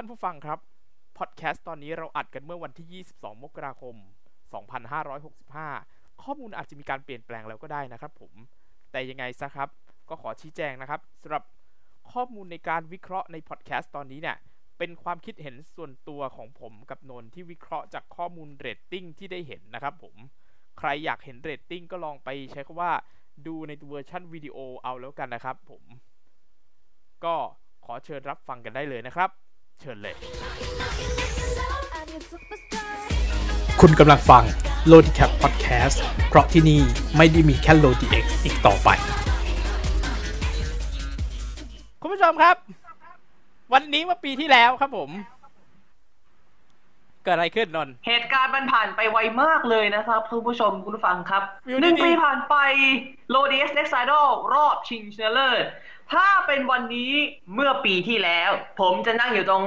ท่านผู้ฟังครับ พอดแคสต์ตอนนี้เราอัดกันเมื่อวันที่ 22 มกราคม 2565 ข้อมูลอาจจะมีการเปลี่ยนแปลงแล้วก็ได้นะครับผม แต่ยังไงซะครับ ก็ขอชี้แจงนะครับสำหรับข้อมูลในการวิเคราะห์ในพอดแคสต์ตอนนี้เนี่ย เป็นความคิดเห็นส่วนตัวของผมกับนนที่วิเคราะห์จากข้อมูลเรตติ้งที่ได้เห็นนะครับผม ใครอยากเห็นเรตติ้งก็ลองไปใช้คำว่าดูในเวอร์ชันวิดีโอเอาแล้วกันนะครับผม ก็ขอเชิญรับฟังกันได้เลยนะครับ เชิญเลย คุณกำลังฟัง l o d i c a p Podcast เพราะที่นี่ไม่ได้มีแค่ l o d i x อีกต่อไป คุณผู้ชมครับ วันนี้ว่าปีที่แล้วครับผม เกิดอะไรขึ้นนนท์เหตุการณ์มันผ่านไปไวมากเลยนะครับคุณผู้ชมคุณผู้ฟังครับวิวหนึ่งดีๆปีผ่านไปโ o ดีเอสเน็กไซดอลรอบชิงชนะเลิศ ถ้าเป็นวันนี้เมื่อปีที่แล้ว ผมจะนั่งอยู่ตรง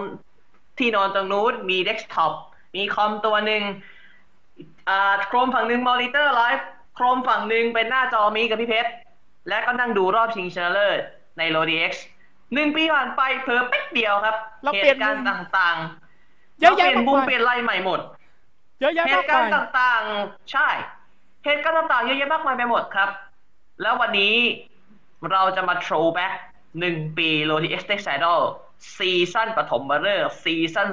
ที่นอนตรงนู้นมีเดสก์ท็อปมีคอมตัวหนึ่งอ่าโครมฝั่งหนึ่งมอนิเตอร์ไลฟ์โครมฝั่งหนึ่งเป็นหน้าจอมีกับพี่เพชร และก็นั่งดูรอบชิงชนะเลิศในโ o ดีเอ็กซ์หนึ่งปีผ่านไปเพิ่มแป๊บเดียวครับเราเหเปลี่ยนตุการณ์มุมต่างๆเยอะเราเปแยะลี่ยนมากมุมมายเปลี่ยนไรใหม่หมดเยอะแยะเหมากตุการมายณ์ต่างๆ ใช่เหตุการณ์ต่างๆเยอะแยะมากมายไปหมดครับ แล้ววันนี้ เราจะมา throwback หนึ่งปี l o d i s t e x i d a l ซีซั่นปฐมฤกษ์ซีซั่น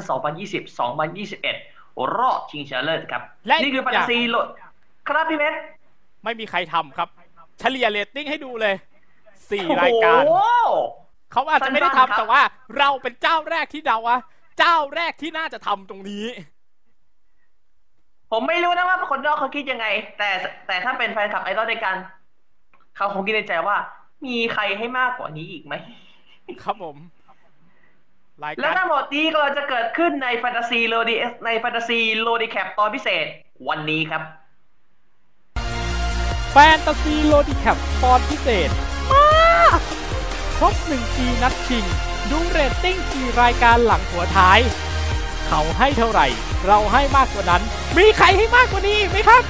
2020-2021 รอบชิงชนะเลิศครับและนี่คืออีปักตอย่างซีโลดครับพี่เพชรไม่มีใครทำครับ เฉลี่ยเรตติ้งให้ดูเลยสี่รายการโอ้โหเขาอาจจะไม่ได้สั้นๆครัทำบแต่ว่า เราเป็นเจ้าแรกที่เดาว่า เจ้าแรกที่น่าจะทำตรงนี้ ผมไม่รู้นะว่าคนนอกเขาคิดยังไง แต่แต่ถ้าเป็นแฟนคลับไอดอลด้วยกัน เขาคงคิดในใจว่า มีใครให้มากกว่านี้อีกไหม ครับผมรายแล้กาวรทั้งหมดนี้ก็จะเกิดขึ้นในแฟนตาซีโลดีในแฟนตาซีโลดีแคปตอนพิเศษวันนี้ครับ แฟนตาซีโลดิแคปตอนพิเศษมากครบหนึ่งปีนัดชิง ดูเรตติ้งสี่รายการหลังหัวท้าย เขาให้เท่าไหร่ เราให้มากกว่านั้น มีใครให้มากกว่านี้อีกไหมครับ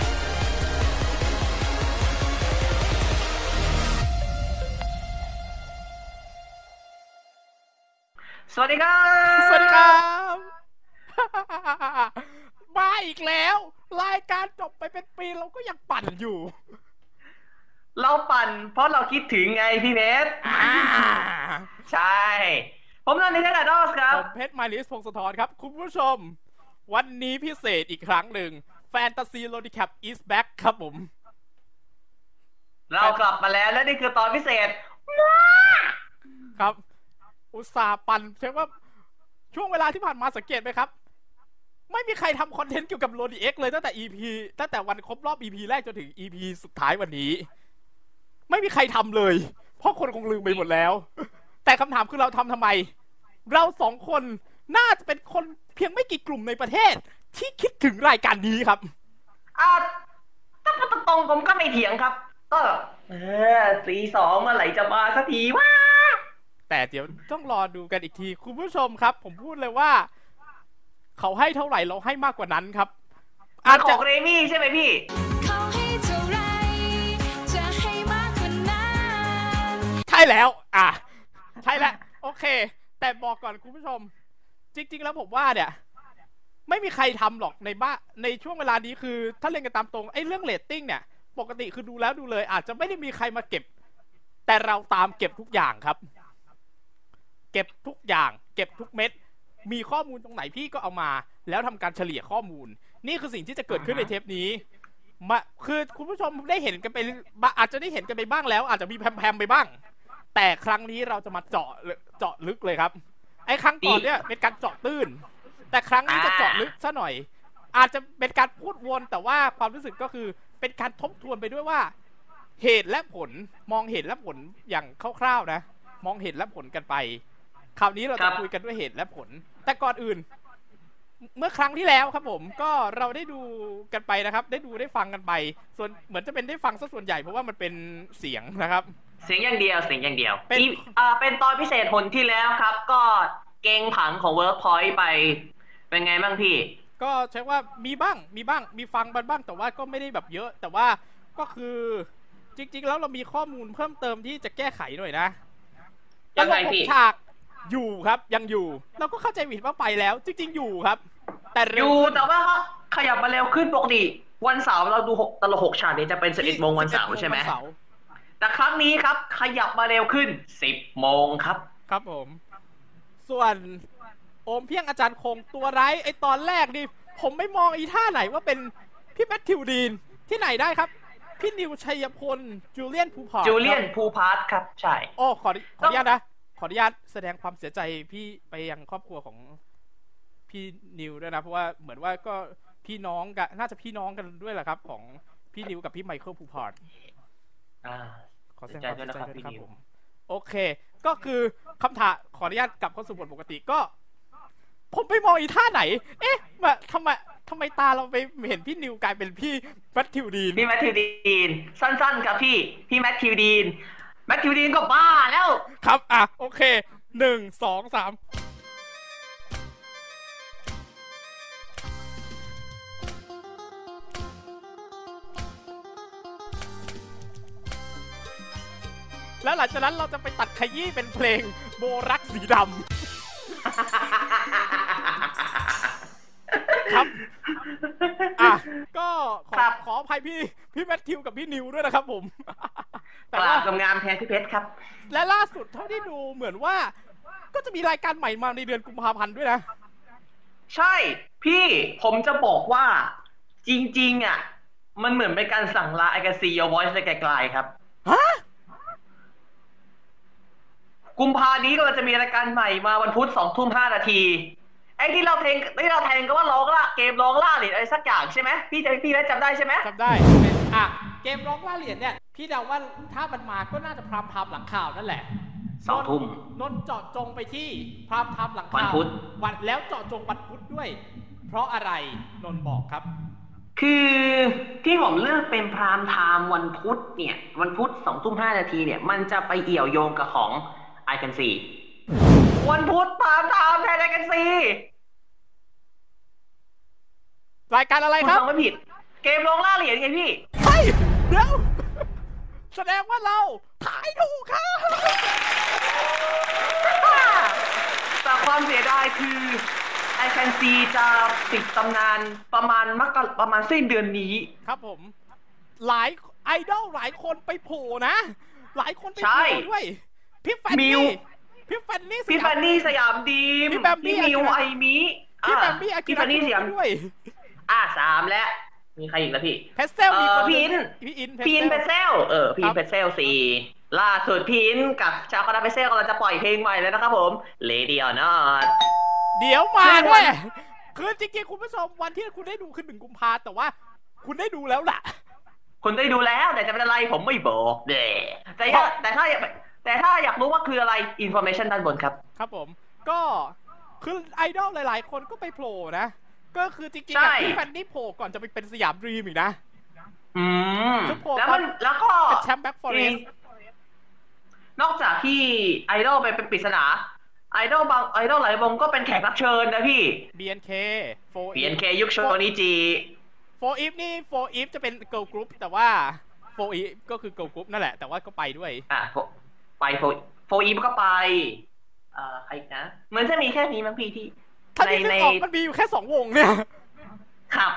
สวัสดีครับ สวัสดีครับ มาอีกแล้ว รายการจบไปเป็นปีเราก็ยังปั่นอยู่ เราปั่น เพราะเราคิดถึงไงพี่เพชรอ่าใช่ ผมนันนี่แดดอสครับ ผมเพชรมาริสพงศธรครับ คุณผู้ชม วันนี้พิเศษอีกครั้งหนึ่งแฟนตาซีโลดิแคป is back ครับผม เรากลับมาแล้วและนี่คือตอนพิเศษ ครับ อุตส่าห์ปั่นใช่ว่าช่วงเวลาที่ผ่านมาสังเกตไหมครับ ไม่มีใครทำคอนเทนต์เกี่ยวกับ Lodi X เลยตั้งแต่ EP ตั้งแต่วันครบรอบ EP แรกจนถึง EP สุดท้ายวันนี้ ไม่มีใครทำเลย เพราะคนคงลืมไปหมดแล้ว แต่คำถามคือเราทำทำไม เราสองคนน่าจะเป็นคนเพียงไม่กี่กลุ่มในประเทศ ที่คิดถึงรายการนี้ครับอ่าถ้าพูดตรงๆผมก็ไม่เถียงครับ ก็เออสีสองเมื่อไหร่จะมาสักทีวะ แต่เดี๋ยวต้องรอดูกันอีกที คุณผู้ชมครับ ผมพูดเลยว่า เขาให้เท่าไหร่เราให้มากกว่านั้นครับ อาอาจขจะองเรมี่ใช่ไหมพี่เขาให้เท่าไรจะให้มากกว่านั้นใช่แล้ว อะ ใช่แล้ว โอเค แต่บอกก่อนคุณผู้ชม จริง ๆ แล้วผมว่าเนี่ยไม่มีใครทำหรอกในบ้านในช่วงเวลานี้คือ ถ้าเล่นกันตามตรงไอ้เรื่องเรตติ้งเนี่ย ปกติคือดูแล้วดูเลย อาจจะไม่ได้มีใครมาเก็บ แต่เราตามเก็บทุกอย่างครับ เก็บทุกอย่างเก็บทุกเม็ด มีข้อมูลตรงไหนพี่ก็เอามา แล้วทำการเฉลี่ยข้อมูล นี่คือสิ่งที่จะเกิดขึ้นในเทปนี้มาคือคุณผู้ชมได้เห็นกันไปบ้างอาจจะได้เห็นกันไปบ้างแล้ว อาจจะมีแพมๆไปบ้าง แต่ครั้งนี้เราจะมาเจาะเจาะลึกเลยครับ ไอ้ครั้งก่อนเนี่ยเป็นการเจาะตื้น แต่ครั้งนี้จะเจาะลึกซะหน่อย อาจจะเป็นการพูดวนแต่ว่าความรู้สึกก็คือเป็นการทบทวนไปด้วยว่า เหตุและผลมองเหตุและผลอย่างคร่าวๆนะ มองเหตุและผลกันไป คราวนี้เราครัจะบคุยกันด้วยเหตุและผล แต่ก่อนอื่น เมื่อครั้งที่แล้วครับผม ก็เราได้ดูกันไปนะครับ ได้ดูได้ฟังกันไป ส่วนเหมือนจะเป็นได้ฟังซะส่วนใหญ่เพราะว่ามันเป็นเสียงนะครับ เสียงอย่างเดียวเสียงอย่างเดียวเป็นอีอ่าเป็นตอนพิเศษผลที่แล้วครับ ก็เกงผังของ Workpoint ไป เป็นไงบ้างพี่ ก็ใช้ว่ามีบ้างมีบ้างมีฟังบ้างบ้างแต่ว่าก็ไม่ได้แบบเยอะ แต่ว่าก็คือจริง ๆ แล้วเรามีข้อมูลเพิ่มเติมที่จะแก้ไขหน่อยนะยังไงตลกหกพี่ฉาก อยู่ครับยังอยู่ เราก็เข้าใจผิดว่าไปแล้ว จริง ๆ อยู่ครับ แต่อเร็วยู่ขึ้นแต่ว่าขยับมาเร็วขึ้นปกติ วันเสาร์เราดูหกตลกหกฉากนี้จะเป็นสิบเอ็ดโมงวันเสาร์ใช่ไหมวันเสาร์แต่ครั้งนี้ครับ ขยับมาเร็วขึ้นสิบโมงครับ ครับผม ส่วนโอมเพี้ยงอาจารย์คงตัวร้ายไอตอนแรกนี่ผมไปมองอีท่าไหนว่าเป็นพี่แมทธิวดีนที่ไหนได้ครับ พี่นิวชัยพลจูเลียนภูพาร์จูเลียนครับภูพาร์ทครับใช่ โอ้ขอขออนุญาตนะ ขออนุญาตแสดงความเสียใจพี่ไปยังครอบครัวของพี่นิวด้วยนะเพราะว่าเหมือนว่าก็พี่น้องกันน่าจะพี่น้องกันด้วยแหละครับ ของพี่นิวกับพี่ไมเคิลภูพาร์ทอ่าขอแสดงความเสียใจด้วยเสียใจด้วยนะครับนะพี่ครับนิวผมโอเค ก็คือคำถามขออนุญาตกลับเข้าสู่บทปกติก็ ผมไปมองอีท่าไหน เอ๊ะมาทำไมทำไมตาเราไปเห็นพี่นิวกลายเป็นพี่แมทธิวดีน พี่แมทธิวดีน สั้นๆครับพี่ พี่แมทธิวดีน แมทธิวดีนก็บ้าแล้ว ครับ อะ โอเค หนึ่ง สอง สาม แล้วหลังจากนั้นเราจะไปตัดขยี้เป็นเพลงโบรักสีดำ อะก็ขอครับขออภัยพี่พี่แมทธิวกับพี่นิวด้วยนะครับผมกแต่ราว่าบงามๆแทนพี่เพชรครับ และล่าสุดเท่าที่ดูเหมือนว่า ก็จะมีรายการใหม่มาในเดือนกุมภาพันธ์ด้วยนะ ใช่พี่ผมจะบอกว่าจริง ๆ อะ มันเหมือนเป็นการสั่งลาไอ a กซี your voice ในไกลๆครับฮะกุมภานี้ก็จะมีรายการใหม่มาวันพุธสองทุ่มห้านาที ไอ้ที่เราเพลงที่เราแทงก็ว่าร้องล่าเกมร้องล่าหรืออะไรสักอย่างใช่ไหมพี่จะพี่ได้จำได้ใช่ไหมจำได้เป็นอะเกมร้องล่าเหรียญเนี่ยพี่เดาว่าถ้ามันมาก็น่าจะ prime time หลังข่าวนั่นแหละสองทุ่มนนท์เจาะจงไปที่ prime time หลังข่าววันพุธวันแล้วเจาะจงวันพุธด้วย เพราะอะไรนนท์บอกครับ คือที่ผมเลือกเป็น prime time วันพุธเนี่ย วันพุธสองทุ่มห้านาทีเนี่ย มันจะไปเอี่ยวโยงกับของ I Can See วันพุธ prime time แทน I Can See รายการอะไรคุณครับฟังไม่ผิด เกมร้องล่าเหรียญไงพี่เฮ้ยเดี๋ยวแสดงว่าเราทายถูกครับแต่ความเสียดายคือ i อ a n see จะปิดตำนานประมาณมกราประมาณสิ้นเดือนนี้ ครับผม หลายไอดอลหลายคนไปโผล่นะ หลายคนไปใช่โผล่ด้วย พี่แฟนมินี่วพี่แฟนนี่พี่สแฟยามนนี่สยามดีมพี่แบมบี้พี่นิวอากิระไอมิพี่แบอ่ามบี้อากิพี่แฟระนนี่สยามด้วย อ่าสามแล้ว มีใครอีกแล้วพี่เพสเซลมีคนหเอ่อพี่นึ่งอินพี่อินพีนเพเพชสเซลเออพีครันบเพชเซลสี่ล่าสุดพีนกับชาวคณะเพชเซลกำลังจะปล่อยเพลงใหม่แล้วนะครับผม Lady or Not เดี๋ยวมาคือด้วยวันคือจริงๆคุณผู้ชมวันที่คุณได้ดูคือหนึ่งกุมภาแต่ว่า คุณได้ดูแล้วล่ะ คุณได้ดูแล้วแต่จะเป็นอะไรผมไม่บอกเด้แต่ถ้าแต่ถ้าอยากแต่ถ้าอยากรู้ว่าคืออะไร information ด้านบนครับ ครับผม ก็คือไอดอลหลาย ๆ คนก็ไปโผล่นะ ก็คือจริงๆใช่ อะพี่แฟนนี่โผล่ก่อนจะไปเป็นสยามดรีมอีกนะ อืมคือผมแล้วมันแล้วก็ เป็นแชมป์แบ็กฟอเรส นอกจากที่ไอดอลไปเป็นปริศนาไอดอลบางไอดอลหลายวงก็เป็นแขกรับเชิญนะพี่ BNK โฟ BNK ยุคโชนิจิโฟอีฟนี่โฟอีฟจะเป็นเกิ l ลกรุ๊ปแต่ว่าโฟอีฟก็คือเกิ l ลกรุ๊ปนั่นแหละ แต่ว่าก็ไปด้วย อะโฟไปโฟโฟอีฟก็ไป เอ่อใครอีกนะ เหมือนจะมีแค่นี้มั้งพี่ที่ ถ้าในที่นึในกออกมันมีอยู่แค่สองวงเนี่ย ครับ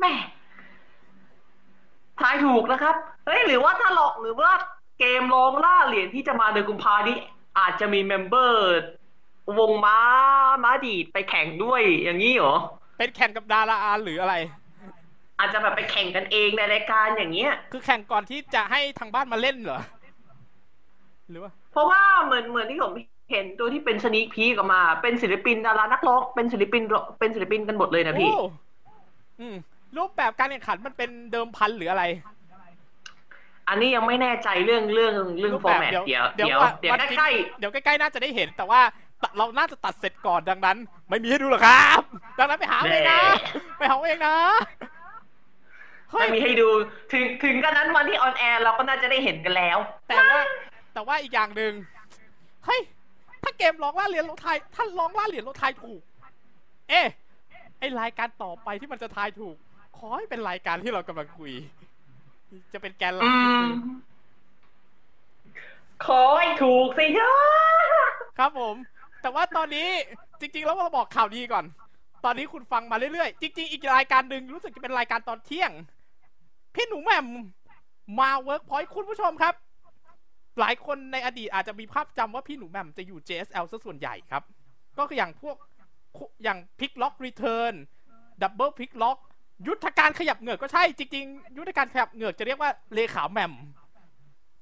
แม่ทายถูกนะครับ เฮ้ยหรือว่าถ้าหลอกหรือว่าเกมลองล่าเหรียญที่จะมาเดือนกุมภานี้อาจจะมีเมมเบอร์ วงม้าม้าดีดไปแข่งด้วยอย่างนี้เหรอ เป็นแข่งกับดาราอาหรืออะไร อาจจะแบบไปแข่งกันเองในรายการอย่างเงี้ย คือแข่งก่อนที่จะให้ทางบ้านมาเล่นเหรอ หรือว่า เพราะว่าเหมือนเหมือนที่ผม เห็นตัวที่เป็นสนีคพีกออกมา เป็นศิลปินดารานักร้องเป็นศิลปินเป็นศิลปินกันหมดเลยนะพี่โอ้อืมรูปแบบการแข่งขันมันเป็นเดิมพันหรืออะไร อันนี้ยังไม่แน่ใจเรื่องเรื่องเรื่องรูปฟอแบร์บแมตเดี๋ยวเดี๋ยวเดี๋เดี๋ยยวววันเดี๋ยววันใกล้เดี๋ยวใกล้ๆน่าจะได้เห็น แต่ว่าตเราน่าจะตัดเสร็จก่อนดังนั้น ไม่มีให้ดูหรอกครับ ดังนั้นไปหาเอาเองนะไปหาเอาเองนะๆเฮ้ไม่ยมีให้ดูถึงถึงกันนั้นวันที่ออนแอร์เราก็น่าจะได้เห็นกันแล้ว แต่ว่า แต่ว่าอีกอย่างหนึ่งเฮ้ย ถ้าเกมร้องล่าเหรียญรถไทยถ้าร้องล่าเหรียญรถไทยถูก เอ๊ะไอรายการต่อไปที่มันจะทายถูก ขอให้เป็นรายการที่เรากำลังคุย จะเป็นแกนหลักอืที่มคือขอให้ถูกสิเยอะครับผม แต่ว่าตอนนี้จริง ๆ แล้วเราบอกข่าวดีก่อน ตอนนี้คุณฟังมาเรื่อยๆ จริง ๆ อีกรายการหนึ่งรู้สึกจะเป็นรายการตอนเที่ยง พี่หนูแหม่มมาเวิร์กพอยต์คุณผู้ชมครับ หลายคนในอดีตอาจจะมีภาพจำว่าพี่หนูแหม่มจะอยู่ JSL ซะส่วนใหญ่ครับ ก็คืออย่างพวกอย่างพลิกล็อก return double พลิกล็อกยุทธการขยับเหงือกก็ใช่จริงๆ ยุทธการขยับเหงือกจะเรียกว่าเลขาแหม่ม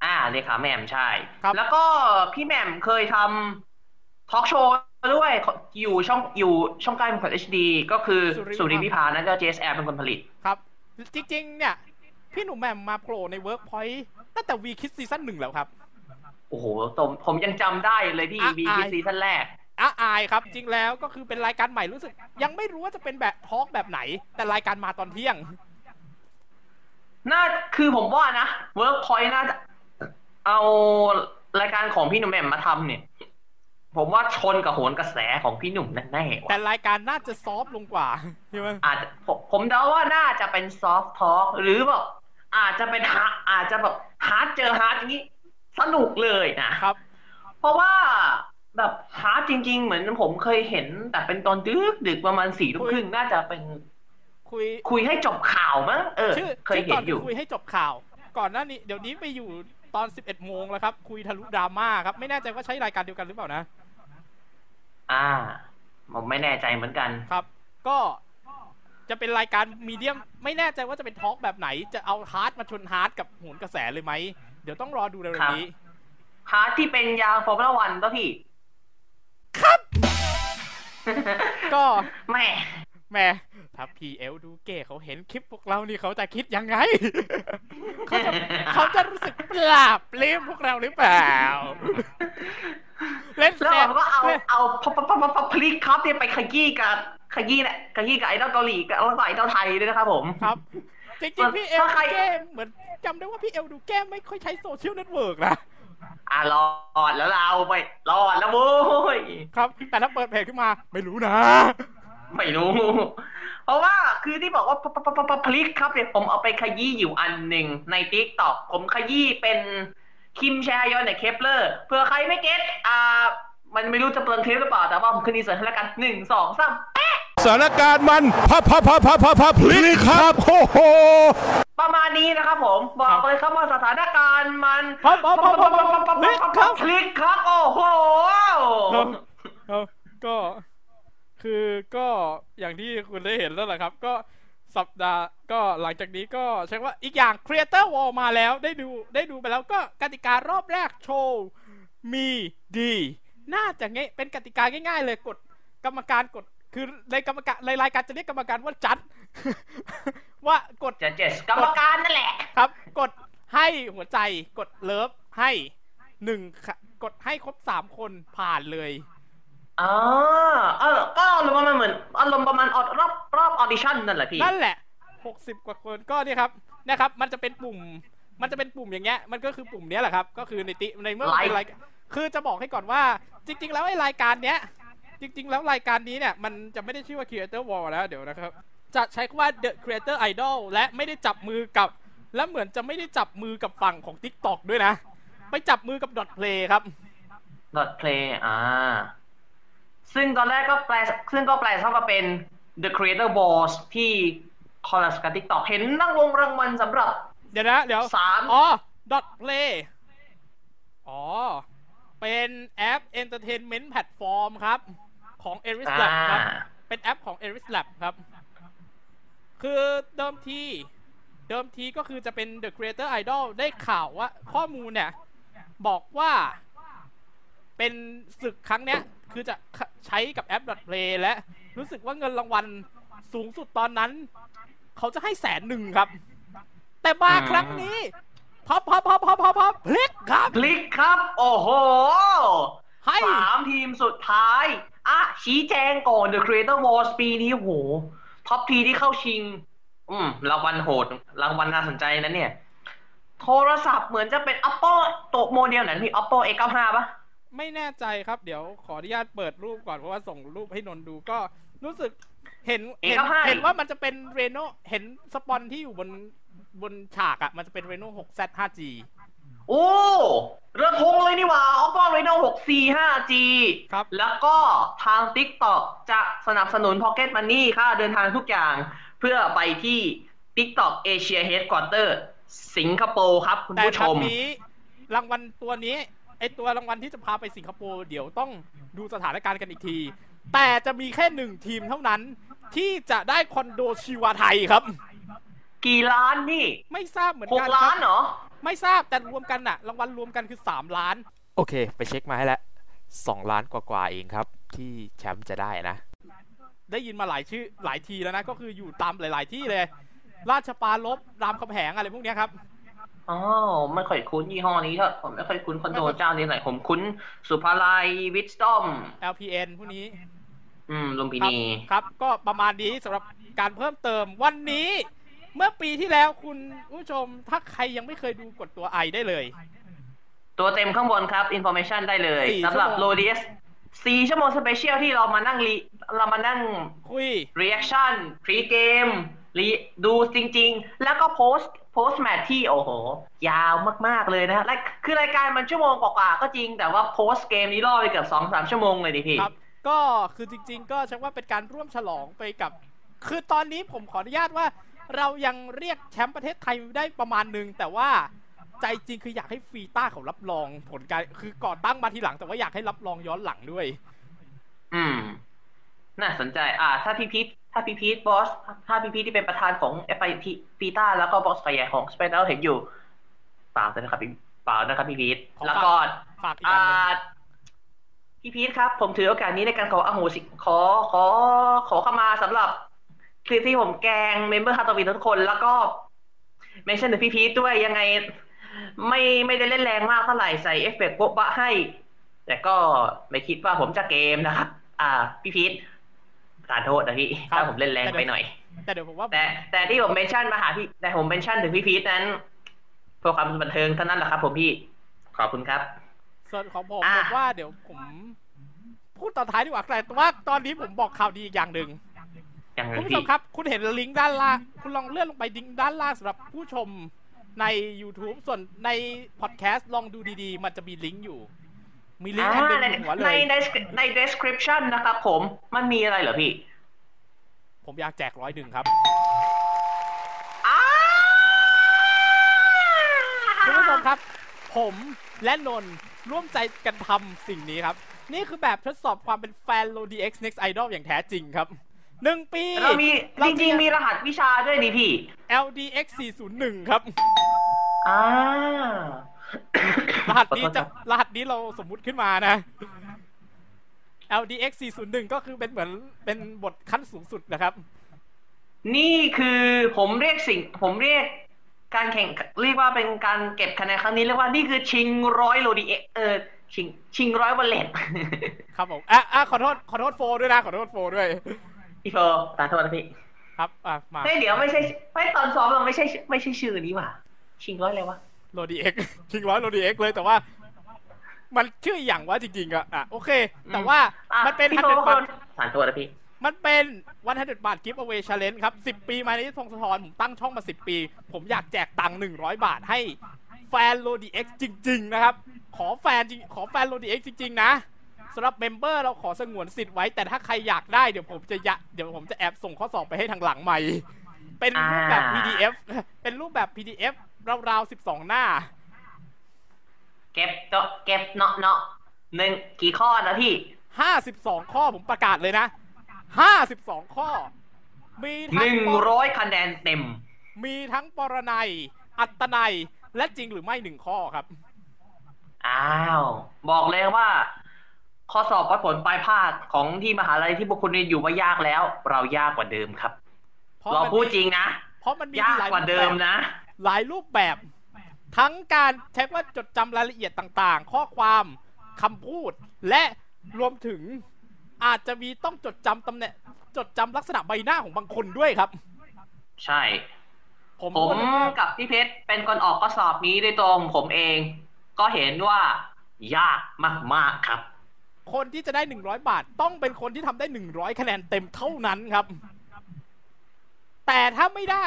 อ่าเลขาแหม่มใช่ครับแล้วก็พี่แหม่มเคยทำทอล์กโชว์ด้วยอยู่ช่องอยู่ช่องใกล้ของ HD ก็คือสุริวิภาสุริวิภานั่นก็ JSL เป็นคนผลิตครับ จริงๆ เนี่ย พี่หนูแหม่มมาโผล่ในเวิร์กพอยต์ตั้งแต่ We Kid ซีซั่นหนึ่งแล้วครับ โอ้โหผมผมยังจำได้เลยพี่อะบีอายซีซั่นแรกอาอายครับ จริงแล้วก็คือเป็นรายการใหม่รู้สึก ยังไม่รู้ว่าจะเป็นแบบทอล์กแบบไหน แต่รายการมาตอนเที่ยง น่าคือผมว่านะเวิร์กพอยต์น่าจะเอารายการของพี่หนุ่มแหม่มมาทำเนี่ย ผมว่าชนกับโหนกระแสของพี่หนุ่มแน่ๆแต่ว่ะรายการน่าจะ soft ลงกว่าใช่ไหมอาจจะผมผมเดาว่าน่าจะเป็นซอฟต์ทอ l k หรือแบบอาจจะเป็นฮาอาจจะแบบ hard เจอ hard อย่างนี้ สนุกเลยนะครับ เพราะว่าแบบ hard จริง ๆ เหมือนผมเคยเห็น แต่เป็นตอนดึกดึกประมาณสี่ทุ่มครึ่งน่าจะเป็น คุยคุยให้จบข่าวมั้งเออชื่อเคยชื่อเห็ก่อนนอยู่คุยให้จบข่าว ก่อนหน้านี้เดี๋ยวนี้ไปอยู่ตอน11โมงแล้วครับ คุยทะลุดราม่าครับ ไม่แน่ใจว่าใช้รายการเดียวกันหรือเปล่านะ อ่า ผมไม่แน่ใจเหมือนกันครับ ก็จะเป็นรายการ medium ไม่แน่ใจว่าจะเป็น talk แบบไหน จะเอา hard มาชน hard กับโหนกระแสเลยไหมเดี๋ยวต้องรอดูเร็วๆนี้ hard ที่เป็นยาง Formula One ป่ะพี่ ครับ ก็แม่แหม่ถ้าพีเอลดูเก้เขาเห็นคลิปพวกเรานี่เขาจะคิดยังไง เขาจะเขาจะรู้สึกปลาบปลื้มพวกเราหรือเปล่า เล่นแล้วแซผมก็เอาล่นเอาพอพอพอพอพอพลิกครับเนี่ยไปขยี้กับขยี้แหละขยี้กับไอดอลเกาหลีกับแล้วก็ไอดอลไทยด้วยนะครับผมครับ จริงๆพี่เอลถ้าใครดูเก้เหมือนจำได้ว่าพี่เอลดูเก้ไม่ค่อยใช้โซเชียลเน็ตเวิร์กนะอะรอดแล้วเราไปรอดแล้วโว้ยครับ แต่ถ้าเปิดเพจขึ้นมา ไม่รู้นะ ไม่รู้ เพราะว่าคือที่บอกว่าพพพพพลิกครับเนี่ยผมเอาไปขยี้อยู่อันหนึ่งใน TikTok ผมขยี้เป็นคิมแชยอนเนี่ยเคปเลอร์เผื่อใครไม่ get อ่า มันไม่รู้จะเปลืองเทปหรือเปล่า แต่ว่าผมขึ้น teaser ให้แล้วกันหนึ่งสองสาม สถานการณ์มันพับพับพับพับพับพับพลิกครับโอ้โห ประมาณนี้นะครับผมบอกเลยครับว่าสถานการณ์มันพร้อมพร้อมพร้อมพร้อมพร้อมพลิกครับพลิกครับโอ้โหครับครับก็คือก็อย่างที่คุณได้เห็นแล้วแหละครับ ก็สัปดาห์ก็หลังจากนี้ก็ใช้ว่าอีกอย่าง Creator Wall มาแล้วได้ดูได้ดูไปแล้วก็กติการอบแรกโชว์มีดี น่าจะง่ายเป็นกติกาง่ายๆเลยกดกรรมการกด คือในกรรมการในรายการจะเรียกกรรมการว่าจัด ว่ากดจะเจสกรรมการนั่นแหละครับ กดให้หัวใจกดเลิฟให้หนึ่งค่ะกดให้ครบสามคนผ่านเลยอ๋อเออก็อารมณ์ประมาณเหมือนอารมณ์ประมาณออดรอบรอบออดิชั่นนั่นแหละพี่นั่นแหละหกสิบกว่าคนก็เนี่ยครับนะครับ มันจะเป็นปุ่ม มันจะเป็นปุ่มอย่างเงี้ย มันก็คือปุ่มเนี้ยแหละครับ ก็คือในติในเมื่อมันเป็นรายการคือจะบอกให้ก่อนว่า จริง ๆ แล้วไอ้รายการเนี้ย จริง ๆ แล้วรายการนี้เนี่ย มันจะไม่ได้ชื่อว่า Creator Wall แล้วเดี๋ยวนะครับ จะใช้คำว่า The Creator Idol และไม่ได้จับมือกับ และเหมือนจะไม่ได้จับมือกับฝั่งของ TikTok ด้วยนะ ไปจับมือกับ Dot Play ครับดอทเพลย์อ่า ซึ่งตอนแรกก็แปล ซึ่งก็แปลเท่ากับเป็น The Creator Boss ที่คอลลาสกับ TikTok เห็นรางวงรางวัลสำหรับ เดี๋ยวนะ เดี๋ยวสามอ๋อ dot play อ๋อ เป็นแอป entertainment platform ครับ ของ Eris อ่า Lab ครับ เป็นแอปของ Eris Lab ครับ คือเดิมทีเดิมทีก็คือจะเป็น The Creator Idol ได้ข่าวว่าข้อมูลเนี่ย บอกว่าเป็นศึกครั้งเนี้ย คือจะใช้กับแอป dot play และรู้สึกว่าเงินรางวัลสูงสุดตอนนั้น เขาจะให้แสนหนึ่งครับ แต่มาครั้งนี้พับพับพับพับพับพับพลิกครับ พลิกครับ โอ้โหให้สามทีมสุดท้าย อะชี้แจงก่อน The Creator Wars ปีนี้โห top three ที่เข้าชิง อืมรางวัลโหด รางวัลน่าสนใจนะเนี่ย โทรศัพท์เหมือนจะเป็น Oppo ตัวโมเดลไหนพี่ Oppo A95 ปะไม่แน่ใจครับเดี๋ยวขออนุญาตเปิดรูปก่อนเพราะว่าส่งรูปให้นนท์ดูก็รู้สึกเห็นเห็นเอกภาพเห็นว่ามันจะเป็นเรโนเห็นสปอนที่อยู่บนบนฉากอะ่ะมันจะเป็นเรโน 6Z 5G โอ้เรือธงเลยนี่หว่า Oppo Reno 6C 5G ครับ แล้วก็ทาง TikTok จะสนับสนุน Pocket Money ค่าเดินทางทุกอย่าง เพื่อไปที่ TikTok Asia Headquarter สิงคโปร์ครับ คุณแต่ผู้ชครั้งมนี้รางวัลตัวนี้ไอตัวรางวัลที่จะพาไปสิงคโปร์เดี๋ยวต้องดูสถานการณ์กันอีกที แต่จะมีแค่หนึ่งทีมเท่านั้นที่จะได้คอนโดชิวาไทยครับ กี่ล้านนี่ไม่ทราบเหมือนหกักนล้าครันบเหรอ ไม่ทราบแต่รวมกันน่ะ รางวัลรวมกันคือ3ล้าน โอเค ไปเช็คมาให้แล้วสองล้านกว่าๆเองครับ ที่แชมป์จะได้นะ ได้ยินมาหลายชื่อหลายทีแล้วนะ ก็คืออยู่ตามหลาย ๆ ที่เลย ราชปาลบรามคำแหงอะไรพวกเนี้ยครับอ๋อไม่ค่อยคุ้นยี่ห้อนี้เถอะผมไม่ค่อยคุ้นคอนโดไม่ค่อยเจ้านี้ไหนผมคุ้นสุภาลัยวิสตอม LPN พวกนี้ อืมลุมพิครับนีครับ ก็ประมาณนี้สำหรับการเพิ่มเติมวันนี้ เมื่อปีที่แล้วคุณผู้ชมถ้าใครยังไม่เคยดูกดตัวไอได้เลย ตัวเต็มข้างบนครับ information ได้เลยสี่สำหรับชั่วโลโมงดีเอสสี่ชั่วโมงสเปเชียลที่เรามานั่งรีเรามานั่งคุย reaction pre game รีดูจริง ๆ แล้วก็ post post match ที่โอ้โห ยาวมาก ๆ เลยนะฮะและคือรายการมันชั่วโมงกว่าๆก็จริง แต่ว่า post game นี้ล่อไปเกือบสองสามชั่วโมงเลยดิพี่ครับ ก็คือจริง ๆ ก็ชักว่าเป็นการร่วมฉลองไปกับ คือตอนนี้ผมขออนุญาตว่า เรายังเรียกแชมป์ประเทศไทยได้ประมาณหนึ่งแต่ว่าใจจริงคืออยากให้ฟีต้าเขารับรองผลการคือก่อตั้งมาทีหลัง แต่ว่าอยากให้รับรองย้อนหลังด้วย อืม น่าสนใจ อ่า ถ้าพี่พีทถ้าพี่พีทบอส ถ้าพี่พีทที่เป็นประธานของ FIT ปีต้าแล้วก็บอสไฟใหญ่ของ s p a c e เห็นอยู่เปล่าเลยนะครับพี่เปล่านะครับพี่พีทขอฝากแล้วก็ฝากอีกอ่อันหนึ่งาพี่พีทครับ ผมถือโอกาสนี้ในการขออโหสิขอขอขอเข้ามาสำหรับ คลิปที่ผมแกล้งเมมเบอร์ฮาร์ตวินทุกคน แล้วก็เมนชั่นถึงพี่พีทด้วยยังไง ไม่ไม่ได้เล่นแรงมากเท่าไหร่ใส่เอฟเฟกต์โบ๊ะบะให้ แต่ก็ไม่คิดว่าผมจะเกมนะครับ อ่า พี่พีทขอโทษนะพี่ครับถ้าผมเล่นแรงไปหน่อย แต่เดี๋ยวผมว่าแต่แต่ที่ผม mention มาหาพี่แต่ผม mention ถึงพี่พีทนั้นเพื่อความบันเทิงเท่านั้นแหละครับ ผมพี่ขอบคุณครับ ส่วนของผมอะผมว่าเดี๋ยวผมพูดตอนท้ายดีกว่าแต่ว่าตอนนี้ผมบอกข่าวดีอีกอย่างหนึ่ง อย่างคุนั้ณนผู้ชพี่มครับ คุณเห็นลิงก์ด้านล่าง คุณลองเลื่อนลงไปลิงก์ด้านล่างสำหรับผู้ชมใน YouTube ส่วนในพอดแคสต์ลองดูดีๆ มันจะมีลิงก์อยู่ มีลิงก์อันหอ่านึ่งในอยู่หัวเลในย ในใน description นะครับผมมันมีอะไรเหรอพี่ผมอยากแจกร้อยหนึ่งครับ อ้าคุณผู้ชมครับ ผมและนนท์ร่วมใจกันทำสิ่งนี้ครับ นี่คือแบบทดสอบความเป็นแฟน l o d x Next Idol อย่างแท้จริงครับ หนึ่งปี เรามีเราจริงๆมีรหัสวิชาด้วยนี่พี่ LDX 401 ครับอ่ารหัสนี้จะรหัสนี้เราสมมุติขึ้นมานะ LDX 401 ก็คือเป็นเหมือนเป็นบทขั้นสูงสุดนะครับ นี่คือผมเรียกสิ่ง ผมเรียกการแข่งเรียกว่าเป็นการเก็บคะแนนครั้งนี้เรียกว่านี่คือชิงร้อยโลดีเอเออชิงชิงร้อยวอลเล็ตครับผมอะอะขอโทษขอโทษโฟด้วยนะ ขอโทษโฟด้วย พี่โฟตาโทษนะพี่ ครับอะมาเฮ้ยเดี๋ยวไม่ใช่ไม่ตอนซ้อมเราไม่ใช่ ไม่ใช่ชื่อนี้ว่ะชิงร้อยอะไรวะโลดีเอ็กคิงร้อยโลดีเอ็กเลยแต่ว่า มันชื่ออย่างว่าจริงๆอะอะโอเค แต่ว่าอะมันเป็นพี่ฮันโฟเดก็บาคทนสารตัวนะพี่ มันเป็นวันฮันเดบาทกิฟต์เอาไว้ชาเลนจ์ครับ10ปีมาในพงศธรผมตั้งช่องมา10ปี ผมอยากแจกตังค์100บาทให้แฟนโลดีเอ็กจริง ๆ นะครับ ขอแฟนจริงขอแฟนโลดีเอ็กจริง ๆ นะ สำหรับเมมเบอร์เราขอสงวนสิทธิ์ไว้ แต่ถ้าใครอยากได้เดี๋ยวผมจะยะเดี๋ยวผมจะแอบส่งข้อสอบไปให้ทางหลังใหม่ เป็นรูปแบบอ่า PDF เป็นรูปแบบ PDF ราวๆ12 หน้า เก็บเนาะเก็บเนาะเนาะหนึ่งกี่ข้อนะพี่52 ข้อผมประกาศเลยนะ 52 ข้อ มีหทั้งนึ่งปรร้อยคะแนนเต็ม มีทั้งปรนัย อัตนัย และจริงหรือไม่หนึ่งข้อครับ อ้าว บอกเลยว่า ข้อสอบวัดผลปลายภาคของที่มหาลัยที่พวกคุณเรียนอยู่ว่ายากแล้ว เรายากกว่าเดิมครับเพราะเรามันพูดมีจริงนะ เพราะมันมียากหลายกว่าเดิมนะ หลายรูปแบบ ทั้งการเช็คว่าจดจำรายละเอียดต่างๆ ข้อความคำพูด และรวมถึงอาจจะมีต้องจดจำตำแหน่งจดจำลักษณะใบหน้าของบางคนด้วยครับ ใช่ ผมผมพูดเลยว่ากับพี่เพชรเป็นคนออกข้อสอบนี้ด้วยตรงผมเอง ก็เห็นว่ายากมากๆครับ คนที่จะได้ 100 บาท ต้องเป็นคนที่ทำได้ 100 คะแนนเต็มเท่านั้นครับ แต่ถ้าไม่ได้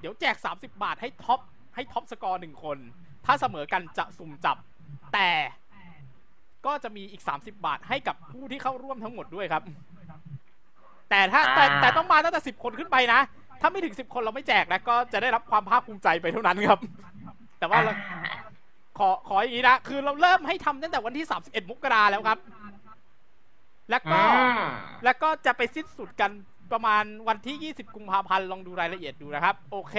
เดี๋ยวแจก 30 บาทให้ top ให้ top score หนึ่งคน ถ้าเสมอกันจะสุ่มจับ แต่ก็จะมีอีก 30 บาทให้กับผู้ที่เข้าร่วมทั้งหมดด้วยครับ แต่ถ้าแต่อ่าแต่ต้องมาตั้งแต่สิบคนขึ้นไปนะ ถ้าไม่ถึงสิบคนเราไม่แจกนะ ก็จะได้รับความภาคภูมิใจไปเท่านั้นครับ แต่ว่าเราขอขออย่างนี้นะ คือเราเริ่มให้ทำตั้งแต่วันที่ 31 มกราแล้วครับ แล้วก็อืมแล้วก็จะไปสิ้นสุดกันประมาณวันที่ 20 กุมภาพันธ์ลองดูรายละเอียดดูนะครับ โอเค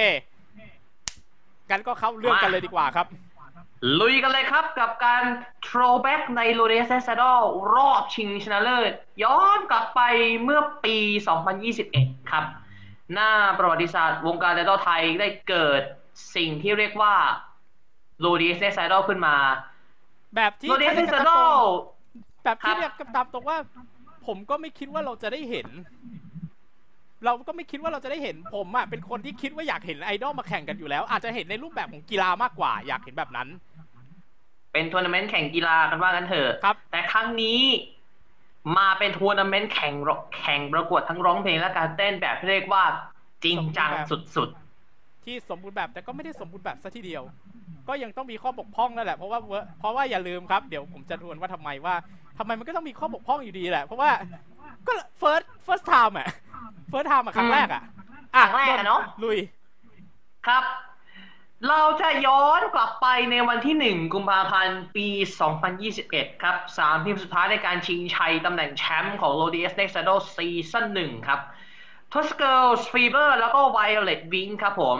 กันก็เข้าเรื่องกันเลยดีกว่าครับ ลุยกันเลยครับกับการ throwback ใน l o d e s s a d o รอบชิงชนะเลิศ ย้อนกลับไปเมื่อปี 2021 ครับ หน้าประวัติศาสตร์วงการไดดอลไทยได้เกิดสิ่งที่เรียกว่า l o d e s s a d o ขึ้นมา แบบที่ l o d e s เรียก s กัน a ตาม d ตร o ง แบบที่ครับเรียกกันตามตรงว่า ผมก็ไม่คิดว่าเราจะได้เห็น เราก็ไม่คิดว่าเราจะได้เห็นผมอะเป็นคนที่คิดว่าอยากเห็นไอดอลมาแข่งกันอยู่แล้ว อาจจะเห็นในรูปแบบของกีฬามากกว่า อยากเห็นแบบนั้น เป็นทัวร์นาเมนต์แข่งกีฬากันว่ากันเถอะครับ แต่ครั้งนี้มาเป็นทัวร์นาเมนต์แข่งร้องแข่งประกวดทั้งร้องเพลงและการเต้นแบบที่เรียกว่าจริงจังสุดที่สมบูรณ์แบบแต่ก็ไม่ได้สมบูรณ์แบบซะทีเดียว ก็ยังต้องมีข้อบกพร่องนั่นแหละเพราะว่าเวอเพราะว่าอย่าลืมครับ เดี๋ยวผมจะทวนว่าทำไมว่า ทำไมมันก็ต้องมีข้อบกพร่องอยู่ดีแหละ เพราะว่าก็ first first time อะ first time อะครั้งแรกอะอะครั้งแรกอะเนอะลุยๆครับ เราจะย้อนกลับไปในวันที่1กุมภาพันธ์ปี 2021 ครับสามทีมสุดท้ายในการชิงชัยตำแหน่งแชมป์ของ l o d s Next Idol ซีซั่นหนึ่งครับ t o s Girls Fever แล้วก็ Violet Wing ครับผม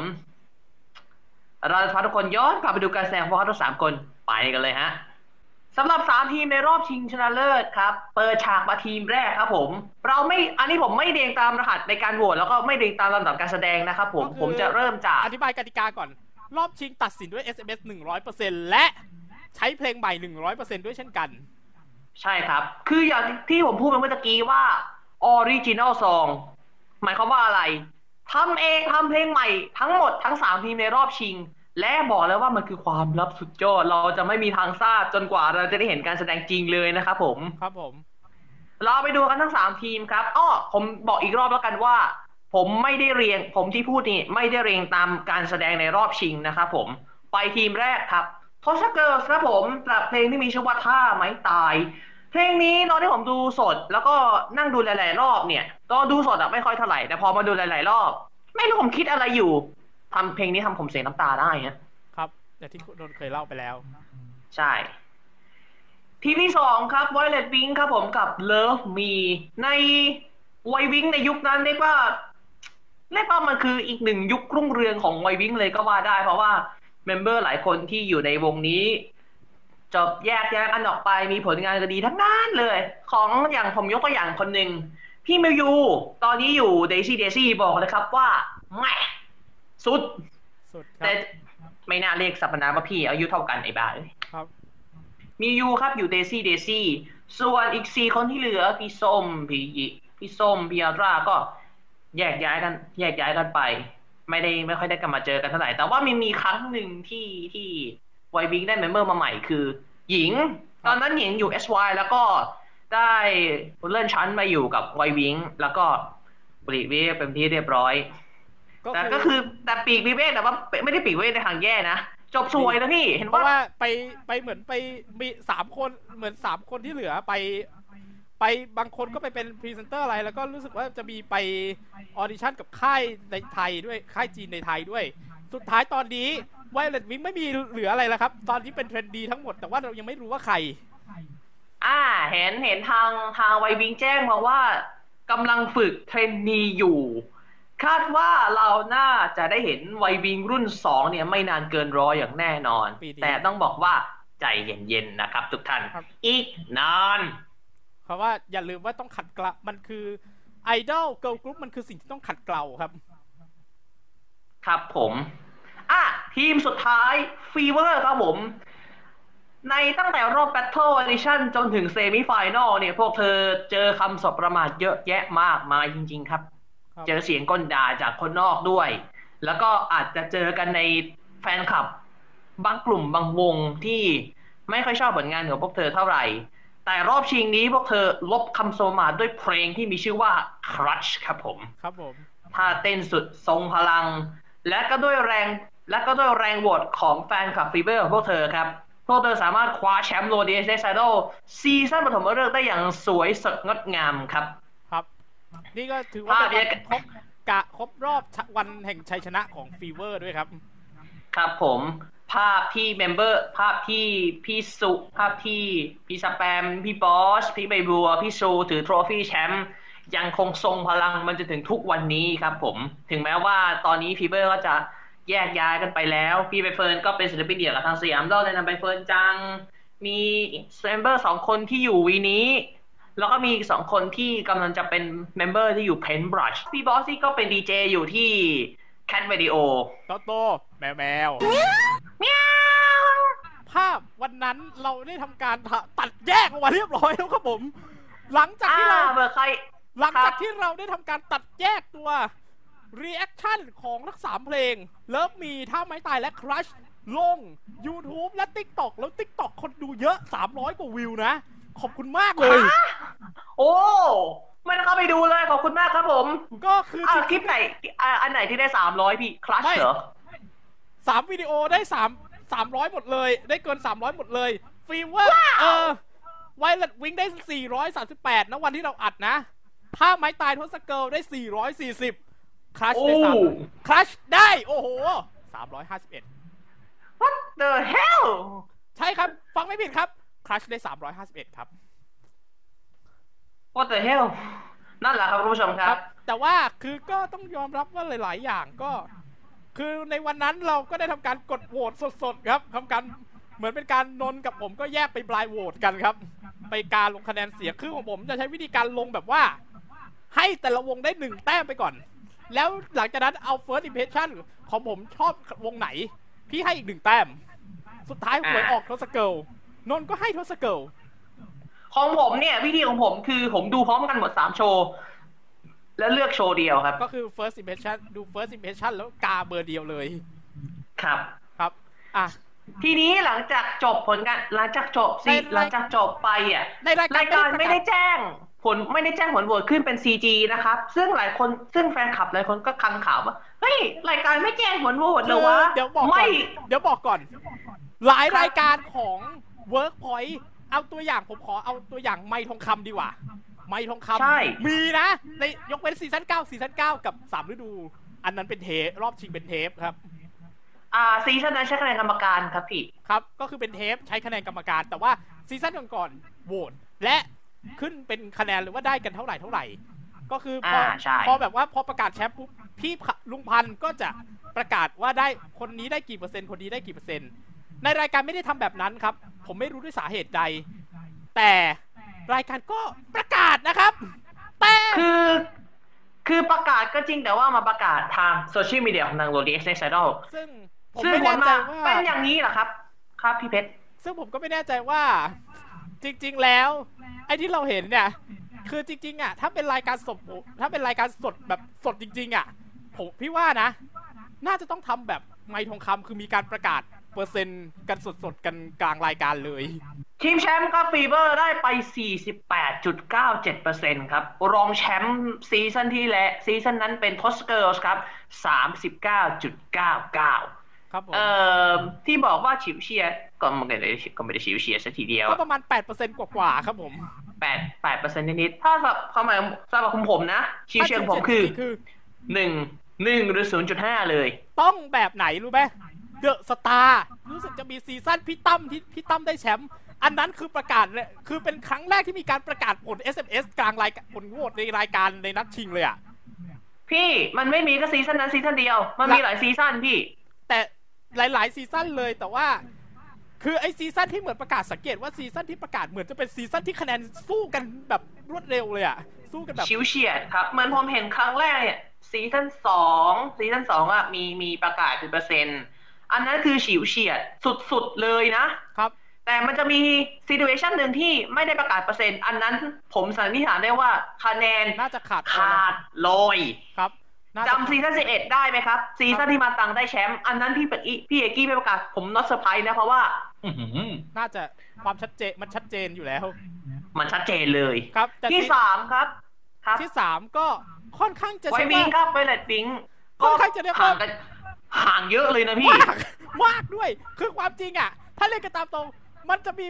เราจะพาทุกคนย้อนกลับไปดูการแสดงของพวกเขาทั้งสามคนไปกันเลยฮะ สำหรับสามทีมในรอบชิงชนะเลิศครับ เปิดฉากมาทีมแรกครับผม เราไม่ อันนี้ผมไม่เรียงตามรหัสในการโหวตแล้วก็ไม่เรียงตามลำดับการแสดงนะครับผมก็คือผมจะเริ่มจาก อธิบายกติกาก่อน รอบชิงตัดสินด้วย SMS 100%และใช้เพลงใหม่ 100%ด้วยเช่นกัน ใช่ครับ คืออย่างที่ผมพูดไปเมื่อตะกี้ว่าออริจิน l ลซองหมายความว่าอะไรทำเองทำเพลงใหม่ทั้งหมดทั้งสามทีมในรอบชิง และบอกแล้วว่ามันคือความลับสุดยอด เราจะไม่มีทางทราบจนกว่าเราจะได้เห็นการแสดงจริงเลยนะครับผม ครับผม เราไปดูกันทั้งสามทีมครับอ้อผมบอกอีกรอบแล้วกันว่า ผมไม่ได้เรียง ผมที่พูดนี่ไม่ได้เรียงตามการแสดงในรอบชิงนะครับผม ไปทีมแรกครับทอสเกิร์สครับผมกับเพลงที่มีชื่อว่าท่าไม้ตาย เพลงนี้ตอนที่ผมดูสด แล้วก็นั่งดูหลาย ๆ รอบเนี่ยตอนดูสดอะไม่ค่อยเท่าไหร่แต่พอมาดูหลาย ๆ รอบ ไม่รู้ผมคิดอะไรอยู่ ทำเพลงนี้ทำผมเสียน้ำตาได้ฮะครับอย่างที่โดนเคยเล่าไปแล้ว ใช่ ทีมที่สองครับ Violet Wing ครับผมกับ Love Me ในวัยวิงในยุคนั้นเรียกว่าเรียกว่ามันคืออีกหนึ่งยุครุ่งเรืองของวัยวิงเลยก็ว่าได้ เพราะว่าเมมเบอร์หลายคนที่อยู่ในวงนี้จบแยกแยกอันออกไปมีผลงานก็ดีทั้งนั้นเลย ของอย่างผมยกตัวอย่างคนหนึ่งพี่มิวยูตอนนี้อยู่เดซี่เดซี่บอกเลยครับว่าแหม่ สุด สุดครัแต่บ ไม่น่าเรียกสรรพนามว่าพี่อายุเท่ากันไอ้บ้าเอ้ยครับมิวยูครับอยู่เดซี่เดซี่ ส่วนอีกสี่คนที่เหลือ พี่ส้มพี่ยิพี่ส้มพี่อาร่าก็แยกย้ายกัน แยกย้ายกันไป ไม่ได้ไม่ค่อยได้กลับมาเจอกันเท่าไหร่แต่ว่ามีมีครั้งหนึ่งที่ที่ไวบิงได้เมมเบอร์มาใหม่คือ หญิง ตอนนั้นหญิงอยู่ SY แล้วก็ได้เลื่อนชั้นมาอยู่กับไววิงแล้วก็ปลีกวิเวกเป็นที่เรียบร้อยก็ แต่คือก็คือแต่ปีกวิเวกแต่ว่าไม่ได้ปีกวิเวกในทางแย่นะจบสวยนะพี่เห็นเพราะว่าว่าไปไปเหมือนไปมีสามคนเหมือนสามคนที่เหลือไป ไปบางคนก็ไปเป็นพรีเซนเตอร์อะไร แล้วก็รู้สึกว่าจะมีไปออดิชั่นกับค่ายในไทยด้วยค่ายจีนในไทยด้วย สุดท้ายตอนนี้ไวเลตวิงไม่มีเหลืออะไรแล้วครับ ตอนนี้เป็นเทรนดีทั้งหมดแต่ว่าเรายังไม่รู้ว่าใคร อ่า เห็นเห็นทางทางไววิงแจ้งมาว่ากำลังฝึกเทรนนีอยู่ คาดว่าเราน่าจะได้เห็นไววิงรุ่นสองเนี่ยไม่นานเกินรออย่างแน่นอนปีนี้แต่ต้องบอกว่าใจเย็นๆนะครับ ทุกท่านครับอีกนาน เพราะว่าอย่าลืมว่าต้องขัดเกลามันคือไอดอลเกิ l ลกรุ๊ปมันคือสิ่งที่ต้องขัดเกลาครับ ครับผมอะทีมสุดท้ายฟีเวอร์ครับผม ในตั้งแต่รอบ Battle Edition จนถึง semi-final เนี่ย พวกเธอเจอคำสบประมาทเยอะแยะมากมายจริง ๆ ครับครับ เจอเสียงก้นด่าจากคนนอกด้วย แล้วก็อาจจะเจอกันในแฟนคลับบางกลุ่มบางวงที่ไม่ค่อยชอบผลงานของพวกเธอเท่าไหร่ แต่รอบชิงนี้พวกเธอลบคำสบประมาทด้วยเพลงที่มีชื่อว่า Crush ครับผม ครับผมท่าเต้นสุดทรงพลัง และก็ด้วยแรง และก็ด้วยแรงโหวตของแฟนคลับฟีเบอร์ของพวกเธอครับ พวกเธอสามารถคว้าแชมป์ Road to Idol Season ปฐมฤกษ์ได้อย่างสวยสดงดงามครับครับ นี่ก็ถือว่าเป็นภาพเนี่ยวันครบกะครบรอบชะวันแห่งชัยชนะของ FEVER ด้วยครับ ครับผมภาพที่ member ภาพที่พี่สุภาพที่พี่สแปม พี่บอส พี่ใบบัว พี่ซูถือ trophy แชมป์ยังคงทรงพลังมันจะถึงทุกวันนี้ครับผม ถึงแม้ว่าตอนนี้ FEVER ก็จะแยกย้ายกันไปแล้ว พี่ใบเฟิร์นก็เป็นศิลปินเดี่ยวกับทางสยามดอลเลยนำใบเฟิร์นจัง มีเมมเบอร์สองคนที่อยู่วีนี้ แล้วก็มีอีกสองคนที่กำลังจะเป็นเมมเบอร์ที่อยู่เพนบรัชพี่บอสที่ก็เป็นดีเจอยู่ที่แค t วิดีโอโตโตแมวแมวเมียวภาพวันนั้นเราได้ทำการตัดแยกออกมาเรียบร้อยแล้วครับผม หลังจากอ่าที่เราเบอร์ใครหลังครัจากบที่เราได้ทำการตัดแยกตัวreaction ของทั้งสามเพลง Love Me ท่าไม้ตายและ Crush ลง YouTube และ TikTok แล้ว TikTok คนดูเยอะ 300 กว่าวิวนะ ขอบคุณมากเลยฮะโอ้ไม่ได้เข้าไปดูเลยขอบคุณมากครับผม ก็คืออ่าจริงคลิปไหนอ่าอันไหนที่ได้สามร้อยพี่ Crush ไม่เหรอสามวิดีโอได้สามสามร้อยหมดเลย ได้เกินสามร้อยหมดเลย FEVER เออ Violet Wink ได้สี่ร้อยสามสิบแปดนะวันที่เราอัดนะถ้าไม้ตายทศเกิลได้สี่ร้อยสี่สิบคลัชได้สามโอ้คลัชได้ โอ้โหสามร้อยห้าสิบเอ็ด What the hell ใช่ครับ ฟังไม่ผิดครับ คลัชได้สามร้อยห้าสิบเอ็ดครับ What the hell นั่นแหละครับคุณผู้ชมครับแต่ว่าคือก็ต้องยอมรับว่าหลาย ๆ อย่างก็ คือในวันนั้นเราก็ได้ทำการกดโหวตสด ๆ ครับทำการเหมือนเป็นการนนกับผมก็แยกไปบลายโหวตกันครับ ไปการลงคะแนนเสียงคือของผมจะใช้วิธีการลงแบบว่า ให้แต่ละวงได้หนึ่งแต้มไปก่อน แล้วหลังจากนั้นเอา first impression ของผมชอบวงไหน พี่ให้อีกหนึ่งแต้ม สุดท้ายหวยออกทศเกิล นนท์ก็ให้ทศเกิลของผมเนี่ย วิธีของผมคือผมดูพร้อมกันหมดสามโชว์ แล้วเลือกโชว์เดียวครับ ก็คือ first impression ดู first impression แล้วกาเบอร์เดียวเลย ครับครับ อะ ทีนี้หลังจากจบผลการหลังจากจบสิในรายหลังจากจบไปอะในรายการรายการไม่ไม่ได้ได้ประกาศแจ้ง ผลไม่ได้แจ้งผลโหวตขึ้นเป็น CG นะครับ ซึ่งหลายคนซึ่งแฟนคลับหลายคนก็คังข่าวว่าเฮ้ยรายการไม่แจ้งผลโหวตเหรอวะเดี๋ยวบอกก่ไม่อนเดี๋ยวบอกก่อน หลายรายการของ Workpoint เอาตัวอย่างผมขอเอาตัวอย่างไม้ทองคำดีกว่า ไม้ทองคำใช่ มีนะในยกเว้นซีซั่น9ซีซั่น9กับ3ฤดู อันนั้นเป็นเทปรอบชิงเป็นเทปครับ อ่าซีซั่นนั้นใช้คะแนนกรรมการครับพี่ ครับ ก็คือเป็นเทปใช้คะแนนกรรมการ แต่ว่าซีซั่นก่อนๆโหวตและขึ้นเป็นคะแนนหรือว่าได้กันเท่าไหร่เท่าไหร่ ก็คือพออ่าใช่ พอแบบว่าพอประกาศแชมป์ปุ๊บพี่ลุงพันธุ์ก็จะประกาศว่าได้คนนี้ได้กี่เปอร์เซ็นต์คนนี้ได้กี่เปอร์เซ็นต์ ในรายการไม่ได้ทำแบบนั้นครับ ผมไม่รู้ด้วยสาเหตุใด แต่รายการก็ประกาศนะครับ แต่คือคือประกาศก็จริงแต่ว่ามาประกาศทาง social media ของทาง Road to Idolซึ่งผมซึ่งไม่ผแน่ลใจมาว่าเป็นอย่างนี้เหรอครับ ครับพี่เพชรซึ่งผมก็ไม่แน่ใจว่า จริง ๆ แล้ว ไอ้ที่เราเห็นเนี่ย คือจริง ๆ อะ ถ้าเป็นรายการสดถ้าเป็นรายการสดแบบสดจริง ๆ อะ ผมพี่ว่านะ น่าจะต้องทำแบบไม้ทองคำคือมีการประกาศ เปอร์เซ็นต์กันสดๆ กันกลางรายการเลย ทีมแชมป์ก็ FEVER ได้ไป 48.97%ครับ รองแชมป์ซีซั่นที่แล้วซีซั่นนั้นเป็นทอสเกิลส์ครับ 39.99 ครับผมเอ่อที่บอกว่าฉิวเฉียดก็ไม่ได้ก็ไม่ได้ฉิวเฉียดสักทีเดียว ก็ประมาณ 8%กว่าๆ ครับผมแปดแปดเปอร์เซ็นต์นิดๆถ้าสำหรับความหมายสำหรับของผมนะฉิวเฉียดของผมคือคือหนึ่งหนึ่งหรือศูนย์จุดห้าเลย ต้องแบบไหนรู้ไหม เดอะสตาร์รู้สึกจะมีซีซั่นพี่ตั้มที่พี่ตั้มได้แชมป์อันนั้นคือประกาศเลยคือเป็นครั้งแรกที่มีการประกาศผล SMS กลางรายการผลโหวตในรายการในนัดชิงเลยอะพี่มันไม่มีก็ซีซั่นนั้นซีซั่นเดียว มันมีหลายซีซั่นพี่ แต่หลาย ๆ ซีซั่นเลยแต่ว่า คือไอซีซั่นที่เหมือนประกาศสังเกตว่าซีซั่นที่ประกาศเหมือนจะเป็นซีซั่นที่คะแนนสู้กันแบบรวดเร็วเลยอะสู้กันแบบฉิวเฉียดครับเหมือนผมเห็นครั้งแรกเนี่ยซีซั่นสองซีซั่นสองอะมีมีประกาศเป็นเปอร์เซ็นต์ อันนั้นคือฉิวเฉียดสุดๆเลยนะครับ แต่มันจะมีซีดูเอชันหนึ่งที่ไม่ได้ประกาศเปอร์เซ็นต์ อันนั้นผมสันนิษฐานได้ว่าคะแนนน่าจะขาดขาดลอยครับน่าจะจำซีซั่นสิบเอ็ดได้ไหมครับซีซั่นที่มาตังได้แชมป์อันนั้นพี่เปิดพี่เอกกี้ไม่ประกาศผม not surprise นะเพราะว่าอื้อหือน่าจะความชัดเจนมันชัดเจนอยู่แล้ว มันชัดเจนเลยครับแต่ที่ซีสามครับครับ ที่สามก็ค่อนข้างจะไวใช่วิงว่าครับไวเลตปิงค่อนข้างจะเรียกว่า ห่างกันห่างเยอะเลยนะพี่มากมากด้วย คือความจริงอะ ถ้าเล่นกันตามตรง มันจะมี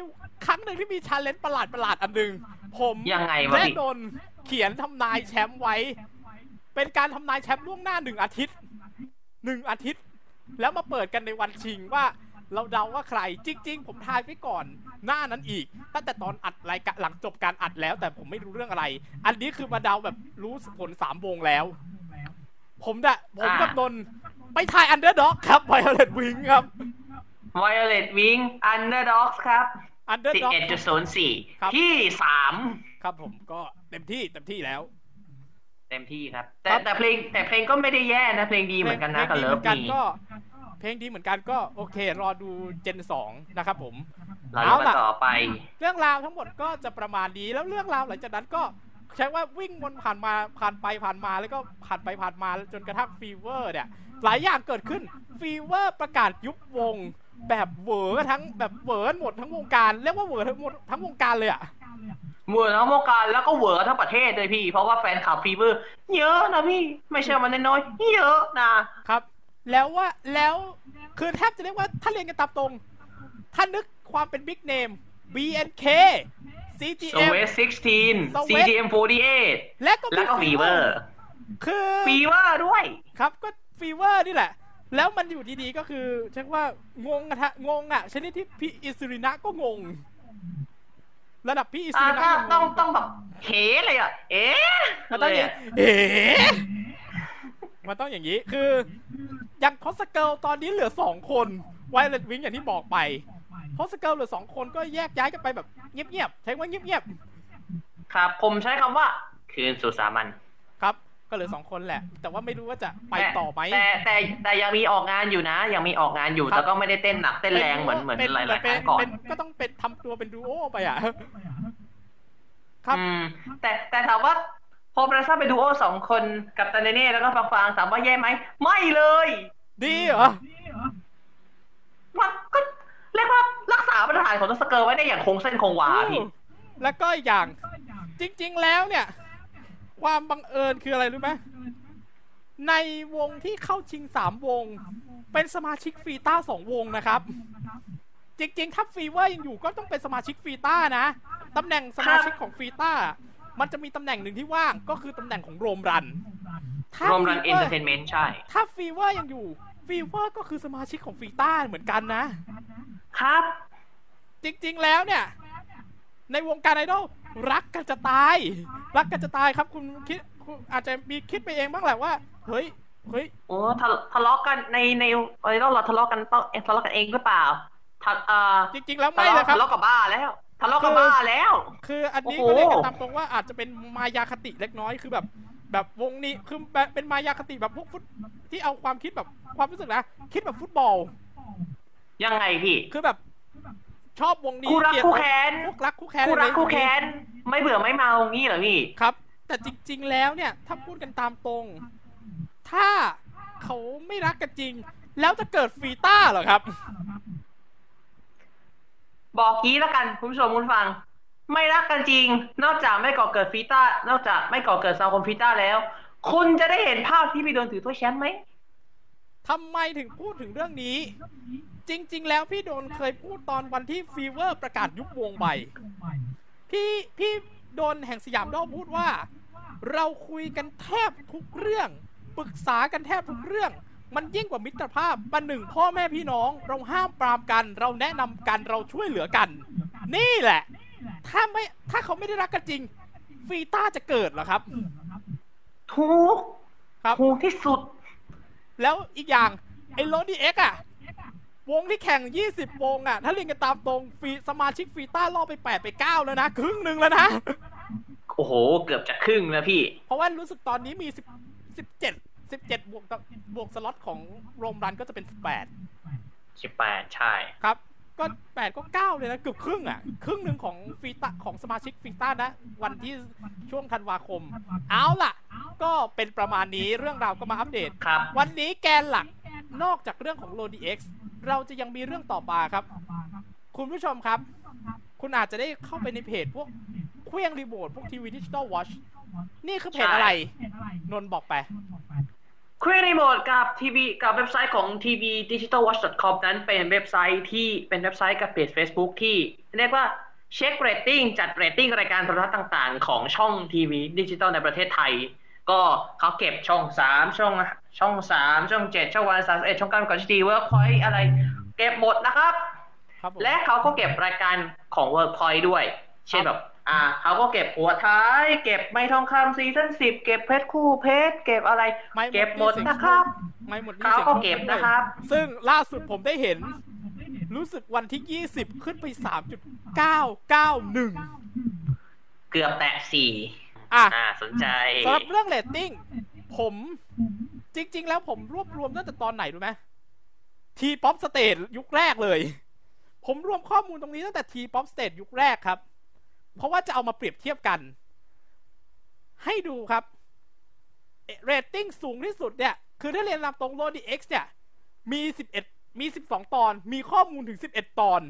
ครั้งหนึ่งที่มีชาเลนจ์ประหลาดประหลาดๆอันหนึ่งผมยังไงวะและพี่โดนเขียนทำนายแชมป์ไว้ เป็นการทำนายแชมป์ล่วงหน้าหนึ่งอาทิตย์หนึ่งอาทิตย์ แล้วมาเปิดกันในวันชิงว่า เราเดาว่าใครจริง ๆ ผมทายไว้ก่อน หน้านั้นอีก ตั้งแต่ตอนอัดรายการหลังจบการอัดแล้ว แต่ผมไม่รู้เรื่องอะไร อันนี้คือมาเดาแบบรู้ผลสามวงแล้ว ผมดะผมกับนนท์ ไปทายอันเดอร์ด็อกครับไวโอเลตวิงครับ Violet Wing Underdogs ครับอันเดอร์ด็อกครับ11.04ที่สามครับผมก็เต็มที่เต็มที่แล้วเต็มที่ครับ แต่ครับแต่เพลงแต่เพลงก็ไม่ได้แย่นะ เพลงดีเหมือนกันนะเพกับลงดีเลิเหฟมือนกันมีก็ เพลงดีเหมือนกันก็โอเค รอดู gen สองนะครับผมเราเอาดูล่ะกันต่อไป เรื่องราวทั้งหมดก็จะประมาณนี้แล้วเรื่องราวหลังจากนั้นก็ ใช้ว่าวิ่งวนผ่านมาผ่านไปผ่านมาแล้วก็ผ่านไปผ่านมาจนกระทั่ง FEVER เนี่ยหลายอย่างเกิดขึ้น FEVER ประกาศยุบวง แบบเหวอทั้งแบบเหวอหมดทั้งวงการเรียกว่าเหวอทั้งหมดทั้งวงการเลยอะเหวอทั้งวงการแล้วก็เหวอทั้งประเทศเลยพี่ เพราะว่าแฟนคลับ FEVERเยอะนะพี่ไม่ใช่มันน้อยๆเยอะนะครับ แล้วว่าแล้วคือแทบจะเรียกว่าถ้าเรียนกันตามตรง ถ้านึกความเป็นบิ๊กเนม BNK ส CGM เวส16 Sowet CDM 48และก็แล้วก็ฟีเวอร์คือฟีเวอร์ด้วย ครับก็ฟีเวอร์นี่แหละ แล้วมันอยู่ดีๆก็คือเช็คว่างงอะฮะงงอะชนิดที่พี่อิสุรินะก็งง ระดับพี่อิสุอ่ารินะถ้ายังงต้องต้องแบบเฮเลยอะ เอ๊ะมันต้องเลอยย่างอะเอ๋มันต้องอย่างนี้คืออย่างทอสเกิลตอนนี้เหลือสองคนไวเลตวิงอย่างที่บอกไป ทอสเกิลเหลือสองคนก็แยกย้ายกันไปแบบเงียบๆใช้ว่าเงียบครับ ผมใช้คำว่า คืนสู่สามัญๆครับ ก็เหลือสองคนแหละ แต่ว่าไม่รู้ว่าจะไปต่อไหมแต่แต่แต่ยังมีออกงานอยู่นะ ยังมีออกงานอยู่ครับแต่ก็ไม่ได้เต้นหนักเต้นแรงเหมือนเหมือนป็หลายๆคเป็รั้งก่อนเป็ก็ต้องเป็นทำตัวเป็นดูโอไปอะครับอืมแต่แต่ถามว่าพอประชาเป็นดูโอสองคนกับตาเนเน่แล้วก็ฟังฟังถามว่าแย่ไหม ไม่เลย ดีเหรอมันก็ เรียกว่ารักษามาตรฐานของตัวสเกอร์ไว้ได้อย่างคงเส้นคงวาพี่แล้วก็อีกอย่าง จริง ๆ แล้วเนี่ย ความบังเอิญคืออะไรรู้ไหมในวงที่เข้าชิงสามวง เป็นสมาชิกฟีต้าสองวงนะครับ จริง ๆ ถ้า FEVER ยังอยู่ก็ต้องเป็นสมาชิกฟีต้านะตำแหน่งสมาชิกของฟีต้ามันจะมีตำแหน่งหนึ่งที่ว่างก็คือตำแหน่งของโรมรันถ้ารวมรันเอน Fever เตอร์เทนเมนต์ใช่ ถ้า FEVER ยังอยู่ FEVER ก็คือสมาชิกของฟีต้าเหมือนกันนะ ครับ จริง ๆ แล้วเนี่ย ในวงการไอดอลรักกันจะตาย รักกันจะตายครับคุณคิดคุณอาจจะมีคิดไปเองบ้างแหละว่า เฮ้ยเฮ้ยโอ้ทะทะเลาะกันในในอะไรต้องเราทะเลาะกันต้องทะเลาะกันเองหรือเปล่าทะเอ่อจริงๆแล้วทะไม่เลยเลาะครับทะเลาะกับบ้าแล้วทะเลาะกับคือบ้าแล้ว คืออันนี้โอ้ก็โหเรียกกันตามตรงว่าอาจจะเป็นมายาคติเล็กน้อยคือแบบ แบบวงนี้คือแบบเป็นมายาคติแบบพวกฟุตที่เอาความคิดแบบความรู้สึกนะ คิดแบบฟุตบอล ยังไงพี่ คือแบบ ชอบวงนี้คู่รักเกลียดคู่แค้น คู่รักคู่แค้นคู่รักอะไรคู่แค้น ไม่เบื่อไม่เมางี้เหรอพี่ ครับ แต่จริง ๆ แล้วเนี่ย ถ้าพูดกันตามตรง ถ้าเขาไม่รักกันจริง แล้วจะเกิดฟีต้าเหรอครับ บอกงี้แล้วกันคุณผู้ชมคุณฟัง ไม่รักกันจริง นอกจากไม่ก่อเกิดฟีต้านอกจากไม่ก่อเกิดซาวคอมฟีต้าแล้ว คุณจะได้เห็นภาพที่พี่โดนถือถ้วยแชมป์ไหมทำไมถึงพูดถึงเรื่องนี้ จริง ๆ แล้วพี่โดนเคยพูดตอนวันที่ฟีเวอร์ประกาศยุบวงไปพี่พี่โดนแห่งสยามดอพูดว่า เราคุยกันแทบทุกเรื่องปรึกษากันแทบทุกเรื่อง มันยิ่งกว่ามิตรภาพปันหนึ่งพ่อแม่พี่น้อง เราห้ามปรามกัน เราแนะนำกันเราช่วยเหลือกัน นี่แหละ ถ้าไม่ถ้าเขาไม่ได้รักกันจริง ฟีต้าจะเกิดเหรอครับถูกครับถูกที่สุด แล้วอีกอย่างไอ้โรดีเอ็กอะ วงที่แข่ง 20 วงอะถ้าเรียนกันตามตรงฟรีสมาชิกฟรีต้ารอบไป 8 ไป 9 แล้วนะ ครึ่งหนึ่งแล้วนะ โอ้โห เกือบจะครึ่งแล้วพี่ เพราะว่ารู้สึกตอนนี้มี 10 17 17 บวกต่อบวกสล็อตของโรมรันก็จะเป็น 18สิบแปดใช่ ครับ ก็ 8 ก็ 9 เลยนะ เกือบครึ่งอะครึ่งหนึ่งของฟรีต้าของสมาชิกฟรีต้านะ วันที่ช่วงธันวาคม เอาล่ะ ก็เป็นประมาณนี้เรื่องราวก็มาอัปเดต ครับ วันนี้แกนหลักนอกจากเรื่องของ LODI X เราจะยังมีเรื่องต่อมาครับ คุณผู้ชมครับ คุณอาจจะได้เข้าไปในเพจพวกเครื่องรีโมทพวก TV Digital Watch นี่คือเพจอะไร นนท์บอกไปคุยรีโมทกับทีวีกับเว็บไซต์ของ tvdigitalwatch.com นั้นเป็นเว็บไซต์ที่เป็นเว็บไซต์กับเพจ Facebook ที่เรียกว่าเช็คเรตติ้งจัดเรตติ้งรายการโทรทัศน์ต่างๆ ของช่องทีวีดิจิตอลในประเทศไทย ก็เขาเก็บช่อง3ช่องช่อง3ช่อง7ช่องวันสามเอ็ดช่องเก้าก่อนทีเวิร์กพอยต์อะไร เก็บหมดนะครับครับผมและเขาก็เก็บรายการของ Workpoint ด้วย เช่นแบบอ่าเขาก็เก็บหัวท้าย เก็บไม่ทองคำซีซั่นสิบเก็บเพชรคู่เพชรเก็บอะไรไม่เก็บหมดนะครับ ไม่หมดนี่เขาสียงก็โชเก็บด้วยนะครับ ซึ่งล่าสุดผมได้เห็น รู้สึกวันที่20ขึ้นไป3.991เกือบแตะสี่ อะอ่าสนใจสำหรับเรื่องเรตติ้งผมจริง ๆ แล้วผมรวบรวมตั้งแต่ตอนไหนรู้ไหมทีป๊อปสเต e ยุคแรกเลย ผมรวมข้อมูลตรงนี้ตั้งแต่ T-POP STAGE ยุคแรกครับ เพราะว่าจะเอามาเปรียบเทียบกัน ให้ดูครับเรตติ้งสูงที่สุดเนี่ย คือถ้าเรียนตามตรงโลดี X เนี่ย มี11มี12ตอน มีข้อมูลถึง11ตอน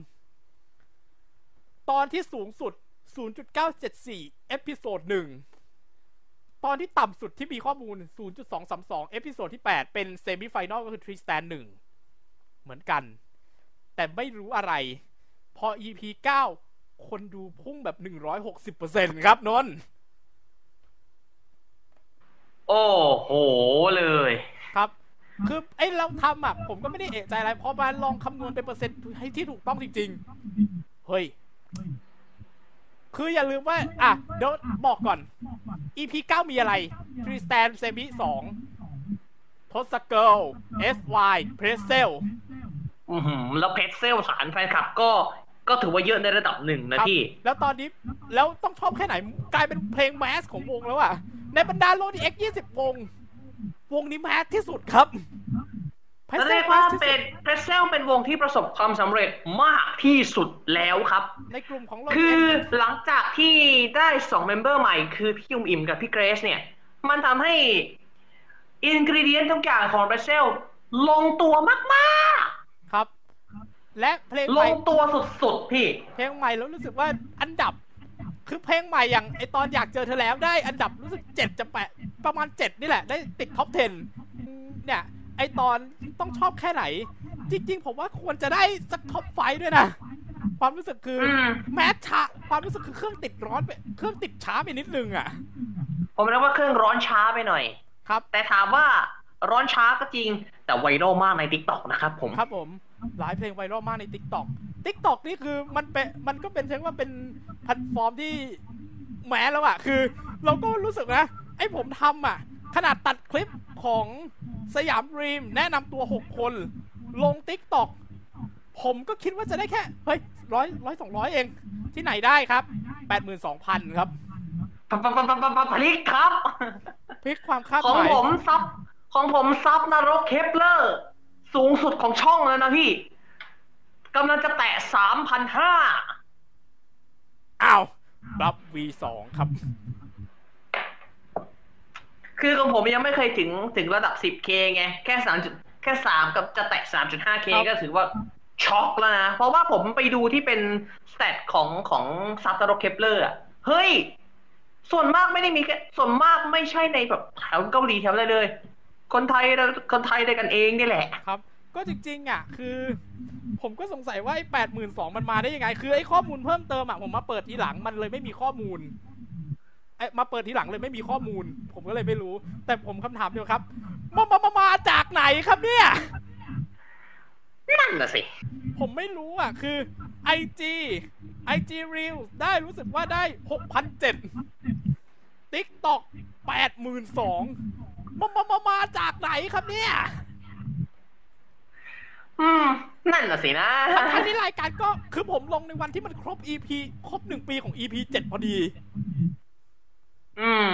ตอนที่สูงสุด 0.974 episode หนึ่งตอนที่ต่ำสุดที่มีข้อมูล 0.232 episode ที่ 8 เป็น semi-final ก็คือทรีสแตนหนึ่งเหมือนกัน แต่ไม่รู้อะไร พอ EP 9 คนดูพุ่งแบบ 160%ครับนนท์โอ้โหเลยครับคือไอ้เราทำอะผมก็ไม่ได้เอะใจอะไรพอมาลองคำนวณเป็นเปอร์เซ็นต์ให้ที่ถูกต้องจริง ๆ เฮ้ย คืออย่าลืมว่า อะ เดี๋ยวบอกก่อน EP 9 มีอะไรทรีสแตนเซมิ2ทศเกิล SY เพรสเซลอือหือแล้วเพจเซลสารแฟนคลับก็ก็ถือว่าเยอะในระดับหนึ่งนะพี่ แล้วตอนนี้ แล้วต้องชอบแค่ไหน กลายเป็นเพลงแมสของวงแล้วอะ ในบรรดาโลดีเอ็กยี่สิบวง วงนี้แมสที่สุดครับ เรียกว่าเป็น PRETZELLE เป็นวงที่ประสบความสำเร็จมากที่สุดแล้วครับ ในกลุ่มของโลคืดีอเอ็กหลังจากที่ได้สอง member ใหม่คือพี่ยุมอิ่มกับพี่เกรซเนี่ย มันทำให้ ingredient ทุกอย่างของ PRETZELLE ลงตัวมากครับ และเพลงใหม่ๆ ลงตัวสุดๆ พี่ เพลงใหม่แล้วรู้สึกว่าอันดับ คือเพลงใหม่อย่างไอตอนอยากเจอเธอแล้วได้อันดับรู้สึกเจ็ดจะแปดประมาณเจ็ดนี่แหละ ได้ติดท็อป 10 เนี่ย ไอตอนต้องชอบแค่ไหน จริง ๆ ผมว่าควรจะได้สักท็อปไฟด้วยนะ ความรู้สึกคืออม แม้ช้าความรู้สึกคือเครื่องติดร้อนไปเครื่องติดช้าไปนิดนึงอะ ผมเรียกว่าเครื่องร้อนช้าไปหน่อย ครับ แต่ถามว่าร้อนช้าก็จริง แต่ไวรัลมากใน t ิ k t o k นะครับผม ครับผมหลายเพลงไวรัลมากใน t ิ k t o k t ิ k t o k นี่คือมันเป็นมันก็เป็นเชิงว่าเป็นแพลตฟอร์มที่แหมแล้วอะคือ เราก็รู้สึกนะ ไอ้ผมทำอะ ขนาดตัดคลิปของสยามดรีมแนะนำตัว 6 คน ลง TikTok ผมก็คิดว่าจะได้แค่ เฮ้ยร้อยร้อยสองร้อยเอง ที่ไหนได้ครับ82,000ครับปั๊บปั๊บปั๊บปั๊บปั๊บพลิกครับ พลิกความคาดของหมายผมซับ ของผมซับนรก Kep1er สูงสุดของช่องแล้วนะพี่กำลังจะแตะสามพันห้าอ้าว buff V2 ครับ คือของผมยังไม่เคยถึงถึงระดับ 10K ไง แค่สามจุดแค่สามกับจะแตะ 3.5K ครับก็ถือว่าช็อกแล้วนะ เพราะว่าผมไปดูที่เป็น stat ของของซับนรก Kep1er อะเฮ้ย ส่วนมากไม่ได้มีแค่ส่วนมากไม่ใช่ในแบบแถวเกาหลีแถวอะไรเลย คนไทยคนไทยด้วยกันเองนี่แหละครับก็จริงๆอะคือ ผมก็สงสัยว่าไอ้แปดหมื่นสองมันมาได้ยังไง คือไอ้ข้อมูลเพิ่มเติมอะผมมาเปิดทีหลังมันเลยไม่มีข้อมูลไอ้ มาเปิดทีหลังเลยไม่มีข้อมูล ผมก็เลยไม่รู้ แต่ผมคำถามเดียวครับมามามามาจากไหนครับเนี่ยนั่นน่ะสิ ผมไม่รู้อะ คือ IG IG Reel ได้รู้สึกว่าได้หกพันเจ็ด TikTok แปดหมื่นสองมามามามาจากไหนครับเนี่ยอืมนั่นน่ะสินะทั้งที่รายการก็คือผมลงในวันที่มันครบ EP ครบหนึ่งปีของ EP เจ็ดพอดี อืม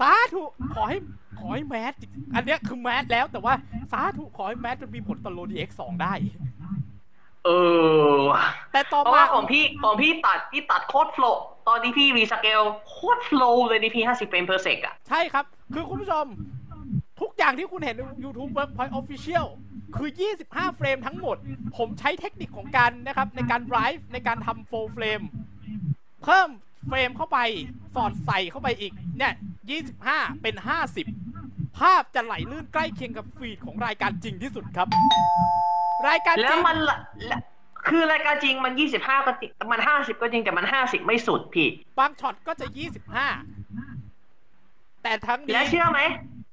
สาธุขอให้ขอให้ mass อันเนี้ยคือ mass แล้วแต่ว่าสาธุขอให้ mass จนมีผลต่อ LODI X สองได้ เออว่ะแต่ต่อเพราะมาว่าของพี่ของพี่ตัดพี่ตัดโคตร flow ตอนที่พี่ rescaleโคตร flow เลยนี่พี่ห้าสิบ frame per sec อะใช่ครับ คือคุณผู้ชม ทุกอย่างที่คุณเห็นใน YouTube Workpoint Official คือ 25 เฟรมทั้งหมด ผมใช้เทคนิคของการนะครับ ในการ drive ในการทำ full frame เพิ่มเฟรมเข้าไป สอดใส่เข้าไปอีก เนี่ย25เป็น50ภาพจะไหลลื่นใกล้เคียงกับ feed ของรายการจริงที่สุดครับ รายการจริงแล้วมันละและคือรายการจริงมันยี่สิบห้าก็จริงมันห้าสิบก็จริงแต่มันห้าสิบไม่สุดพี่ บางช็อตก็จะ 25 แต่ทั้งนี้และเชื่อไหม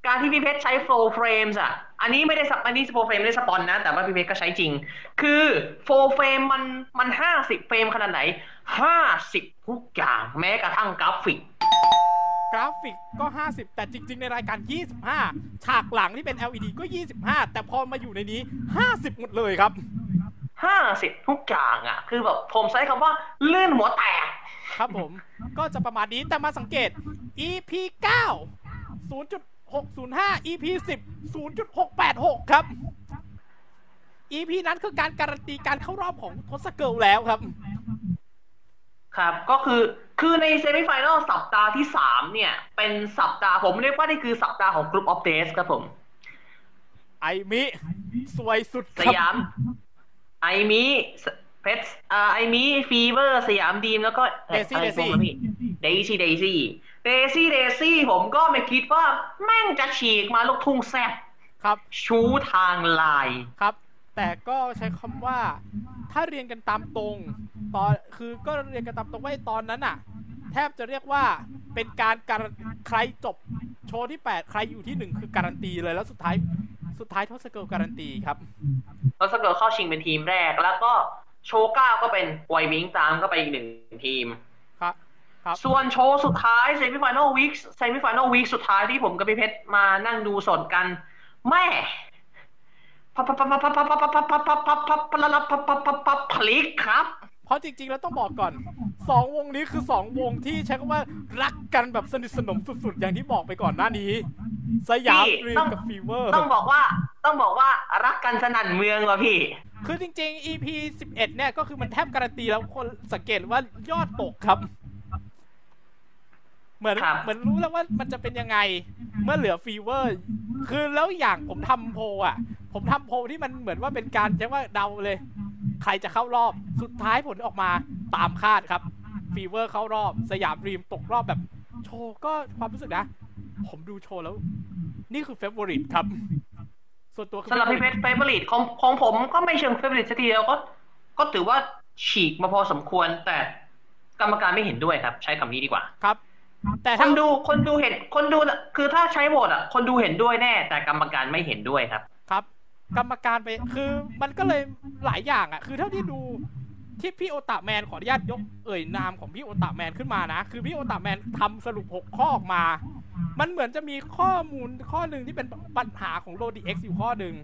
การที่พี่เพชรใช้ Flowframes อะ อันนี้ไม่ได้สับอันนี้ Flowframes ไม่ได้สปอนนะ แต่ว่าพี่เพชรก็ใช้จริง คือ Flowframes มันมันห้าสิบเฟรมขนาดไหนห้าสิบทุกอย่างแม้กระทั่งกราฟิก กราฟิกก็ 50 แต่จริง ๆ ในรายการ 25 ฉากหลังที่เป็น LED ก็ 25 แต่พอมาอยู่ในนี้ 50 หมดเลยครับห้าสิบทุกอย่างอะ คือแบบผมใช้คำว่าเลื่อนหัวแตก ครับผม ก็จะประมาณนี้ แต่มาสังเกต EP 9 0.605 EP 10 0.686 ครับ EP นั้นคือการการันตีการเข้ารอบของทศเกิลแล้วครับ ครับ ก็คือคือในเซมิไฟแนลสัปดาห์ที่สามเนี่ย เป็นสัปดาห์ผมเรียกว่านี่คือสัปดาห์ของ Group of Days ครับผม ไอมิสวยสุดสครับยาม ไอมีเพชรอ่าไอมีฟีเวอร์ สยามดีม แล้วก็เดซี่เดซี่เดซี่เดซี่เดซี่เดซี่ผมก็ไม่คิดว่า แม่งจะฉีกมาลูกทุ่งแซ่บครับ ชูทางลายครับ แต่ก็ใช้คำว่า ถ้าเรียนกันตามตรง ตอนคือก็เรียนกันตามตรงว่าตอนนั้นอะ แทบจะเรียกว่าเป็นการการใครจบโชว์ที่ 8 ใครอยู่ที่ 1 คือการันตีเลยแล้วสุดท้ายสุดท้าย Tossgirl การันตีครับ Tossgirl เข้าชิงเป็นทีมแรก แล้วก็โชว์เก้าก็เป็นไววิงตามก็ไปอีกหนึ่งทีมครับส่วนโชว์สุดท้าย semifinal week semifinal week สุดท้ายที่ผมกับพี่เพชรมานั่งดูสดกัน แม่งพลิกครับ ราะจริงๆ แล้วต้องบอกก่อน 2 วงนี้คือ 2 วงที่ใช้คำว่ารักกันแบบสนิทสนมสุดๆ อย่างที่บอกไปก่อนหน้านี้ สยามพี่ดรีต้มองกับ Fever ต้องบอกว่าต้องบอกว่ารักกันสนั่นเมืองว่ะพี่ คือจริงๆ EP 11 เนี่ยก็คือมันแทบการันตีแล้วคนสังเกตว่ายอดตกครับ เหมือนครับเหมือนรู้แล้วว่ามันจะเป็นยังไง เมื่อเหลือ Fever คือแล้วอย่างผมทำโพลอะ ผมทำโพลที่มันเหมือนว่าเป็นการใช้ว่าเดาเลย ใครจะเข้ารอบสุดท้ายผลออกมาตามคาดครับ Fever เข้ารอบ Siam Dream ตกรอบแบบ โชว์ก็ความรู้สึกนะ ผมดูโชว์แล้ว นี่คือ favorite ครับ ส่วนตัวคือสำหรับพี่เพชร favorite ของของผมก็ไม่เชิง favorite สักทีเดียวก็ ก็ถือว่าฉีกมาพอสมควรแต่กรรมการไม่เห็นด้วยครับ ใช้คำนี้ดีกว่าครับ แต่คถ้านดูคนดูเห็นคนดูคือถ้าใช้โหวตอะ คนดูเห็นด้วยแน่ แต่กรรมการไม่เห็นด้วยครับ ครับ กรรมการไปคือมันก็เลยหลายอย่างอะ คือเท่าที่ดูที่พี่โอตาแมนขออนุญาตยกเอ่ยนามของพี่โอตาแมนขึ้นมานะ คือพี่โอตาแมนทำสรุป 6 ข้อออกมา มันเหมือนจะมีข้อมูลข้อหนึ่งที่เป็นปัญหาของ LODI X อยู่ข้อหนึ่ง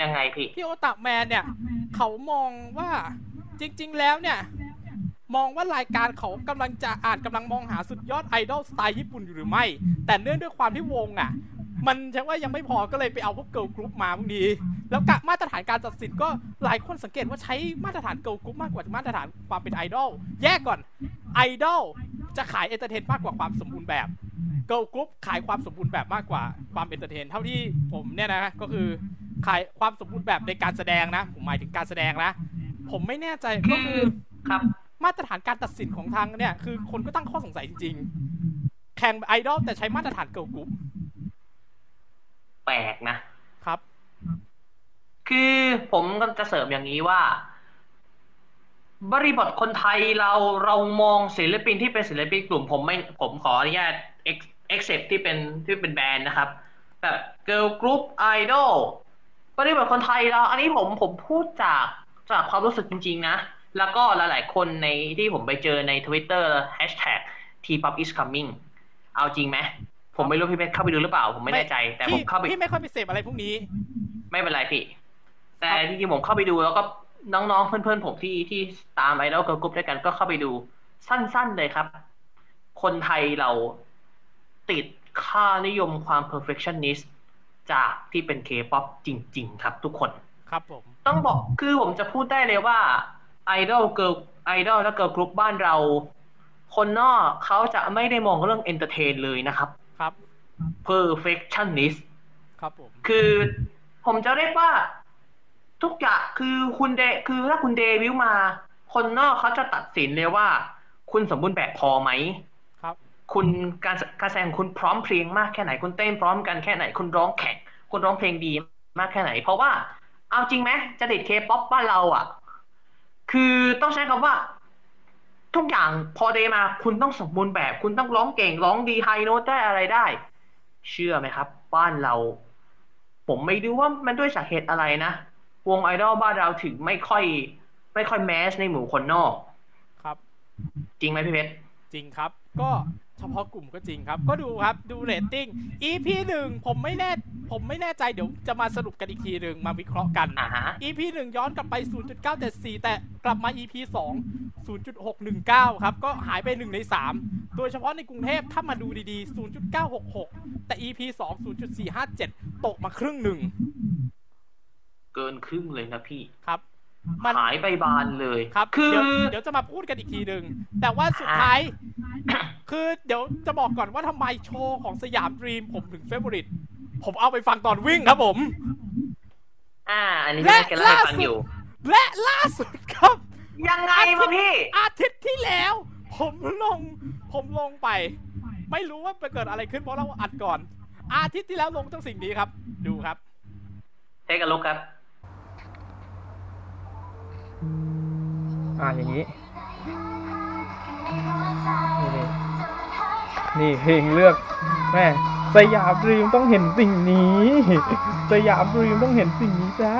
ยังไงพี่ พี่โอตาแมนเนี่ย เขามองว่าจริง ๆ แล้วเนี่ย มองว่ารายการเขากำลังจะอาจกำลังมองหาสุดยอดไอดอลสไตล์ญี่ปุ่นอยู่หรือไม่ แต่เนื่องด้วยความที่วงอะ มันใช่ว่ายังไม่พอก็เลยไปเอาพวก girl group มาพวกนี้ แล้วกมาตรฐานการตัดสินก็หลายคนสังเกตว่าใช้มาตรฐาน girl group มากกว่ามาตรฐานความเป็นไอดอลแยกก่อนไอดอลจะขาย entertain มากกว่าความสมบูรณ์แบบ girl group ขายความสมบูรณ์แบบมากกว่าความ entertain เท่าที่ผมเนี่ยนะก็คือขายความสมบูรณ์แบบในการแสดงนะ ผมหมายถึงการแสดงนะ ผมไม่แน่ใจก็คือครับมาตรฐานการตัดสินของทางเนี่ย คือคนก็ตั้งข้อสงสัยจริงๆ แข่งไอดอลแต่ใช้มาตรฐาน girl group แปลกนะครับ คือผมก็จะเสริมอย่างนี้ว่า บริบทคนไทยเราเรามองศิลปินที่เป็นศิลปินกลุ่มผมไม่ผมขออนุญาต ex- except ที่เป็นที่เป็นแบรนด์นะครับ แบบ girl group idol บริบทคนไทยเรา อันนี้ผมผมพูดจากจากความรู้สึกจริง ๆ นะ แล้วก็หลาย ๆ คนในที่ผมไปเจอใน Twitter hashtag T-pop is coming เอาจริงไหม ผมไม่รู้พี่เพชรเข้าไปดูหรือเปล่า ผมไม่แน่ใจ แต่ผมพี่เข้าไปพี่ไม่ค่อยไปเสพอะไรพวกนี้ ไม่เป็นไรพี่ แต่จริงๆผมเข้าไปดูแล้วก็น้องๆเพื่อนๆผมที่ที่ตามไอดอล girl group ด้วยกันก็เข้าไปดู สั้นๆเลยครับ คนไทยเราติดค่านิยมความ perfectionist จากที่เป็น K-pop จริง ๆ ครับทุกคนครับผม ต้องบอกคือผมจะพูดได้เลยว่าไอดอล girl ไอดอลและ girl group บ้านเรา คนนอกเขาจะไม่ได้มองเรื่อง entertain เลยนะครับครับ perfectionist ครับผม คือผมจะเรียกว่า ทุกอย่างคือคุณเดคือถ้าคุณเดวิวมา คนนอกเขาจะตัดสินเลยว่า คุณสมบูรณ์แบบพอไหมครับ คุณการการแสดงของคุณพร้อมเพรียงมากแค่ไหน คุณเต้นพร้อมกันแค่ไหน คุณร้องแข่งคุณร้องเพลงดีมากแค่ไหน เพราะว่า เอาจริงไหมจะติดเคป๊อปบ้านเราอะ คือต้องใช้คำว่า ทุกอย่างพอเดมา คุณต้องสมบูรณ์แบบ คุณต้องร้องเก่งร้องดี high note ได้อะไรได้ เชื่อไหมครับ บ้านเรา ผมไม่รู้ว่ามันด้วยสาเหตุอะไรนะ วงไอดอลบ้านเราถึงไม่ค่อย ไม่ค่อย mass ในหมู่คนนอก ครับ จริงไหมพี่เพชรจริงครับ ก็ เฉพาะกลุ่มก็จริงครับ ก็ดูครับดูเรตติ้ง EP หนึ่งผมไม่แน่ผมไม่แน่ใจเดี๋ยวจะมาสรุปกันอีกทีหนึ่งมาวิเคราะห์กันอ่าฮะ EP หนึ่งย้อนกลับไป 0.974 แต่กลับมา EP 2 0.619 ครับ ก็หายไป 1 ใน 3 โดยเฉพาะในกรุงเทพถ้ามาดูดีๆ 0.966 แต่ EP 2 0.457 ตกมาครึ่งหนึ่ง เกินครึ่งเลยนะพี่ครับ มันหายไปบานเลยครับ คือเดี๋ยวเดี๋ยวจะมาพูดกันอีกทีหนึ่งแต่ว่าสุดท้าย คือเดี๋ยวจะบอกก่อนว่าทำไมโชว์ของสยามดรีมผมถึงเฟเวอริตผมเอาไปฟังตอนวิ่งครับผม อ่า อันนี้และพี่เพชรกำลังล่าฟังสุอดยู่และล่าสุดครับ ยังไงวะพี่ อาทิตย์ที่แล้ว ผมลง ผมลงไป ไม่รู้ว่าไปเกิดอะไรขึ้นเพราะเราอัดก่อน อาทิตย์ที่แล้วลงเจ้าสิ่งนี้ครับ ดูครับเทกันลุกครับ อ่าอย่างนี้ นี่นี่เพลงเลือกแม่สยามดรีมต้องเห็นสิ่งนี้ สยามดรีมต้องเห็นสิ่งนี้จ้า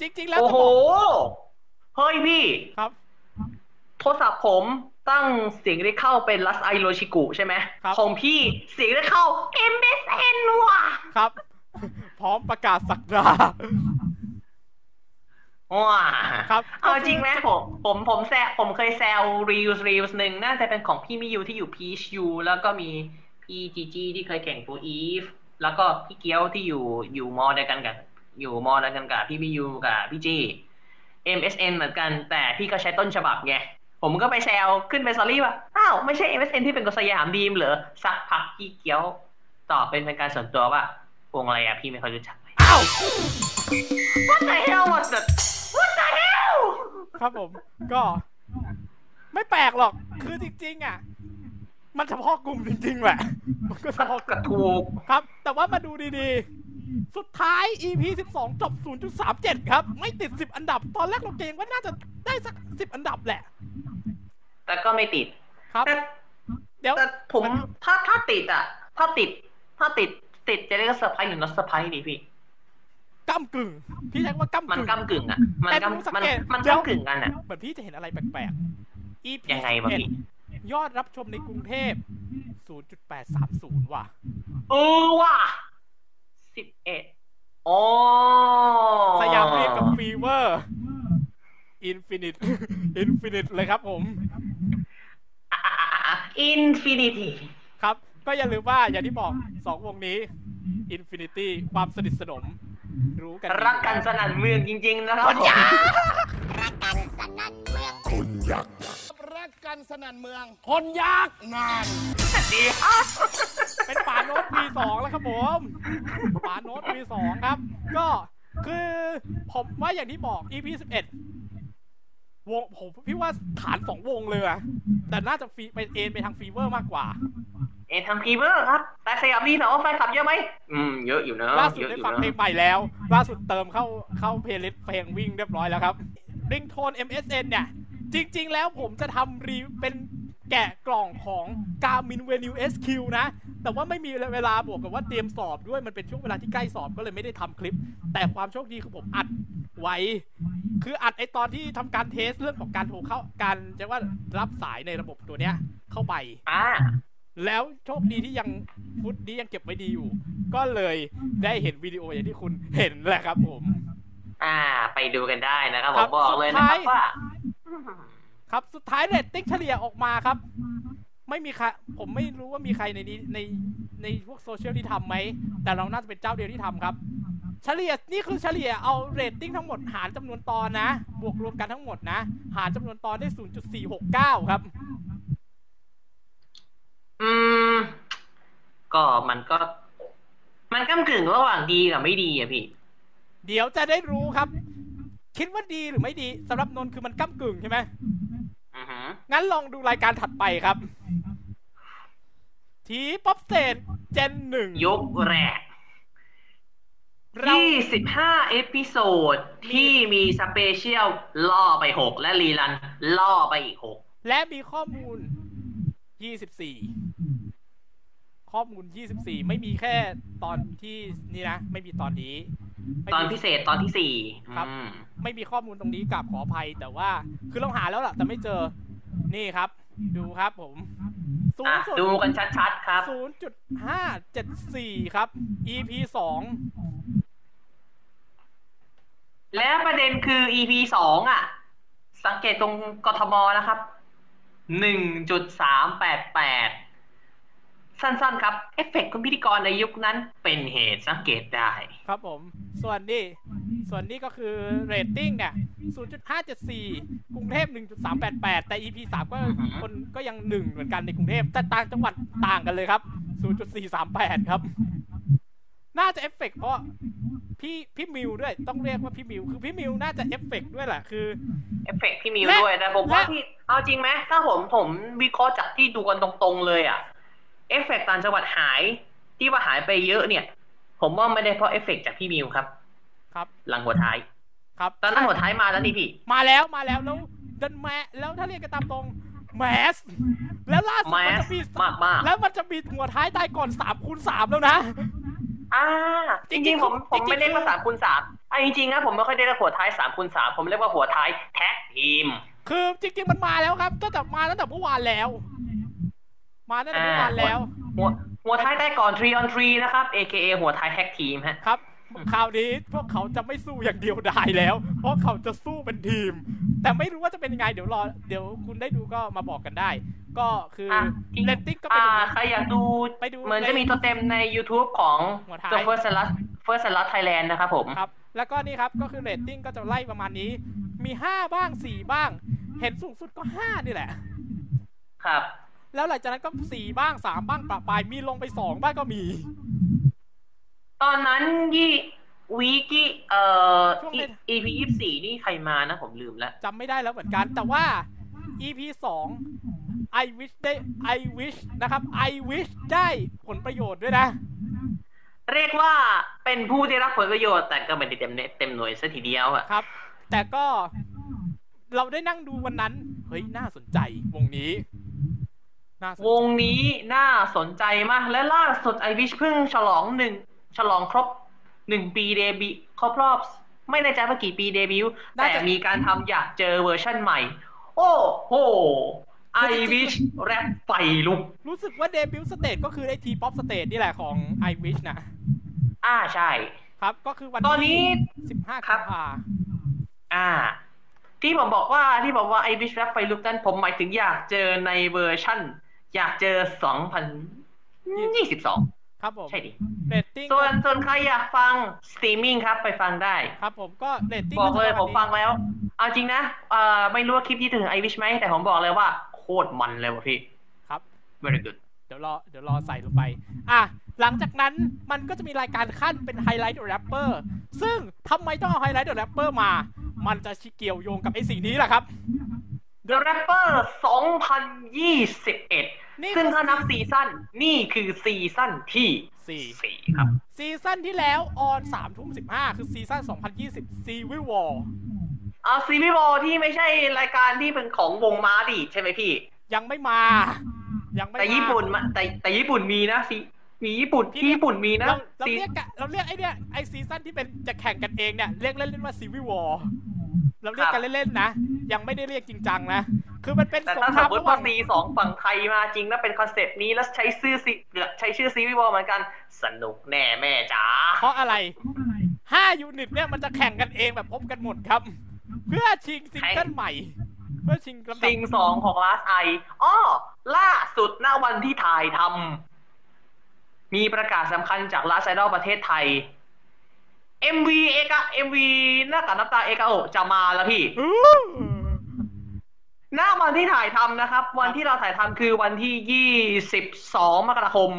จริง ๆ แล้วโอ้จะโห บอกเฮ้ยพี่ ครับ โทรศัพท์ผมตั้งเสียงได้เข้าเป็นลัสไอโรชิกุใช่ไหม ครับ ของพี่เสียงได้เข้า MSN ว่ะ ครับ พร้อมประกาศสักดา ว้าครับเอาจริงไหมผมผมผมแซวผมเคยแซวรีวิวรีวิวหนึ่งน่าจะเป็นของพี่มิยูที่อยู่พีชยูแล้วก็มีพี่จีจีที่เคยแข่งฟูอีฟแล้วก็พี่เกียวที่อยู่อยู่มอเดียวกันกับอยู่มอเดียวกันกับพี่มิยูกับพี่จี MSN เหมือนกัน แต่พี่ก็ใช้ต้นฉบับไงผมก็ไปแซวขึ้นไปสอรี่ว่าอ้าวไม่ใช่ MSN ที่เป็นกบสยามดีมเหรอสักพักพี่เกียวตอบเป็นเป็นการส่วนตัวว่าวงอะไรอะพี่ไม่ค่อยรู้จักเลยอ้าว What the hell was that What the hell ครับผม ก็ ไม่แปลกหรอก คือจริง ๆ อะ มันเฉพาะกลุ่มจริง ๆ แหละ มันก็เฉพาะกกลุ่ระมถูกครับ แต่ว่ามาดูดีๆ สุดท้าย EP 12 จบ 0.37 ครับ ไม่ติด 10 อันดับ ตอนแรกเราเกรงว่าน่าจะได้สัก 10 อันดับแหละ แต่ก็ไม่ติด ครับแต่เดี๋ยวแต่ผมถ้าถ้าติดอะถ้าติด ถ้าติดติดจะเรียกว่าเซอร์ไพรส์หรือ not เซอร์ไพรส์ดีพี่ ก้ากึ่ง พี่ใช้ว่าก้ามันกึ่ง ก้ากึ่งอะมันแต่ก้าดูสังมันเกต มันเดี๋ยวก้ากึ่งกันอะเหมือนพี่จะเห็นอะไรแปลกๆ EP ยังไงวะพี่ 11ยอดรับชมในกรุงเทพ 0.830 ว่ะ เออว่ะสิบเอ็ดอ๋อสยามเรียกกับฟีเวอร์ อินฟินิต อินฟินิตเลยครับผม อินฟินิตี้ครับ ก็อย่าลืมว่าอย่างที่บอกสองวงนี้อินฟินิตี้ความสนิทสนม รู้กันดีรักกันสนั่นเมืองจริง ๆ นะครับคนยาคนยักษ์รักกันสนั่นเมือง คนยักษ์นานดีครับเป็นป่าโน้ต V2 แล้วครับผมป่าโน้ต V2 ครับ ก็คือผมว่าอย่างที่บอก EP 11วงผมพี่ว่าฐานสองวงเลยอะแต่น่าจะฟีไปเอ็นไปทางฟีเวอร์มากกว่า เอ็นทำพีเบอร์ครับแต่สยามดีถามว่าแฟนคลับเยอะไหมอืมเยอะอยู่นะล่าสุดเยอะได้อยู่ฟังนะเพลงใหม่แล้ว ล่าสุดเติมเข้าเข้าเพลย์ลิสต์เพลงวิ่งเรียบร้อยแล้วครับริงโทน MSN เนี่ย จริง ๆ แล้วผมจะทำรีเป็นแกะกล่องของ Garmin Venue SQ นะ แต่ว่าไม่มีเวลาบวกกับว่าเตรียมสอบด้วยมันเป็นช่วงเวลาที่ใกล้สอบก็เลยไม่ได้ทำคลิป แต่ความโชคดีคือผมอัดไว้ คืออัดไอตอนที่ทำการเทสเรื่องของการโทรเข้าการจะว่ารับสายในระบบตัวเนี้ยเข้าไปอ่า แล้วโชคดีที่ยังฟุตนี้ยังเก็บไว้ดีอยู่ ก็เลยได้เห็นวิดีโออย่างที่คุณเห็นแหละครับผม อ่า ไปดูกันได้นะครับคผรัมบบอกเลยนะครับสุดท้ายว่าครับสุดท้ายเรตติ้งเฉลี่ยออกมาครับ ไม่มีใครผมไม่รู้ว่ามีใครในนี้ในในพวกโซเชียลที่ทำไหม แต่เราน่าจะเป็นเจ้าเดียวที่ทำครับ เฉลี่ยนี่คือเฉลี่ยเอาเรตติ้งทั้งหมดหารจำนวนตอนนะ บวกรวมกันทั้งหมดนะ หารจำนวนตอนได้ 0.469 ครับ อืม ก็มันก็ มันก้ากึ่งระหว่างดีกับไม่ดีอะพี่ เดี๋ยวจะได้รู้ครับ คิดว่าดีหรือไม่ดีสำหรับนนท์คือมันก้ากึ่งใช่ไหมอือหืองั้นลองดูรายการถัดไปครับ T-Pop Stage gen หนึ่งยุคแรกเรา25 episode ที่มี special ล่อไป6และ rerun ล่อไปอีก6และมีข้อมูล 24ข้อมูล24ไม่มีแค่ตอนที่นี่นะ ไม่มีตอนนี้ไม่ตอนมีพิเศษตอนที่4ครับ ไม่มีข้อมูลตรงนี้กับขออภัยแต่ว่า คือเราหาแล้วล่ะ แต่ไม่เจอนี่ครับ ดูครับผมสูงอะสุดดูกันชัดๆครับศูนย์จุดห้าเจ็ดสี่ครับ EP สองและประเด็นคือ EP 2อะ สังเกตตรงกทมนะครับ 1.388สั้นๆ ครับ เอฟเฟกต์คุณพิธีกรในยุคนั้นเป็นเหตุสังเกตได้ ครับผม ส่วนนี่ส่วนนี้ก็คือเรตติ้งเนี่ย0.574 กรุงเทพ 1.388 แต่ EP 3ก็อือหือคนก็ยังหนึ่งเหมือนกันในกรุงเทพ แต่ต่างจังหวัดต่างกันเลยครับ 0.438 ครับ น่าจะเอฟเฟกต์เพราะพี่พี่มิวด้วยต้องเรียกว่าพี่มิว คือพี่มิวน่าจะเอฟเฟกต์ด้วยแหละคือเอฟเฟกต์พี่มิวและด้วยแต่ผมว่าและที่เอาจริงไหมถ้าผมผมวิเคราะห์จากที่ดูกันตรงๆเลยอะเอฟเฟกต์ต่างจังหวัดหายที่ว่าหายไปเยอะเนี่ย ผมว่าไม่ได้เพราะเอฟเฟกต์จากพี่มิวครับ ครับ หลังหัวท้าย ครับตอนนั้นหัวท้ายมาแล้วนี่พี่ มาแล้วมาแล้วแล้วดันแมแล้วถ้าเรียกกันตามตรงแมสแล้วล่าสุดแมมันสจะมีมากมากๆแล้วมันจะมีหัวท้ายตายก่อนสามคูณสามแล้วนะ อ่าจจริริงงๆๆผมจริผงๆมไม่เรียกว่าคือสามคูณสามอะจริงๆนะผมไม่ค่อยได้เรียกหัวท้ายสามคูณสามผมเรียกว่าหัวท้ายแท็กทีม คือจริง ๆ มันมาแล้วครับตั้งแต่มาตั้งแต่เมื่อวานแล้ว มาตั้งแต่เมื่อวานแล้ว หัวหัวท้ายได้ก่อน3 on 3นะครับ AKA หัวท้าย tag team ฮะครับ คราวนี้พวกเขาจะไม่สู้อย่างเดียวดายแล้ว เพราะเขาจะสู้เป็นทีม แต่ไม่รู้ว่าจะเป็นยังไงเดี๋ยวรอ เดี๋ยวคุณได้ดูก็มาบอกกันได้ ก็คือออะจริงเรตติ้งก็เป็นอ่าอย่างนี้ใครอยากดูไปดูเหมือนในจะมีตัวเต็มใน YouTube ของหัวท้าย The First Slot First Slot Thailand นะครับผมครับแล้วก็นี่ครับก็คือเรตติ้งก็จะไล่ประมาณนี้ มีห้าบ้างสี่บ้าง เห็นสูงสุดก็ห้านี่แหละ ครับ แล้วหลังจากนั้นก็สี่บ้างสามบ้างปะปลายมีลงไปสองบ้างก็มี ตอนนั้นยี่วีกี้เอ่อ ช่วงเดือน EP ยี่สิบสี่นี่ใครมานะผมลืมแล้วจำไม่ได้แล้วเหมือนกัน แต่ว่า EP 2 I wish ได้ I wish นะครับ I wish ได้ผลประโยชน์ด้วยนะ เรียกว่าเป็นผู้ได้รับผลประโยชน์แต่ก็ไม่ได้เต็มเม็ดเต็มหน่วยซะทีเดียวอะครับ แต่ก็เราได้นั่งดูวันนั้น เฮ้ย น่าสนใจวงนี้ น่าสนวใจงนี้น่าสนใจมาก และล่าสุด I wish เพิ่งฉลองหนึ่ง ฉลองครบหนึ่งปีเดบิครบรอบ ไม่แน่ใจว่ากี่ปีเดบิวต์แต่มีการทำอยากเจอเวอร์ชั่นใหม่ โอ้โห I wish rapไฟลุก รู้สึกว่า debut stage ก็คือไอ T-Popเตจนี่แหละของ I wish นะ อ่าใช่ ครับก็คือวันตอนนี้ที่15กุมภาครับมภาอ่า ที่ผมบอกว่าที่บอกว่า I wish rap ไฟลุกนั้นผมหมายถึงอยากเจอในเวอร์ชั่น อยากเจอ2022 ครับผมใช่ดิเรตติ้งส่วนส่วนใครอยากฟังสตรีมมิ่งครับไปฟังได้ ครับผมก็เรตติ้งบอกเลยจะผมประาณนี้ฟังแล้ว เอาจริงนะเอ่อไม่รู้ว่าคลิปที่ถึง I wish ไหมแต่ผมบอกเลยว่าโคตรมันเลยว่ะพี่ ครับ very good เดี๋ยวรอเดี๋ยวรอใส่ลงไป อะ หลังจากนั้นมันก็จะมีรายการขั้นเป็นไฮไลท์ The Rapper ซึ่งทำไมต้องเอาไฮไลท์ The Rapper มา มันจะชิเกี่ยวโยงกับไอ้สิ่งนี้แหละครับ The Rapper 2021 นี่ซึ่งคือถ้านับซีซั่นนี่คือซีซั่นที่สี่สี่ครับ ซีซั่นที่แล้วออนสามทุ่มสิบห้าคือซีซั่น2020 Civil War เอาซีรีส์บอลที่ไม่ใช่รายการที่เป็นของวงม้าดิใช่ไหมพี่ ยังไม่มา ยังไม่แต่มาญี่ปุ่นมาแต่แต่ญี่ปุ่นมีนะซีมีญี่ปุ่นที่ญี่ปุ่นมีนะเราเราซีเรียกกะเราเรียกไอ้เนี่ยไอซีซั่นที่เป็นจะแข่งกันเองเนี่ยเรียกเล่นๆว่า Civil War เราเรียกกันเล่นๆนะ ยังไม่ได้เรียกจริงจังนะ คือมันเป็นแต่สงถ้าคสรามมมติระหว่าว่างซีสองฝั่งไทยมาจริงแล้วเป็นคอนเซปต์นี้แล้วใช้ชื่อซีใช้ชื่อซีรีส์บอลเหมือนกัน สนุกแน่แม่จ๋า เพราะอะไร5 unit เนี่ยมันจะแข่งกันเองแบบพบกันหมดครับ เพื่อชิงซิงเกิลใหม่ เพื่อชิงลำดับซิงสองของ Last I อ้อล่าสุดณวันที่ถ่ายทำมีประกาศสำคัญจาก Last Idol ประเทศไทย MV เอกะ MV หน้ากากน้ำตาเอกะโอะจะมาแล้วพี่อู้หน้าวันที่ถ่ายทำนะครับ วันที่เราถ่ายทำคือวันที่22มกราคม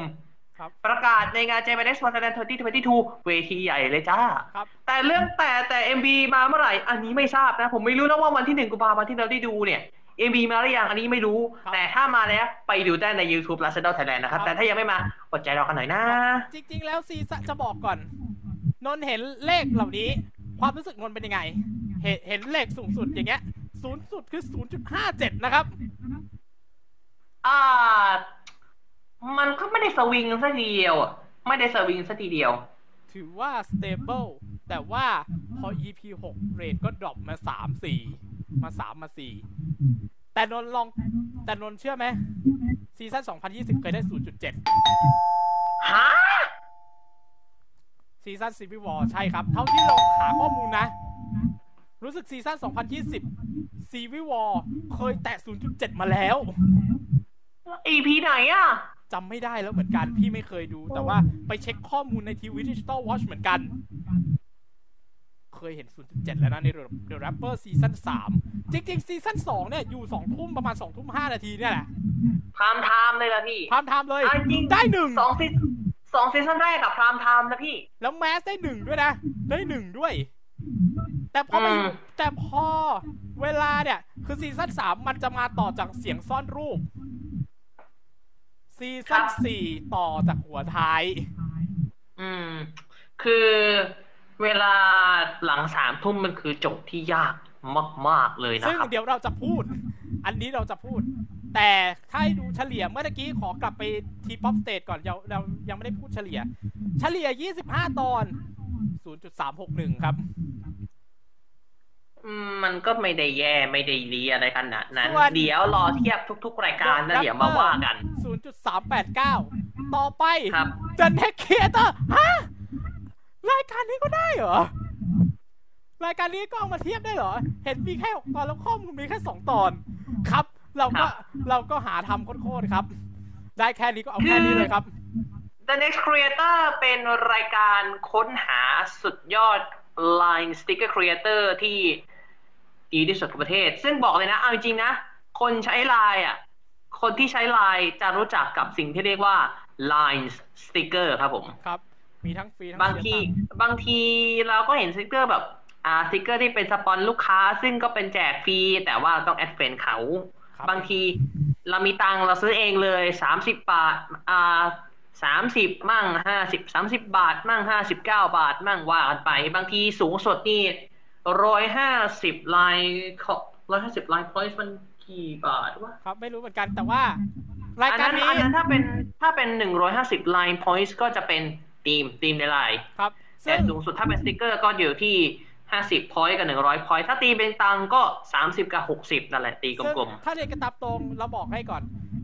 ครับประกาศในงาน j a p a n e s e One Thailand 2022 เวทีใหญ่เลยจ้าครับแต่เรื่องแต่แต่ MV มาเมื่อไหร่ อันนี้ไม่ทราบนะ ผมไม่รู้นะว่าวันที่หนึ่งกุมภาพันธ์ที่เราได้ดูเนี่ย MV มาหรือยังอันนี้ไม่รู้ครับแต่ถ้ามาแล้วไปดูได้ใน YouTube l a s d o Thailand นะครับครับ แต่ถ้ายังไม่มาอดใจรอกันหน่อยนะ จริง ๆ แล้วซีซั่นจะบอกก่อน นนท์เห็นเลขเหล่านี้ ความรู้สึกนนท์เป็นยังไง เห็นเห็นเลขสูงสุดอย่างเงี้ย สูงสุดคือ0.57นะครับอ่า มันก็ไม่ได้สวิงสักทีเดียวอะไม่ได้สวิงสักทีเดียว ถือว่า stable แต่ว่าพอ EP 6 rate ก็ drop มา3 4มา3มา4แต่นนท์ลอง แต่นนท์เชื่อไหมซีซั่น2020 เคยได้ 0.7 ฮะ ซีซั่นซีวิวอใช่ครับ เท่าที่เราหาข้อมูลนะ รู้สึกซีซั่น 2020ซีวิวอเคยแตะ 0.7 มาแล้ว EP ไหนอะจำไม่ได้แล้วเหมือนกันพี่ไม่เคยดู แต่ว่าไปเช็คข้อมูลใน TV Digital Watch เหมือนกัน เคยเห็น 0.7 แล้วนะใน The Rapper ซีซั่น3จริงๆซีซั่น2เนี่ยอยู่ 2 ทุ่มประมาณ 2 ทุ่ม 5 นาทีเนี่ยแหละ prime time เลยละพี่ prime time เลยอะจริงได้หนึ่งสองซี สองซีซั่นแรกกับ prime time นะพี่ แล้ว mass ได้หนึ่งด้วยนะ ได้หนึ่งด้วย แต่พอไปอืมแต่พอเวลาเนี่ย คือซีซั่นสามมันจะมาต่อจากเสียงซ่อนรูป ซีซั่นสี่ต่อจากหัวท้าย อืม คือเวลาหลังสามทุ่มมันคือโจทย์ที่ยากมาก ๆ เลยนะซึ่งครับเดี๋ยวเราจะพูด อันนี้เราจะพูด แต่ถ้าให้ดูเฉลี่ยเมื่อกี้ขอกลับไปทีป๊อปสเต e ก่อนเราเรายังไม่ได้พูดเฉลี่ย เฉลี่ย 25 ตอน 0.361 ครับอืมมันก็ไม่ได้แย่ไม่ได้ดีอะไรขนาดนั้นส่วนเดี๋ยวรอเทียบทุก ๆ รายการแล้วเดี๋ยวมาว่ากัน 0.389 ต่อไปครับ The Next Creator ฮะ รายการนี้ก็ได้เหรอ รายการนี้ก็เอามาเทียบได้เหรอ เห็นมีแค่6ตอนแล้วข้อมูลมีแค่2ตอน ครับ เราก็ครับเราก็หาทำโคตรๆครับ ได้แค่นี้ก็เอาแค่นี้เลยครับ The Next Creator เป็นรายการค้นหาสุดยอด Line Sticker Creator ที่ดีที่สุดของประเทศ ซึ่งบอกเลยนะ เอาจริงๆนะ คนใช้ Line อะ คนที่ใช้ Line จะรู้จักกับสิ่งที่เรียกว่า Line Sticker ครับผม ครับ มีทั้งฟรีทั้งบางเสีทียตังค์บางทีเราก็เห็นสติกเกอร์แบบอ่าสติกเกอร์ที่เป็นสปอนลูกค้า ซึ่งก็เป็นแจกฟรีแต่ว่าต้อง add friend เขาครั บบางทีเรามีตังค์เราซื้อเองเลยสามสิบบาท อ่าสามสิบมั่งห้าสิบสามสิบบาท มั่งห้าสิบเก้าบาท มั่งว่ากันไป บางทีสูงสุดนี่ร้อยห้าสิบลายร้อยห้าสิบ LINE Point มันกี่บาทวะครับไม่รู้เหมือนกันแต่ว่ารายอันการนั้นนี้อันนั้นถ้าเป็นถ้าเป็นหนึ่งร้อยห้าสิบ LINE Point ก็จะเป็นtheme theme ในไลน์ครับแต่ซึ่งสูงสุดถ้าเป็นสติกเกอร์ก็อยู่ที่ ห้าสิบ point กับหนึ่งร้อย point ถ้าตีเป็นตังค์ก็สามสิบกับหกสิบนั่นแหละตีกซึ่งลมถ้าเรียนกันตามตรงเราบอกให้ก่อน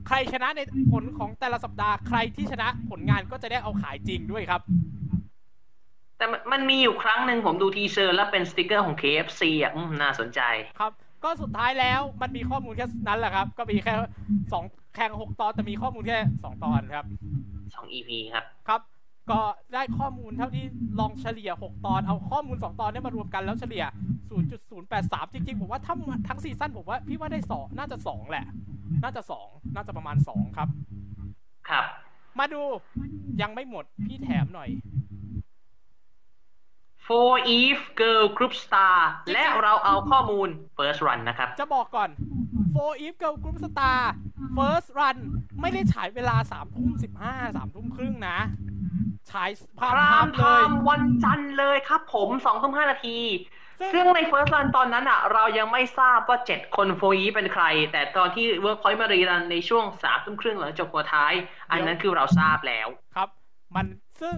ใครชนะในผลของแต่ละสัปดาห์ใครที่ชนะผลงานก็จะได้เอาขายจริงด้วยครับๆแต่มันมันมีอยู่ครั้งหนึ่งผมดู teaser แล้วเป็นสติกเกอร์ของ KFC อะอืมน่าสนใจครับก็สุดท้ายแล้วมันมีข้อมูลแค่นั้นแหละครับ ก็มีแค่สองแข่งหกตอนแต่มีข้อมูลแค่สองตอนครับสอง EP ครับ ครับ ก็ได้ข้อมูลเท่าที่ลองเฉลี่ย 6 ตอน เอาข้อมูล 2 ตอนเนี้มารวมกันแล้วเฉลี่ย 0.083 จริงๆ ผมว่าถ้าทั้งซีซั่นผมว่าพี่ว่าได้สองน่าจะ 2 แหละ น่าจะ 2 น่าจะประมาณ 2 ครับ ครับ มาดูยังไม่หมดพี่แถมหน่อย For Eve Girl Group Star และเราเอาข้อมูล First Run นะครับ จะบอกก่อน For Eve Girl Group Star First Run ไม่ได้ฉายเวลา3ทุ่ม15 3ทุ่มครึ่งนะ ฉายพาพมรามไทไทม์เลยม์วันจันทร์เลยครับผมสองทุ่มห้านาที ซึ่ง ซึ่งใน First Run ตอนนั้นอะ เรายังไม่ทราบว่าเจ็ดคนโฟยีเป็นใคร แต่ตอนที่ Workpoint มารีรันในช่วงสามทุ่มครึ่งหลังจบหัวท้าย อันนั้นคือเราทราบแล้ว ครับ มันซึ่ง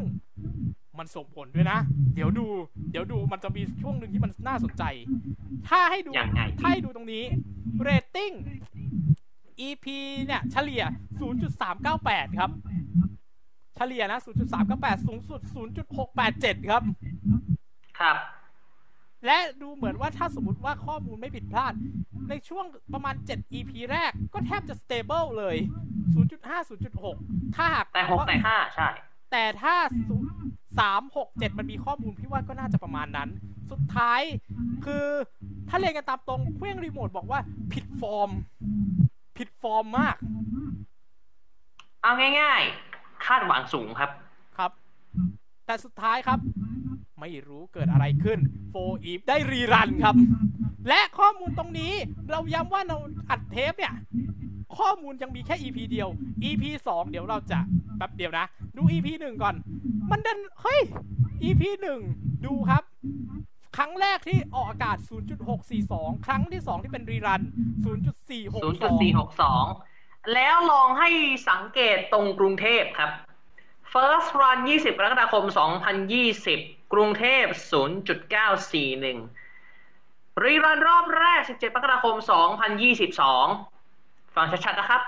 มันส่งผลด้วยนะ เดี๋ยวดู เดี๋ยวดูมันจะมีช่วงหนึ่งที่มันน่าสนใจ ถ้าให้ดูยังไง ถ้าให้ดูตรงนี้เรตติ้ง EP เนี่ย เฉลี่ย 0.398 ครับ เฉลี่ยนะ 0.398 สูงสุด 0.687 ครับ ครับ และดูเหมือนว่าถ้าสมมติว่าข้อมูลไม่ผิดพลาด ในช่วงประมาณ 7 EP แรกก็แทบจะ stable เลย 0.5 0.6 ถ้าหากแต่หกแต่ห้าใช่ แต่ถ้าสามหกเจ็ดมันมีข้อมูลพี่ว่าก็น่าจะประมาณนั้น สุดท้ายคือถ้าเรียนกันตามตรงเครื่องรีโมทบอกว่าผิดฟอร์ม ผิดฟอร์มมาก เอาง่าย ๆ คาดหวังสูงครับ ครับ แต่สุดท้ายครับ ไม่รู้เกิดอะไรขึ้นโฟอีฟได้รีรันครับ และข้อมูลตรงนี้เราย้ำว่าเราอัดเทปเนี่ย ข้อมูลยังมีแค่ EP เดียว EP 2 เดี๋ยวเราจะแป๊บเดียวนะ ดู EP 1 ก่อน มันดันเฮ้ย EP 1 ดูครับครั้งแรกที่ออกอากาศ 0.642 ครั้งที่ 2 ที่เป็นรีรัน 0.462 0.462 แล้วลองให้สังเกตตรงกรุงเทพครับ First Run 20 กรกฎาคม 2020 กรุงเทพ 0.941 รีรันรอบแรก 17กรกฎาคม 2022 ฟังชัดๆ นะครับ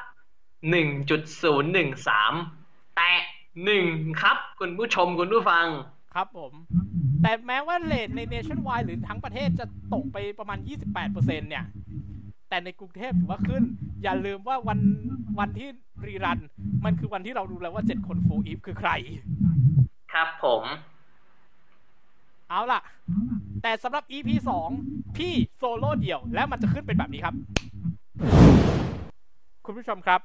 1.013 แตะ 1 ครับ คุณผู้ชมคุณผู้ฟัง ครับผม แต่แม้ว่าเลทใน nationwide หรือทั้งประเทศจะตกไปประมาณ 28%เนี่ย แต่ในกรุงเทพถือว่าขึ้น อย่าลืมว่าวันวันที่รีรัน มันคือวันที่เรารู้แล้วว่า7คนฟูอีฟคือใคร ครับผม เอาล่ะ แต่สำหรับ EP 2พี่โซโล่เดี่ยว และมันจะขึ้นเป็นแบบนี้ครับ คุณผู้ชมครับ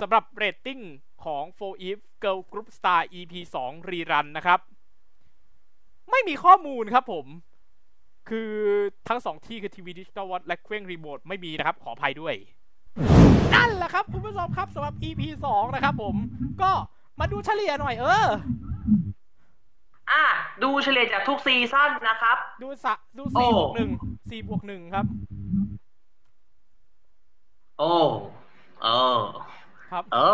สำหรับเรตติ้งของ4 Eve Girl Group Star EP 2 rerun นะครับ ไม่มีข้อมูลครับผม คือทั้งสองที่คือ TV Digital Watch และเครื่องรีโมทไม่มีนะครับ ขออภัยด้วย นั่นแหละครับคุณผู้ชมครับสำหรับ EP 2นะครับผม ก็มาดูเฉลี่ยหน่อยเออ อะดูเฉลี่ยจากทุกซีซั่นนะครับ ดูสะดูโอ้สี่บวกหนึ่งสี่บวกหนึ่งครับ โอ้โอ้ครับโอ้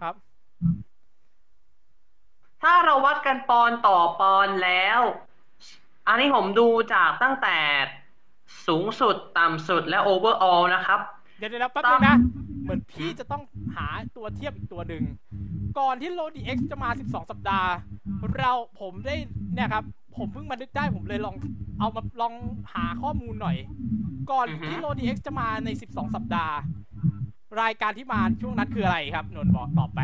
ครับ ถ้าเราวัดกันปอนด์ต่อปอนด์แล้ว อันนี้ผมดูจากตั้งแต่สูงสุด ต่ำสุดและ overall นะครับ เดี๋ยวเดี๋ยวแป๊บนึงนะ เหมือนพี่จะต้องหาตัวเทียบอีกตัวหนึ่ง ก่อนที่ LODI X จะมา 12 สัปดาห์ เราผมได้เนี่ยครับ ผมเพิ่งมานึกได้ผมเลยลองเอามาลองหาข้อมูลหน่อย ก่อนอือฮึที่ LODI X จะมาใน 12 สัปดาห์ รายการที่มาช่วงนั้นคืออะไรครับนนท์บอกตอบไป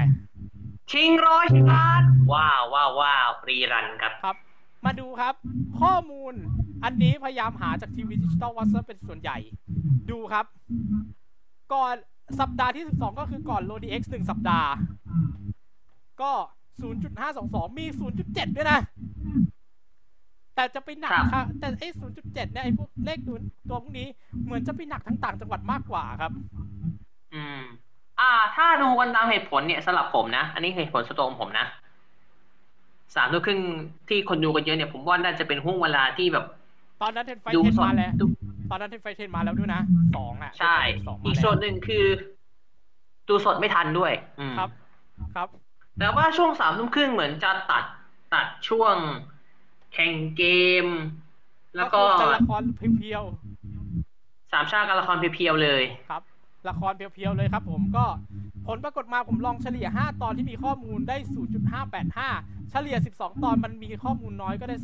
ชิงร้อยชิงล้านว้าวว้าวว้าว rerun ครับครับ มาดูครับ ข้อมูลอันนี้พยายามหาจาก TV Digital Watch เป็นส่วนใหญ่ ดูครับ ก่อนสัปดาห์ที่ 12 ก็คือก่อนโลดีเอ็กซ์หนึ่งสัปดาห์ ก็ 0.522 มี 0.7 ด้วยนะ แต่จะไปหนักครับค่ะแต่ไอ้ 0.7 เนี่ยไอ้พวกเลขตัวตัวพวกนี้เหมือนจะไปหนักทั้งต่างจังหวัดมากกว่าครับ อืม อ่า ถ้าดูกันตามเหตุผลเนี่ยสำหรับผมนะ อันนี้เหตุผลสตรงผมนะ สามทุ่มครึ่งที่คนดูกันเยอะเนี่ยผมว่าน่าจะเป็นห่วงเวลาที่แบบ ตอนนั้นเทนไฟดูเทนสดมาแล้วดูตอนนั้นเทนไฟเทนมาแล้วด้วยนะสองอะใช่สองมาอีกแล้วส่วนหนึ่งคือ ดูสดไม่ทันด้วยอืมครับ ครับแต่ว่าช่วงสามทุ่มครึ่งเหมือนจะตัดตัดช่วงแข่งเกม แล้วก็คือจะละครเพียวสามชาติการละครเพียวๆเลยๆครับ ละครเพียวๆเลยครับ ผมก็ ผลปรากฏมาผมลองเฉลี่ย 5 ตอนที่มีข้อมูลได้ 0.585 เฉลี่ย 12 ตอนมันมีข้อมูลน้อยก็ได้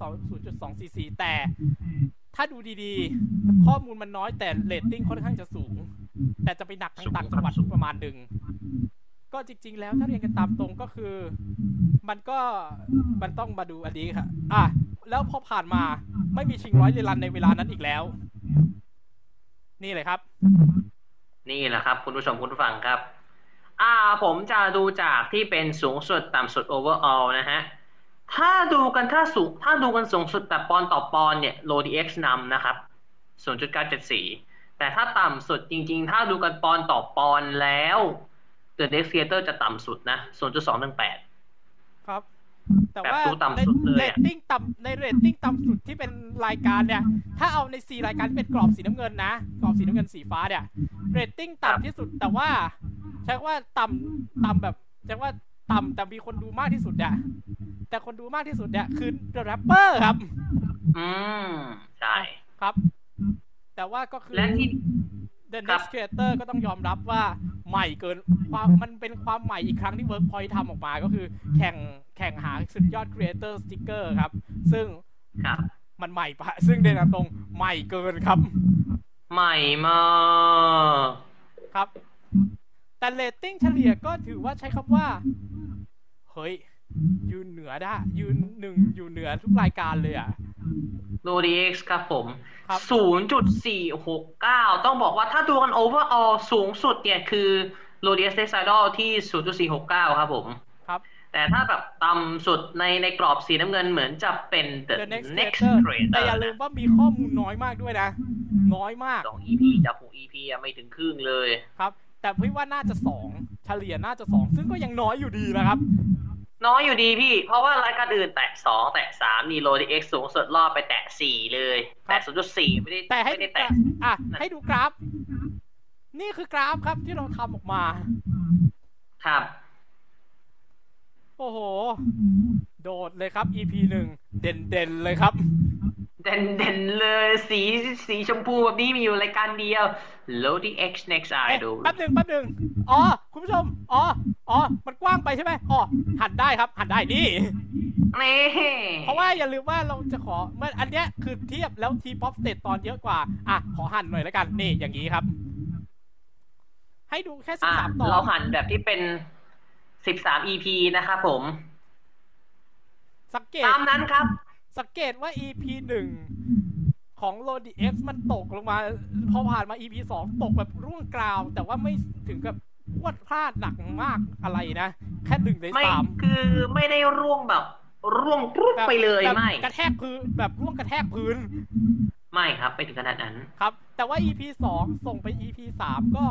0.244 แต่ ถ้าดูดีๆ ข้อมูลมันน้อยแต่เรตติ้งค่อนข้างจะสูง แต่จะไปหนักทางต่างจังหวัดประมาณหนึ่งก็จริง ๆ แล้วถ้าเรียนกันตามตรงก็คือ มันก็มันต้องมาดูอันนี้ค่ะอะ แล้วพอผ่านมาไม่มีชิงร้อยเรลันในเวลานั้นอีกแล้ว นี่เลยครับ นี่แหละครับ คุณผู้ชมคุณผู้ฟังครับ อ่าผมจะดูจากที่เป็นสูงสุดต่ำสุด overall นะฮะ ถ้าดูกันถ้าสูงถ้าดูกันสูงสุดแบบปอนด์ต่อปอนด์เนี่ย LODI X นำนะครับ 0.974 แต่ถ้าต่ำสุดจริง ๆ ถ้าดูกันปอนด์ต่อปอนด์แล้ว The Next Theater จะต่ำสุดนะ 0.218 ครับ แต่แบบว่าดูต่ำสุดเลยเรอะตติ้งต่ำในเรตติ้งต่ำสุดที่เป็นรายการเนี่ย ถ้าเอาในสี่รายการที่เป็นกรอบสีน้ำเงินนะ กรอบสีน้ำเงินสีฟ้าเนี่ย เรตติ้งต่ำที่สุดแต่ว่า ใช้ว่าต่ำต่ำแบบใช้ว่าต่ำแต่มีคนดูมากที่สุดเนี่ยแต่คนดูมากที่สุดเนี่ยคือ The Rapper ครับ อืมใช่ครับ แต่ว่าก็คือและที่ The ครับ Next Creator ก็ต้องยอมรับว่าใหม่เกินความมันเป็นความใหม่อีกครั้งที่ Workpoint ทำออกมาก็คือ แข่งแข่งหาสุดยอด Creator Sticker ครับ ซึ่งครับมันใหม่ปะซึ่งเดนตรงใหม่เกินครับ ใหม่มากครับ แต่เรตติ้งเฉลี่ยก็ถือว่าใช้คำว่า เฮ้ย ยืนเหนือได้ ยืนหนึ่งอยู่เหนือทุกรายการเลยอะโ o ดีเอ็กซ์ครับผมครับ0.469 ต้องบอกว่าถ้าดูกัน overall สูงสุดเนี่ยคือ l o d i s Next Idol ที่ 0.469 ครับผมครับแต่ถ้าแบบต่ำสุดในในกรอบสีน้ำเงินเหมือนจะเป็น The, The Next Next Creator Creator แต่อย่าลืมว่ามีข้อมูลน้อยมากด้วยนะ น้อยมากสอง EP จากหก EP อะไม่ถึงครึ่งเลยครับ แต่พี่ว่าน่าจะสองเฉลี่ยน่าจะสองซึ่งก็ยังน้อยอยู่ดีนะครับ น้อยอยู่ดีพี่ เพราะว่ารายการอื่นแตะสองแตะสามนี่โลดีเอ็กสูงสุดรอบไปแตะสี่เลยครับแตะศูนย์จุดสี่ไม่ได้แต่ให้ไม่ดูได้กราแตะฟอะให้ดูกราฟ นี่คือกราฟครับที่เราทำออกมา ครับ โอ้โห โดดเลยครับ EP หนึ่งเด่นเด่นๆเลยครับ เด่นเด่นๆเลยสีสีชมพูแบบนี้มีอยู่รายการเดียว LODI X NEXT เอ๊ะ Idol แป๊บหนึ่งแป๊บหนึ่งอ๋อ คุณผู้ชม อ๋อ อ๋อ มันกว้างไปใช่ไหมอ๋อ หันได้ครับ หันได้นี่นี่เพราะว่าอย่าลืมว่าเราจะขอเมื่ออันเนี้ยคือเทียบแล้ว T-POP Stageตอนเยอะกว่า อะ ขอหันหน่อยแล้วกัน นี่อย่างนี้ครับ ให้ดูแค่สิบอะสามตอนเราหันแบบที่เป็นสิบสาม EP นะครับผม สังเกตตามนั้นครับ สังเกตว่า EP หนึ่งของ l o d X มันตกลงมา พอผ่านมา EP สองตกแบบร่วงกราว แต่ว่าไม่ถึงกับพวดพลาดหนักมากอะไรนะ แค่หนึ่งในไม่สามคือไม่ได้ร่วงแบบ ร่วงปุ๊บแบบไปเลยแบบไม่ กระแทกพื้นแบบร่วงกระแทกพื้น ไม่ครับไม่ถึงขนาดนั้นครับ แต่ว่า EP สองส่งไป EP สามก็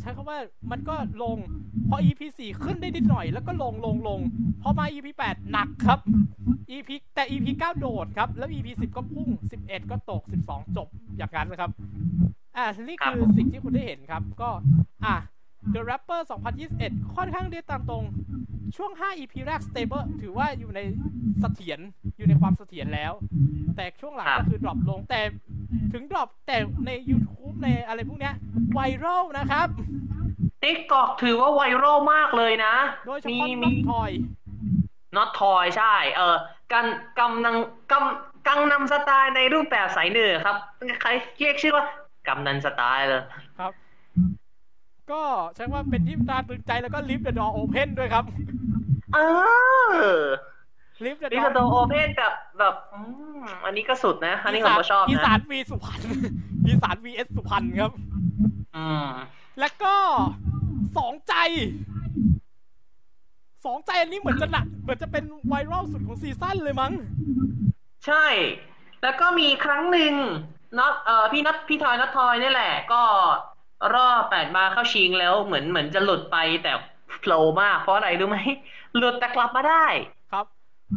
ใช้คำว่ามันก็ลง พอ EP สี่ขึ้นได้นิดหน่อย แล้วก็ลงลงลง พอมา EP แปดหนักครับ EP แต่ EP เก้าโดดครับ แล้ว EP สิบก็พุ่งสิบเอ็ดก็ตกสิบสองจบอย่างนั้นนะครับ อ่านี่คือสิ่งที่คุณได้เห็นครับ ก็ อะ The Rapper 2021 ค่อนข้างได้ตามตรง ช่วง 5 EP แรก stable ถือว่าอยู่ในเสถียรอยู่ในความเสถียรแล้ว แต่ช่วงหลังครับก็คือ drop ลงแต่ถึง drop แต่ใน YouTube ในอะไรพวกเนี้ยไวรัลนะครับติ๊กตอกถือว่าไวรัลมากเลยนะ โดยเฉมีพาะน้มีองทอย not toy ใช่ เออกันกำนังกำกังนำสไตล์ในรูปแบบสายเหนือครับ ใครเรียกชื่อว่ากำนันสไตล์เลยครับ ก็ใช้ว่าเป็นที่ตาตื่นใจแล้วก็ Lift the door open ด้วยครับเออ Lift the ดิ door สโตโอเพนกับแบบอืมอันนี้ก็สุดนะ อันนี้ผมก็ชอบอีสานะน V สุพรรณอีสาน vs สุพรรณครับอืมแล้วก็สองใจสองใจอันนี้เหมือนจะหนักเหมือนจะเป็นไวรัลสุดของซีซั่นเลยมั้ง ใช่ แล้วก็มีครั้งหนึ่งน็อตเอ่อพี่น็อตพี่ทอยน็อตทอยนี่แหละ ก็ รอบแปดมาเข้าชิงแล้วเหมือนเหมือนจะหลุดไปแต่โฟลว์มาก เพราะอะไรรู้ไหมหลุดแต่กลับมาได้ครับ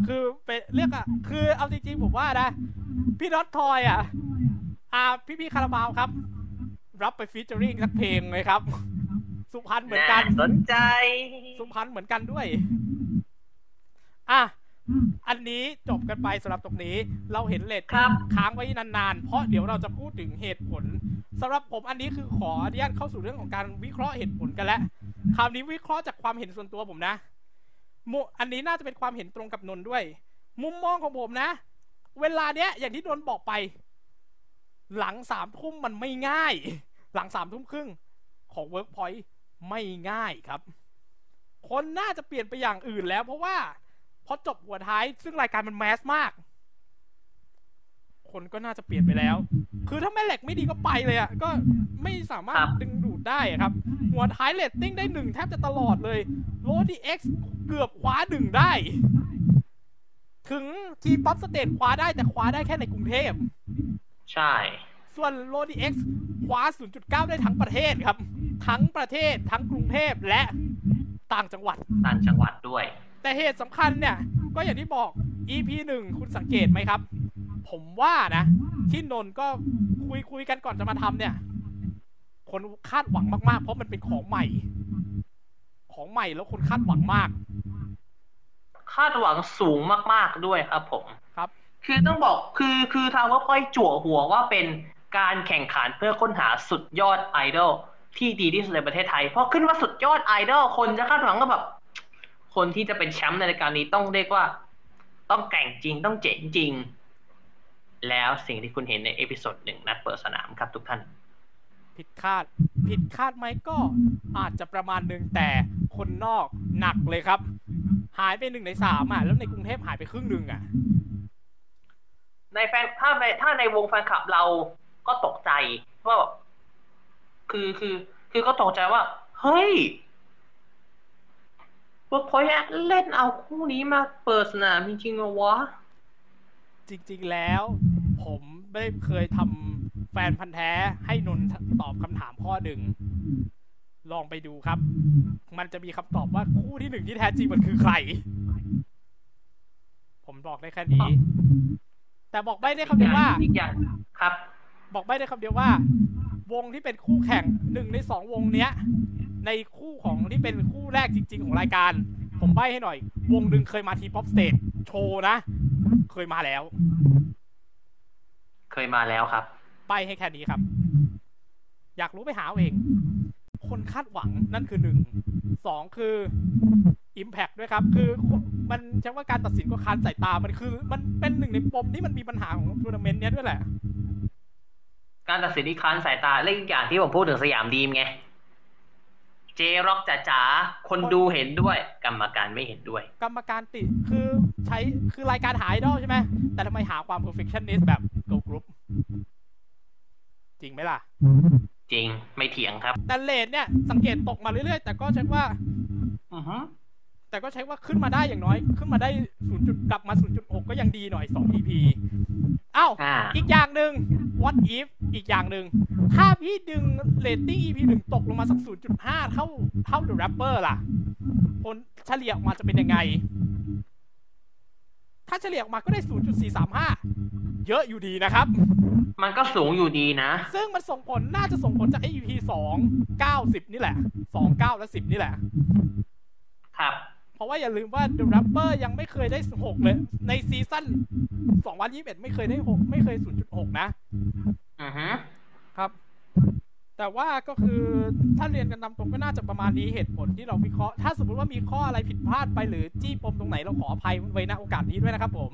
คือเป็นเรียกอะคือเอาจริงๆผมว่านะ พี่น็อตทอยอะอ่าพี่พี่ๆคาราบาวครับ รับไปฟีเจอริงสักเพลงเลยครับ สุพรรณเหมือนกันสนใจ สุพรรณเหมือนกันด้วย อะ อันนี้จบกันไปสำหรับตรงนี้ เราเห็นเลทครับค้างไว้นานๆ เพราะเดี๋ยวเราจะพูดถึงเหตุผลสำหรับผมอันนี้คือขออนุญาตเข้าสู่เรื่องของการวิเคราะห์เหตุผลกันแล้วคราวนี้วิเคราะห์จากความเห็นส่วนตัวผมนะมุอันนี้น่าจะเป็นความเห็นตรงกับนนท์ด้วย มุมมองของผมนะ เวลาเนี้ยอย่างที่นนท์บอกไป หลังสามทุ่มมันไม่ง่าย หลังสามทุ่มครึ่งของเวิร์กพอยต์ไม่ง่ายครับ คนน่าจะเปลี่ยนไปอย่างอื่นแล้วเพราะว่า พอจบหัวท้าย ซึ่งรายการมัน mass มาก คนก็น่าจะเปลี่ยนไปแล้ว คือถ้าแม่เหล็กไม่ดีก็ไปเลยอะ่ะ ก็ไม่สามารถครับดึงดูดได้อะครับ หัวท้ายเรตติ้งได้หนึ่งแทบจะตลอดเลย LODI X เกือบคว้าหนึ่งได้ ถึง T-POP Stage คว้าได้แต่คว้าได้แค่ในกรุงเทพ ใช่ ส่วน LODI X คว้า 0.9 ได้ทั้งประเทศครับ ทั้งประเทศทั้งกรุงเทพและต่างจังหวัด ต่างจังหวัดด้วย แต่เหตุสำคัญเนี่ย ก็อย่างที่บอก EP หนึ่งคุณสังเกตไหมครับ ผมว่านะ ที่นนท์ก็คุยคุยกันก่อนจะมาทำเนี่ย คนคาดหวังมากๆ เพราะมันเป็นของใหม่ ของใหม่แล้วคนคาดหวังมาก คาดหวังสูงมากๆด้วยครับผมครับ คือต้องบอกคือคือทางว่าพอยจั่วหัวว่าเป็นการแข่งขันเพื่อค้นหาสุดยอดไอดอลที่ดีที่สุดในประเทศไทยเพราะขึ้นว่าสุดยอดไอดอลคนจะคาดหวังก็แบบ คนที่จะเป็นแชมป์ในรายการนี้ต้องเรียกว่า ต้องแกร่งจริงต้องเจ๋งจริง แล้วสิ่งที่คุณเห็นใน episode หนึ่งนัดเปิดสนามครับทุกท่าน ผิดคาด ผิดคาดไหมก็อาจจะประมาณหนึ่งแต่คนนอกหนักเลยครับ หายไปหนึ่งในสามอะแล้วในกรุงเทพหายไปครึ่งหนึ่งอะ ในแฟนถ้าในถ้าในวงแฟนคลับเราก็ตกใจว่าแบบคือคือ คือก็ตกใจว่า เฮ้ย เวิร์กพอยต์เล่นเอาคู่นี้มาเปิดสนามจริงๆเหรอวะ จริงๆแล้ว ผมไม่เคยทำแฟนพันธุ์แท้ให้นนท์ตอบคำถามข้อหนึ่งลองไปดูครับ มันจะมีคำตอบว่าคู่ที่หนึ่งที่แท้จริงมันคือใคร ผมบอกได้แค่นี้ แต่บอกไม่ได้คำเดียวว่าอีกอย่างครับ บอกไม่ได้คำเดียวว่า วงที่เป็นคู่แข่งหนึ่งในสองวงเนี้ย ในคู่ของที่เป็นคู่แรกจริง ๆ ของรายการ ผมใบให้หน่อย วงหนึ่งเคยมา T-Pop Stage Show นะ เคยมาแล้ว เคยมาแล้วครับ ใบให้แค่นี้ครับ อยากรู้ไปหาเอาเอง คนคาดหวังนั่นคือหนึ่งสองคือ Impact ด้วยครับ คือมันใช่ว่าการตัดสินก็ค้านสายตา มันคือ มันเป็นหนึ่งในปมที่มันมีปัญหาของทัวร์นาเมนต์เนี้ยด้วยแหละ การตัดสินที่ค้านสายตา และอีกอย่างที่ผมพูดถึงสยามดีมไง เจร็อกจ๋าๆคนดูเห็นด้วย กรรมการไม่เห็นด้วย กรรมการติคือใช้คือรายการหาไอดอลใช่ไหมแต่ทำไมหาความ perfectionist แบบ girl group จริงไหมล่ะ จริงไม่เถียงครับ แต่เลนเนี่ย สังเกตตกมาเรื่อยๆ แต่ก็ใช้ว่าอือฮึแต่ก็ใช้ว่าขึ้นมาได้อย่างน้อย ขึ้นมาได้ 0 จุดกลับมา 0.6 ก็ยังดีหน่อย 2 EP เอ้าอ่า อีกอย่างหนึ่ง what if อีกอย่างหนึ่ง ถ้าพี่ดึงเรตติ้ง EP หนึ่งตกลงมาสัก 0.5 เท่าเท่า The Rapper ล่ะ ผลเฉลี่ยออกมาจะเป็นยังไง ถ้าเฉลี่ยออกมาก็ได้ 0.435 เยอะอยู่ดีนะครับ มันก็สูงอยู่ดีนะ ซึ่งมันส่งผลน่าจะส่งผลจาก EP 2 9 10 นี่แหละ 2 9 และ 10 นี่แหละ ครับ เพราะว่าอย่าลืมว่า The Rapper ยังไม่เคยได้ 6 เลย ในซีซั่น2021 ไม่เคยได้ 6 ไม่เคย 0.6 นะอือฮึครับ แต่ว่าก็คือถ้าเรียนกันตามตรงก็น่าจะประมาณนี้เหตุผลที่เราวิเคราะห์ ถ้าสมมติว่ามีข้ออะไรผิดพลาดไปหรือจี้ปมตรงไหนเราขออภัยไว้ณโอกาสนี้ด้วยนะครับผม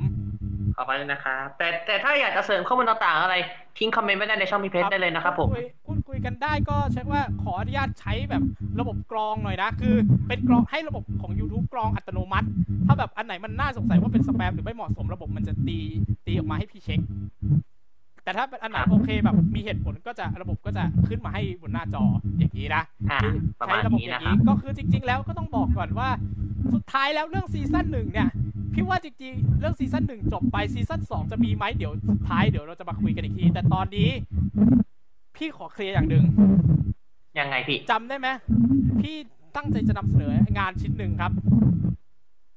ขอบคุณนะครับแต่แต่ถ้าอยากจะเสริมข้อมูลต่างๆอะไร ทิ้งคอมเมนต์ไว้ได้ในช่องมีเพจได้เลยนะครับผมพูดยพูดคุยกันได้ก็เช็คว่าขออนุญาตใช้แบบระบบกรองหน่อยนะ คือเป็นกรองให้ระบบของ YouTube กรองอัตโนมัติ ถ้าแบบอันไหนมันน่าสงสัยว่าเป็นสแปมหรือไม่เหมาะสมระบบมันจะตีตีออกมาให้พี่เช็ค แต่ถ้าเป็นอันไหนโอเคแบบมีเหตุผลก็จะระบบก็จะขึ้นมาให้บนหน้าจออย่างนี้นะอ่าประมาณนี้นะครับ ใช้ระบบอย่างครันี้ก็คือจริง ๆ แล้วก็ต้องบอกก่อนว่า สุดท้ายแล้วเรื่อง season หนึ่งเนี่ย พี่ว่าจริงๆ เรื่อง season หนึ่งจบไป season สองจะมีไหมเดี๋ยวสุดท้ายเดี๋ยวเราจะมาคุยกันอีกที แต่ตอนนี้ พี่ขอเคลียร์อย่างหนึ่งยังไงพี่จำได้ไหมพี่ตั้งใจจะนำเสนองานชิ้นหนึ่งครับ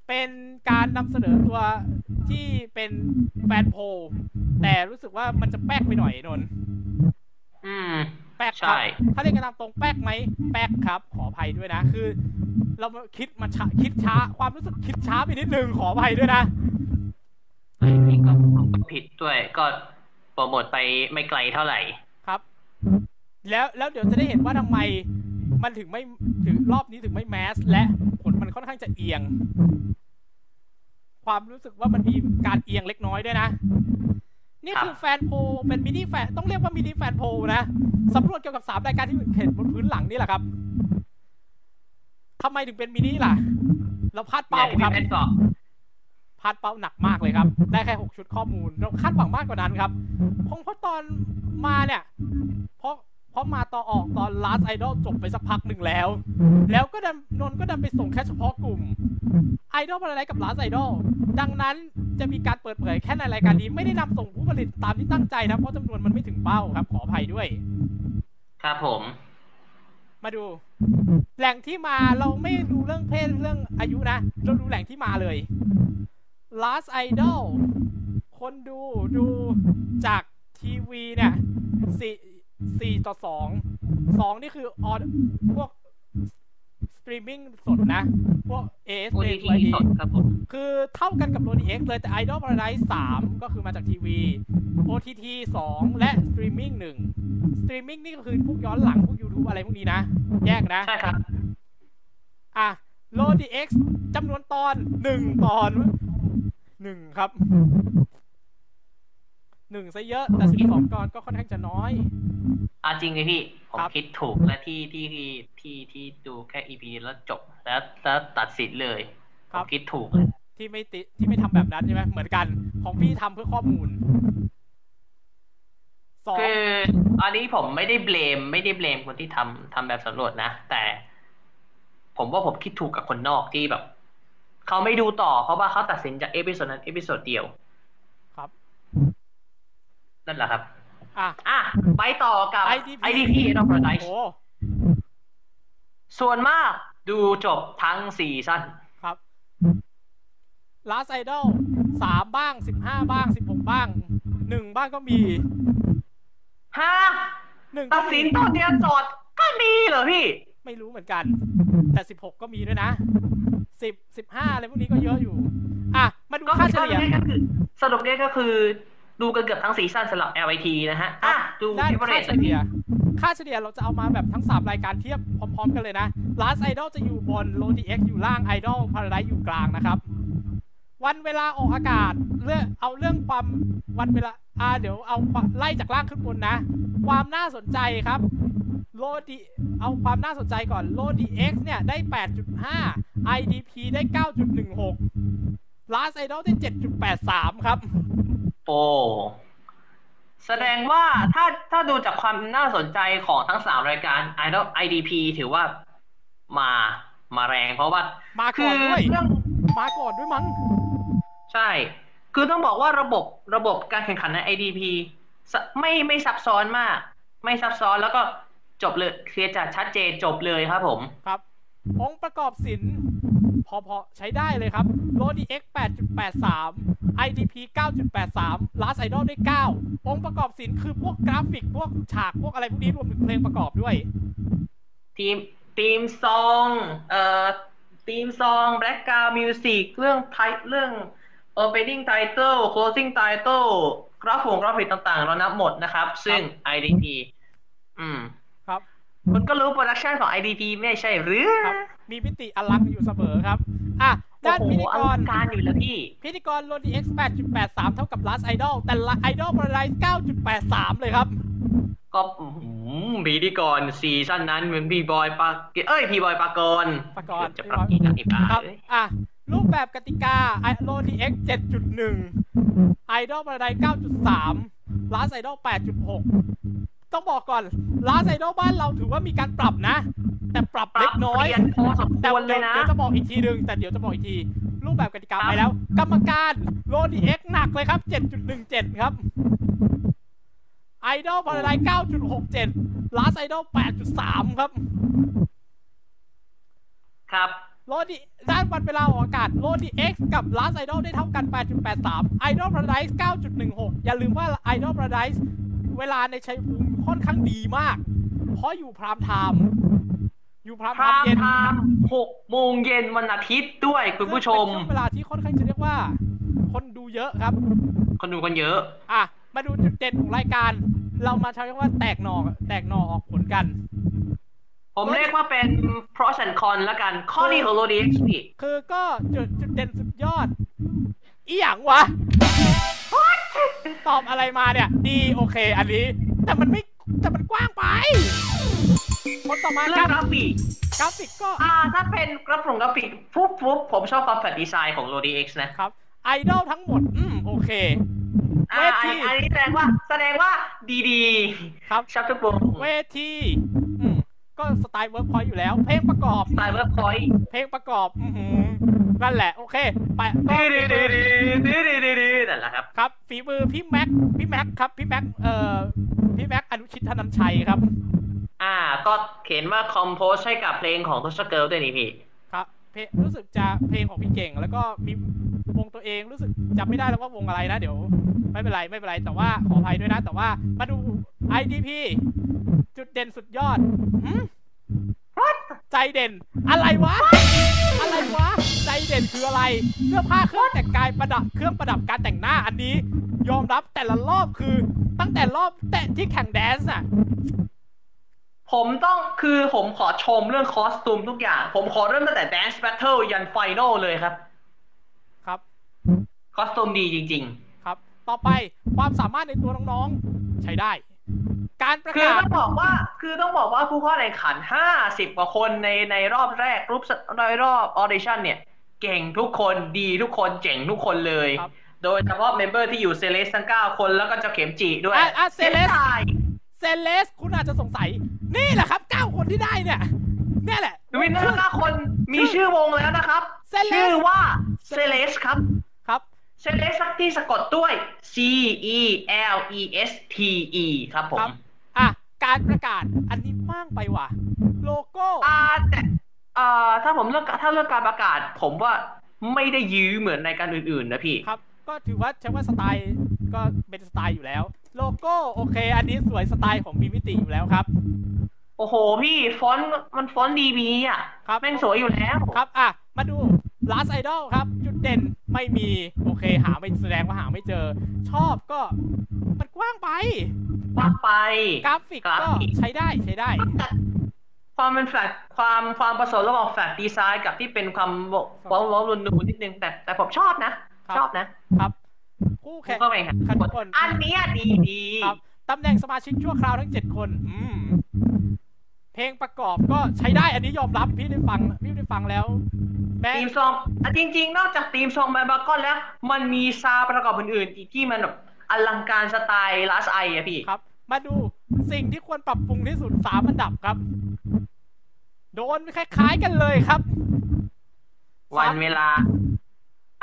เป็นการนำเสนอตัวที่เป็นแฟนโพลแต่รู้สึกว่ามันจะแป๊กไปหน่อยนนท์อืมแป๊กครับใช่ถ้าเรียกกันตามตรงแป๊กไหมแป๊กครับ ขออภัยด้วยนะ คือ เราคิดมันช้าคิดช้า ความรู้สึกคิดช้าไปนิดนึงขออภัยด้วยนะไอ้นี่ก็ผมก็ผิดด้วยก็โปรโมทไปไม่ไกลเท่าไหร่ครับ แล้วแล้วเดี๋ยวจะได้เห็นว่าทำไม มันถึงไม่ถึงรอบนี้ถึงไม่ mass และผลมันค่อนข้างจะเอียง ความรู้สึกว่ามันมีการเอียงเล็กน้อยด้วยนะนี่คือ fan poll เป็น mini fan ต้องเรียกว่า mini fan poll นะสำรวจเกี่ยวกับสามรายการที่เห็นบนพื้นหลังนี่แหละครับ ทำไมถึงเป็นมินิล่ะ เราพลาดเนี่เป้ายที่ครับพี่เพชรบอกพลาดเป้าหนักมากเลยครับ ได้แค่หกชุดข้อมูล เราคาดหวังมากกว่านั้นครับคงเพราะตอนมาเนี่ย เพราะเพราะมาต่อออกตอน last idol จบไปสักพักหนึ่งแล้ว แล้วก็ดันนนท์ก็ดันไปส่งแค่เฉพาะกลุ่ม idol อะไรกับ last idol ดังนั้นจะมีการเปิดเผยแค่ในรายการนี้ไม่ได้นำส่งผู้ผลิตตามที่ตั้งใจนะเพราะจำนวนมันไม่ถึงเป้าครับ ขออภัยด้วย ครับผม มาดู แหล่งที่มาเราไม่ดูเรื่องเพศเรื่องอายุนะ เราดูแหล่งที่มาเลย Last Idol คนดูดูจากทีวีเนี่ยสี่สี่ต่อสองสองนี่คือออพวก ตรีมมิ่งสดนะ พวก AIS Play TrueID สดครับผม คือเท่ากันกับ Lodi X เลยแต่ Idol Paradise 3 ก็คือมาจากทีวี OTT 2 และสตรีมมิ่ง1สตรีมมิ่งนี่ก็คือพวกย้อนหลัง พวก YouTube อะไรพวกนี้นะ แยกนะ ใช่ครับ อะ r o d x จำนวนตอน 1 ตอน 1 ครับ 1ซะเยอะ แต่12ตอนก็ค่อนข้างจะน้อยอาจริงเลยพี่ ผมครับคิดถูกและที่ที่ที่ที่ที่ดูแค่อีพีแล้วจบแล้วแล้วตัดสินเลยคผรัมบคิดถูกเลยที่ไม่ติที่ไม่ทำแบบนั้นใช่ไหมเหมือนกัน ของพี่ทำเพื่อข้อมูลสองคืออันนี้ผมไม่ได้ blame ไม่ได้ blame คนที่ทำทำแบบสำรวจนะ แต่ ผมว่าผมคิดถูกกับคนนอกที่แบบ เขาไม่ดูต่อเพราะว่าเขาตัดสินจาก episode นั้น episode เดียวครับ นั่นแหละครับ อะ อะ ไปต่อกับ IDP IDP Enterprise โอ้ส่วนมากดูจบทั้งซีซั่นครับ Last Idol สามบ้างสิบห้าบ้างสิบหกบ้างหนึ่งบ้างก็มีฮะหนึ่งตัก็ดมีสินตอนเดียวจอดก็มีเหรอพี่ ไม่รู้เหมือนกัน แต่สิบหกก็มีด้วยนะสิบสิบห้าอะไรพวกนี้ก็เยอะอยู่ อะ มาดูก็ค่าเฉสรุปลี่ยเนี่ยก็คือสรุปเนี่ยก็คือ ดูกันเกือบทั้งซีซั่นสำหรับ LIT นะฮะอะดูด้านที่ประเด็ค่านเฉลี่ยค่าเฉลี่ยเราจะเอามาแบบทั้ง 3 รายการเทียบพร้อมๆ กันเลยนะ Last Idol จะอยู่บน l o d x อยู่ล่าง Idol Paradise อยู่กลางนะครับ วันเวลาออกอากาศเรื่องเอาเรื่องความวันเวลาอ่าเดี๋ยวเอาไล่จากล่างขึ้นบนนะ ความน่าสนใจครับโลดีเอาความน่าสนใจก่อนโลดี X เนี่ยได้ 8.5 IDP ได้ 9.16 Last Idol ได้7.83ครับ โอ้แสดงว่าถ้าถ้าดูจากความน่าสนใจของทั้งสามรายการ Idol IDP ถือว่ามามาแรงเพราะว่า มาคืก่อนด้วยเรื่องมาก่อนด้วยมั้ง ใช่ คือต้องบอกว่าระบบระบบการแข่งขันใน IDP สไม่ไม่ซับซ้อนมาก ไม่ซับซ้อนแล้วก็จบเลยเคลียร์จัดชัดเจนจบเลยครับผม ครับ องค์ประกอบศิลป์ พอพอใช้ได้เลยครับโลดี X 8.83 IDP 9.83 Last Idol ได้ 9 องค์ประกอบศิลป์คือพวกกราฟิก พวกฉาก พวกอะไรพวกนี้รวมถึงเพลงประกอบด้วย theme theme song เอ่อ theme song background music เรื่องไทเรื่อง opening title closing title กราฟงกราฟิกต่างๆ เรานับหมดนะครับ ซึ่ง IDP อืม ครับคุณก็รู้โปรดักชันของ IDP ไม่ใช่หรือครับ มีพิติอลังอยู่เสมอครับ อะ ด้านพิธีกรการอยู่แล้วพี่ พิธีกรโลดีเอ็กซ์แปดจุดแปดสามเท่ากับลัสไอดอลแต่ละไอดอลประไลเก้าจุดแปดสามเลยครับ ก็พิธีกรซีซั่นนั้นเหมือนพี่บอยปากเอ้ยพี่บอยปากรนปากรจะปรับอีกนะอีกครับอะรูปแบบกติกาไอโลดีเอ็กซ์เจ็ดจุดหนึ่งไอดอลประไลเก้าจุดสามLast Idol แปดจุดหก ต้องบอกก่อน Last Idol บ้านเราถือว่ามีการปรับนะ แต่ปรับเล็กน้อย ปรับเปลี่ยนพอสมควรเลเดี๋ยวเดี๋ยวจะบอกอีกทีหนึ่งแต่เดี๋ยวจะบอกอีกที รูปแบบกติกาครับไปแล้ว กรรมการ Lodi X หนักเลยครับ 7.17 ครับ Idol Paradise 9.67 Last Idol 8.3ครับ ครับโลดีด้านวันเวลาออกอากาศ Lodi X กับ Last Idol ได้เท่ากัน8.83 Idol Paradise 9.16อย่าลืมว่า Idol Paradise เวลาในชัยภูมิค่อนข้างดีมาก เพราะอยู่ prime time อยู่ prime time เย็น prime timeหกโมงเย็นวันอาทิตย์ด้วยคุณผู้ชมซึ่งเป็นช่วงเวลาที่ค่อนข้างจะเรียกว่า คนดูเยอะครับ คนดูกันเยอะ อะ มาดูจุดเด่นของรายการ เรามาใช้คำว่าแตกหนอแตกหนอออกผลกัน ผมเรียกว่าเป็น pros and cons ละกัน ข้อดีของ Lodi X พี่คือก็จุดจุดเด่นสุดยอด อีหยังวะ ตอบอะไรมาเนี่ย ดีโอเค อันนี้ แต่มันไม่แต่มันกว้างไป คนต่อมาเรื่คอรังบกราฟิกกราฟิกก็อ่าถ้าเป็นกราฟงกราฟิกปุ๊บปุ๊บผมชอบความแฟลตดีไซน์ของ Lodi X นะ ครับ ไอดอลทั้งหมด อืมโอเค อ่าเวอันที อันนี้แสดงว่าแสดงว่าดีครับ ๆชัปเตอร์โบเวทีอืม ก็สไตล์เวิร์กพอยต์อยู่แล้ว เพลงประกอบ สไตล์เวิร์กพอยต์เพลงประกอบอือหือนั่นแหละ โอเคไปก็ดื้อดื้อดื้อดื้อดื้อดื้อดื้อดื้อนั่นแหละครับครับฝีมือพี่แม็กพี่แม็กครับพี่แม็กเอ่อพี่แม็กอนุชิตธนันชัยครับ อ่า ก็เขียนว่าคอมโพสให้กับเพลงของ t o s h a Girl ด้วยนี่พี่ค พลงรู้สึกจะเพลงของพี่เก่ง แล้วก็มีวงตัวเองรู้สึกจำไม่ได้แล้วว่าวงอะไรนะ เดี๋ยว ไม่เป็นไรไม่เป็นไรแต่ว่าขออภัยด้วยนะ แต่ว่ามาดู IDP จุดเด่นสุดยอดใจเด่น อะไรวะ อะไรวะ ใจเด่นคืออะไรเสื้อผ้าเครื่องแต่งกายประดับเครื่องประดับการแต่งหน้าอันนี้ ยอมรับแต่ละรอบคือตั้งแต่รอบแต่ที่แข่งแดนซ์น่ะ ผมต้องคือผมขอชมเรื่อง costume ทุกอย่าง ผมขอเริ่มตั้งแต่ Dance Battle ยัน final เลยครับ ครับ costume ดีจริงครับ ต่อไปความสามารถในตัวน้องๆ ใช้ได้ การประๆคือกาศต้องบอกว่า คือต้องบอกว่าผู้เข้าแข่งขัน50กว่าคนในในรอบแรกรูปในรอบ audition เนี่ย เก่งทุกคนดีทุกคนเจ๋งทุกคนเลยครับโดยเฉพาะ member ที่อยู่ Celeste ทั้ง9คนแล้วก็เจ้าเข็มจีด้วยอะอะ Celeste สียดาย Celeste คุณอาจจะสงสัย นี่แหละครับ9คนที่ได้เนี่ยเนี่ยแหละ winner 9คนมีชื่อวงแล้วนะครับ Celeste ชื่อว่า Celeste ครับครับเซ Celeste ที่สะกดด้วย C E L E S T E ครับผมครับอะการประกาศอันนี้กว้างไปว่ะ โลโก้อ่าแต่อ่าถ้าผมเลือกถ้าเลือกการประกาศ ผมว่าไม่ได้ยื้อเหมือนในการอื่นๆนะพี่ครับ ก็ถือว่าใช้ว่าสไตล์ก็เป็นสไตล์อยู่แล้ว โลโก้โอเค อันนี้สวยสไตล์ของมีมิติอยู่แล้วครับ โอ้โห พี่ฟอนต์มันฟอนต์ DB อะครับแม่งสวยอยู่แล้วครับอะมาดู Last Idol ครับจุดเด่นไม่มีโอเค หาไม่แสดงว่าหาไม่เจอ ชอบก็มันกว้างไปว่าไป กราฟิกกราก็ฟิกใช้ได้ใช้ได้ความเป็นแฟลตความความผสมระหว่าง flat design กับที่เป็นความว้าวว้าวรุนนูนนิดนึงแต่แต่ผมชอบนะครับ ชอบนะครับคู่แข่งก็ไปค่ะขันคนอันเนี้ยดีดีครับตำแหน่งสมาชิกชั่วคราวทั้งเจ็ดคน อืมเพลงประกอบก็ใช้ได้อันนี้ยอมรับพี่ได้ฟังพี่ได้ฟังแล้ว แม้ theme song อะจริง ๆ นอกจาก theme song Bandwagon แล้ว มันมี sound ประกอบอื่นๆอีกที่มันแบบอลังการสไตล์ Last Idol อะพี่ครับ มาดูสิ่งที่ควรปรับปรุงที่สุดสามอันดับครับ โดนคล้ายๆกันเลยครับ วันเวลา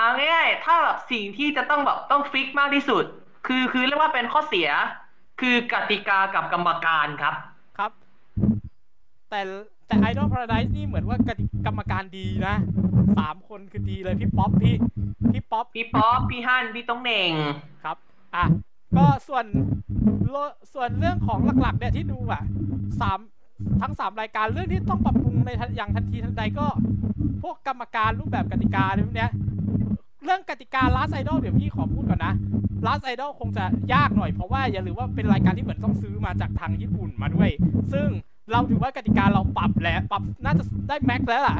เอาง่ายๆถ้าแบบสิ่งที่จะต้องแบบต้อง fix มากที่สุด คือคือเรียกว่าเป็นข้อเสีย คือกติกากับกรรมการครับครับ แต่แต่ Idol Paradise นี่เหมือนว่ากติกรรมการดีนะสามคนคือดีเลยพี่ป๊อปพี่พี่ป๊อปพี่ป๊อปพี่ฮั่นพี่ต้องเหน่งครับ อะก็ส่วนโลส่วนเรื่องของหลักๆ เนี่ยที่ดูอะสามทั้งสามรายการเรื่องที่ต้องปรับปรุงในทันอย่างทันทีทันใดก็ พวกกรรมการรูปแบบกติกาอะไรพวกเนี้ย เรื่องกติกา Last Idol เดี๋ยวพี่ขอพูดก่อนนะ Last Idol คงจะยากหน่อยเพราะว่าอย่าลืมว่าเป็นรายการที่เหมือนต้องซื้อมาจากทางญี่ปุ่นมาด้วย ซึ่งเราถือว่ากติกาเราปรับแล้วปรับน่าจะได้แม็กซ์แล้วล่ะ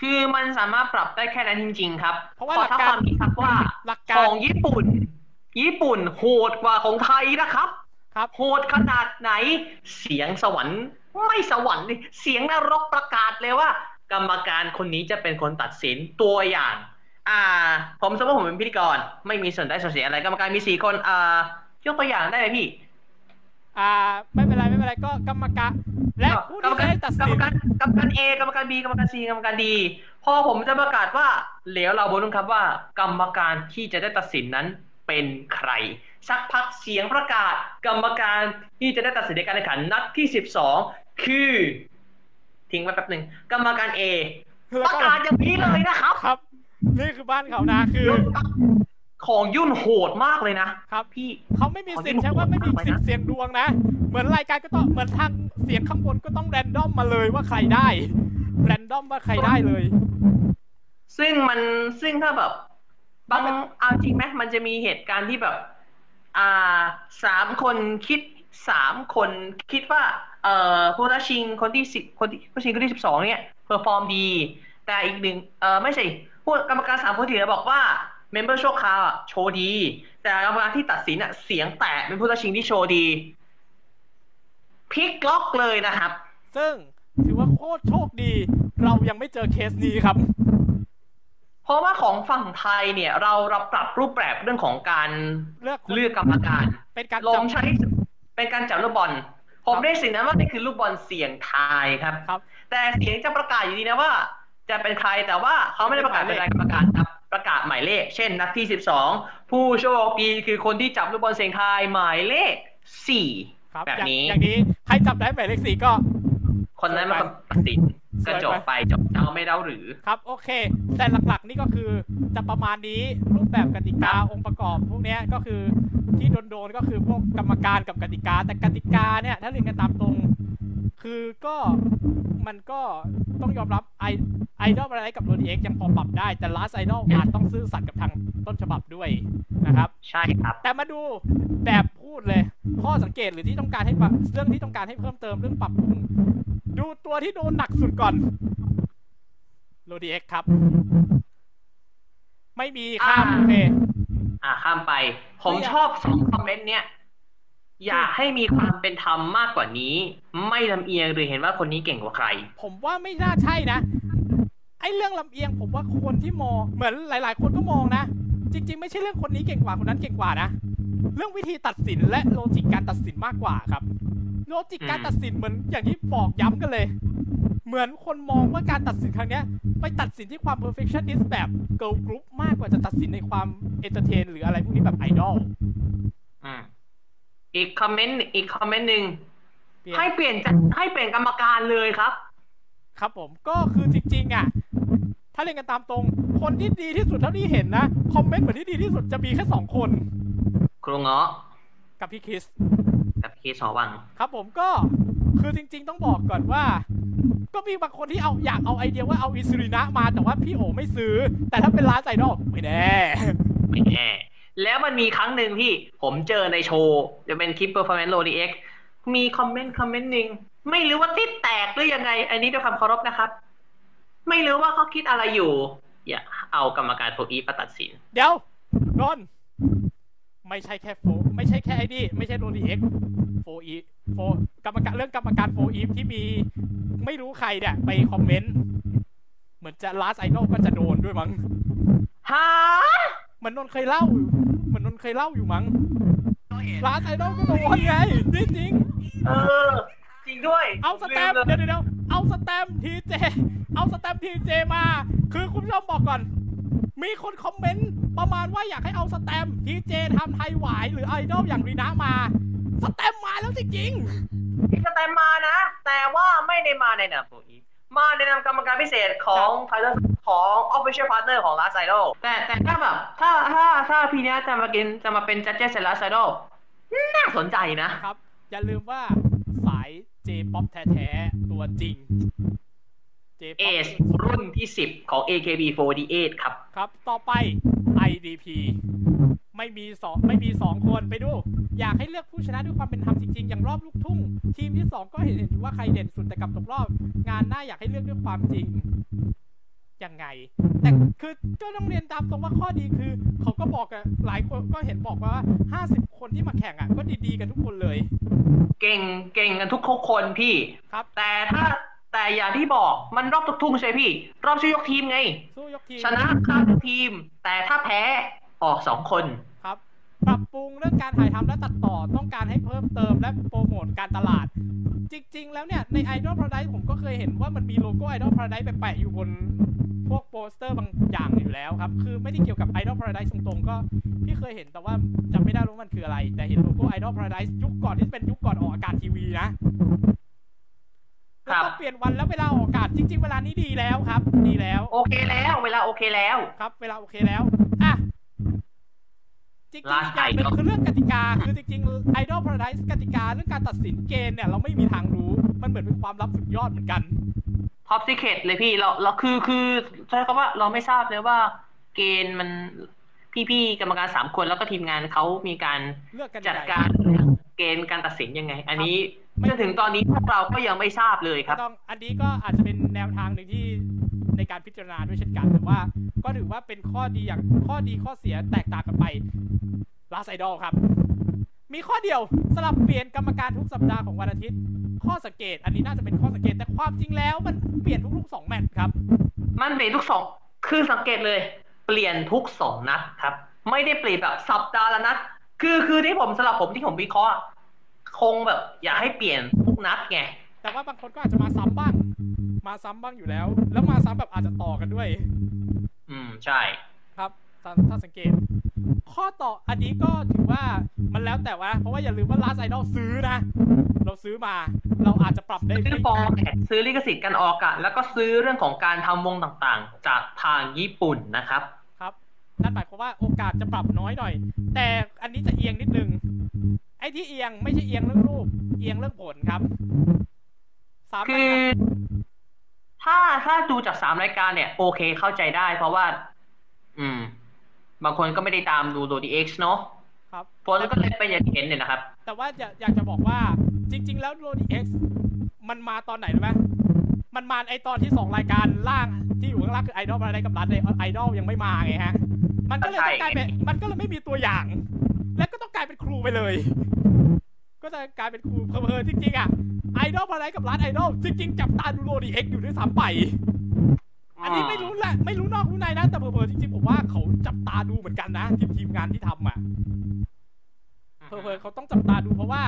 คือมันสามารถปรับได้แค่นั้นจริง ๆ ครับ เพราะว่าขอหลักท้าการความอีกครับว่าหลักการของญี่ปุ่น ญี่ปุ่นโหดกว่าของไทยนะครับ ครับโหดขนาดไหนเสียงสวรรค์ไม่สวรรค์ดิเสียงนรกประกาศเลยว่า กรรมการคนนี้จะเป็นคนตัดสินตัวอย่าง อ่า ผมสมมติผมเป็นพิธีกร ไม่มีส่วนได้ส่วนเสียอะไรกรรมการมีสี่คน อ่ายกตัวอย่างได้ไหมพี่ อ่า ไม่เป็นไรไม่เป็นไรก็กรรมการและผู้กรรมที่การได้ตัดกรรสิมนการกรรมการเอกรรมการบีกรรมการซีกรรมการดีพอผมจะประกาศว่าเหลวเราบนครับว่า กรรมการที่จะได้ตัดสินนั้นเป็นใคร สักพักเสียงประกาศ กรรมการที่จะได้ตัดสินในการแข่งขันนัดที่ 12 คือ ทิ้งไว้แป๊บหนึ่งกรรมการ A แล้วประก็กาศอย่างนี้เลยนะครับครับ นี่คือบ้านเขานะคือ ของยุ่นโหดมากเลยนะครับพี่เขาไม่มีสิทธิ์ใช่ว่าไม่มีสิทธิ์เสียงดวงนะ เหมือนรายการก็ต้องเหมือนทางเสียงข้างบนก็ต้องแรนดอมมาเลยว่าใครได้ แรนดอมว่าใครได้เลย ซึ่งมันซึ่งถ้าแบบบางเอาจริงไหมมันจะมีเหตุการณ์ที่แบบ อ่าสามคนคิดสามคนคิดว่า เอ่อผู้ท้าชิงคนที่สิบคนที่ผู้ชิงคนที่สิบสองเนี่ย perform ดี แต่อีกหนึ่งเอ่อไม่ใช่ ผู้กรรมการสามคนที่เหลือบอกว่า member ชั่วคราวอะโชว์ดี แต่กรรมการที่ตัดสินอะเสียงแตกเป็นผู้ท้าชิงที่โชว์ดีพลิกล็อกเลยนะครับ ซึ่งถือว่าโคตรโชคดี เรายังไม่เจอเคสนี้ครับ เพราะว่าของฝั่งไทยเนี่ย เราเราปรับรูปแบบเรื่องของการเลือกคนเลือกกรรมการ เป็นการลจังบใช้เป็นการจับลูกบอลผมได้สิ่งนั้นว่านี่คือลูกบอลเสี่ยงทายครับครับ แต่เสียงจะประกาศอยู่ดีนะว่า จะเป็นใครแต่ว่าเขาไม่ได้ประกาศเป็นรายกรรมการครับประกาศหมายเลข เช่น นัดที่ 12 ผู้โชคดีคือคนที่จับลูกบอลเสี่ยงทายหมายเลขครับ4แบบอย่างนี้อย่างนี้ใครจับได้หมายเลขสี่ก็ คนนั้นเป็นคนตัดสินสวยไปก็จบไปจบเดาไม่เดาหรือครับโอเค แต่หลักๆนี่ก็คือจะประมาณนี้รูปแบบกติกาองค์ประกอบ พวกเนี้ยก็คือที่โดนๆก็คือพวกกรรมการกับกติกา แต่กติกาเนี่ยถ้าเรียนกันตามตรง คือก็มันก็ต้องยอมรับไอไอดอลอะไรกับโรดีเอ็กยังพอปรับได้ แต่ลาสไอดอลอาจต้องซื่อสัตย์กับทางต้นฉบับด้วยนะครับ ใช่ครับ แต่มาดูแบบพูดเลย ข้อสังเกตหรือที่ต้องการให้ปรับเรื่องที่ต้องการให้เพิ่มเติมเรื่องปรับปรุงดูตัวที่โดนหนักสุดก่อนโรดีเอ็กครับ ไม่มีข้ามอ่าโอเคอ่าข้ามไป ผมไม่อยากชอบสองคอมเมนต์เนี้ย อยากให้มีความเป็นธรรมมากกว่านี้ ไม่ลำเอียงหรือเห็นว่าคนนี้เก่งกว่าใคร ผมว่าไม่น่าใช่นะไอ้เรื่องลำเอียงผมว่าคนที่มองเหมือนหลาย ๆ คนก็มองนะ จริง ๆ ไม่ใช่เรื่องคนนี้เก่งกว่าคนนั้นเก่งกว่านะเรื่องวิธีตัดสินและ logic การตัดสินมากกว่าครับ logic การตัดสินเหมือนอย่างที่บอกย้ำกันเลย เหมือนคนมองว่าการตัดสินครั้งเนี้ยไปตัดสินที่ความ perfectionist แบบ girl group มากกว่าจะตัดสินในความ entertain หรืออะไรพวกนี้แบบไอดอลอืม อีกคอมเมนต์อีกคอมเมนต์หนึ่งเปลี่ยนให้เปลี่ยนจัดให้เปลี่ยนกรรมการเลยครับ ครับผมก็คือจริง ๆ อะ ถ้าเรียนกันตามตรง คนที่ดีที่สุดเท่าที่เห็นนะ คอมเมนต์เหมือนที่ดีที่สุดจะมีแค่สองคน ครูเงาะกับพี่คริสกับเคสอวัง ครับผมก็คือจริง ๆ ต้องบอกก่อนว่า ก็มีบางคนที่เอาอยากเอาไอเดียว่าเอาอิสุรินะมาแต่ว่าพี่โอไม่ซื้อ แต่ถ้าเป็นร้านไอดอลไม่แน่ไม่แน่ แล้วมันมีครั้งหนึ่งที่ผมเจอในโชว์จะเป็นคลิป Performance Low DX มีคอมเมนต์คอมเมนต์หนึ่งไม่รู้ว่าติดแตกหรือยังไง อันนี้ด้วยความเคารพนะครับ ไม่รู้ว่าเขาคิดอะไรอยู่ อย่าเอากรรมการ4EVE มาตัดสิน เดี๋ยวนนท์ไม่ใช่แค่โฟไม่ใช่แค่ไอ้นี่ไม่ใช่ Lodi X 4EVE กรรมการเรื่องกรรมการ4EVE ที่มีไม่รู้ใครเนี่ยไปคอมเมนต์ เหมือนจะ Last Idol ก็จะโดนด้วยมั้งฮะ เหมือนนนท์เคยเล่าเหมือนนนท์เคยเล่าอยู่มั้งลาสไอดอลก็โดนไงจริงๆเออ จริงด้วยเอาสแตมป์ลืมเดี๋ยวเลยเดี๋ยวเอาสแตมป์ทีเจเอาสแตมป์ทีเจมา คือคุณผู้ชมบอกก่อน มีคนคอมเมนต์ประมาณว่าอยากให้เอาสแตมป์ทีเจทำไทยหวายหรือไอดอลอย่างรีนะมา สแตมป์มาแล้วจริงพี่สแตมมานะ แต่ว่าไม่ได้มาในนามโฟอี มาในนามกรรมการพิเศษของไทเลอร์ของ Official Partner ของ Last Idol แต่แต่ถ้าแบบถ้าถ้าถ้าพี่เนี้ยจะมากินจะมาเป็นจัดเจสเซ Last Idol น่าสนใจนะๆครับ อย่าลืมว่าสายเจป๊อปแท้ๆ ตัวจริงเจเอป๊อปสรุ่นที่ 10 ของ AKB48 ครับ ครับ ต่อไป IDP ไม่มีสองไม่มีสองคนไปดู อยากให้เลือกผู้ชนะด้วยความเป็นธรรมจริงๆ อย่างรอบลูกทุ่ง ทีมที่สองก็เห็นเห็นอยู่ว่าใครเด่นสุดแต่กลับตกรอบ งานหน้าอยากให้เลือกด้วยความจริงยังไง แต่คือก็ต้องเรียนตามตรงว่าข้อดีคือ เขาก็บอกกันหลายคนก็เห็นบอกว่า50คนที่มาแข่งอะ ก็ดีๆกันทุกคนเลย เก่งเก่งกันทุกคนพี่ครับ แต่ถ้าแต่อย่างที่บอกมันรอบทุกทุ่งใช่ไหมพี่ รอบช่วยยกทีมไงสู้ยกทีมชนะข้ามทีม แต่ถ้าแพ้ ออกสองคนครับปรับปรุงเรื่องการถ่ายทำและตัดต่อต้องการให้เพิ่มเติมและโปรโมทการตลาด จริง ๆ แล้วเนี่ย ใน Idol Paradise ผมก็เคยเห็นว่ามันมีโลโก้ Idol Paradise ไปแปะอยู่บนพวกโปสเตอร์บางอย่างอยู่แล้วครับ คือไม่ได้เกี่ยวกับ Idol Paradise ตรงๆ ก็พี่เคยเห็นแต่ว่าจำไม่ได้ว่ามันคืออะไร แต่เห็นโลโก้ Idol Paradise ยุคก่อนที่เป็นยุคก่อนออกอากาศทีวีนะคแล้รัวบก็เปลี่ยนวันแล้วเวลาออกอากาศจริง ๆ เวลานี้ดีแล้วครับ ดีแล้ว โอเคแล้ว เวลาโอเคแล้ว ครับ เวลาโอเคแล้วอะ จริงๆ Last อีกอย่างหนึ่ง Idol คือเรื่องกติกา คือจริงๆ Idol Paradise กติกาเรื่องการตัดสินเกณฑ์เนี่ยเราไม่มีทางรู้ มันเหมือนเป็นความลับสุดยอดเหมือนกัน top secret เลยพี่เราเราคือคือใช้คำว่าเราไม่ทราบเลยว่าเกณฑ์มันพี่ๆกรรมการสามคนแล้วก็ทีมงานเขามีการเลือกกันจัดยังไงการเกณฑ์การตัดสินยังไง อันนี้ไม่จนถึงตอนนี้พวกเราก็ยังไม่ทราบเลยคก็รับต้องอันนี้ก็อาจจะเป็นแนวทางหนึ่งที่ ในการพิจารณาด้วยเช่นกันแต่ว่า ก็ถือว่าเป็นข้อดีอย่างข้อดีข้อเสียแตกต่างกันไปลาไซดอลครับ มีข้อเดียวสลับเปลี่ยนกรรมการทุกสัปดาห์ของวันอาทิตย์ ข้อสังเกต อันนี้น่าจะเป็นข้อสังเกตแต่ความจริงแล้ว มันเปลี่ยนทุกๆสองแมตช์ครับ มันเปลี่ยนทุกสองคือสังเกตเลย เปลี่ยนทุกสองนัดครับ ไม่ได้เปลี่ยนแบบสัปดาห์ละนัดคือคือที่ผมสำหรับผมที่ผมวิเคราะห์คงแบบ อยากให้เปลี่ยนทุกนัดไงแต่ว่าบางคนก็อาจจะมาซ้ำบ้าง มาซ้ำบ้างอยู่แล้ว แล้วมาซ้ำแบบอาจจะต่อกันด้วย อืมใช่ ครับถ้าถ้าสังเกต ข้อต่ออันนี้ก็ถือว่ามันแล้วแต่ว่า เพราะว่าอย่าลืมว่า Last Idol ซื้อนะ เราซื้อมา เราอาจจะปรับได้ซื้อไม่ฟอร์แมตซื้อลิขสิทธิ์การออกอากาศแล้วก็ซื้อเรื่องของการทำวงต่างๆ จากทางญี่ปุ่นนะครับ ครับนั่นหมายความว่าโอกาสจะปรับน้อยหน่อย แต่อันนี้จะเอียงนิดนึงไอ้ที่เอียงไม่ใช่เอียงเรื่องรูป เอียงเรื่องผลครับสามคืรายอการ ถ้าถ้าดูจากสามรายการเนี่ย โอเคเข้าใจได้ เพราะว่า อืม บางคนก็ไม่ได้ตามดูโดดีเอ็กซ์เนาะครับผลก็เลยเป็นอย่างที่เห็นเนี่ยนะครับ แต่ว่าอยากอยากจะบอกว่าจริง ๆ แล้วโรดีเอ็กซ์มันมาตอนไหนรู้ไหมมันมาไอตอนที่สองรายการล่างที่อยู่ข้างล่างคือไอดอลอะไรกับรัฐเลยไอดอลยังไม่มาไงฮะ มันก็เลยต้องกลายเป็นมันก็เลยไม่มีตัวอย่าง และก็ต้องกลายเป็นครูไปเลย ก็จะกลายเป็นครูเพอๆจริงๆอะไอดอลอะไรกับรัฐไอดอลจริงๆจับตาดูโรดีเอ็กซ์อยู่ด้วยซ้ำไปอันนี้ไม่รู้แหละไม่รู้นอกรู้ในนะ แต่เผลอๆจริงๆผมว่าเขาจับตาดูเหมือนกันนะทีมทีมงานที่ทำอะเพอๆเขาต้องจับตาดูเพราะว่า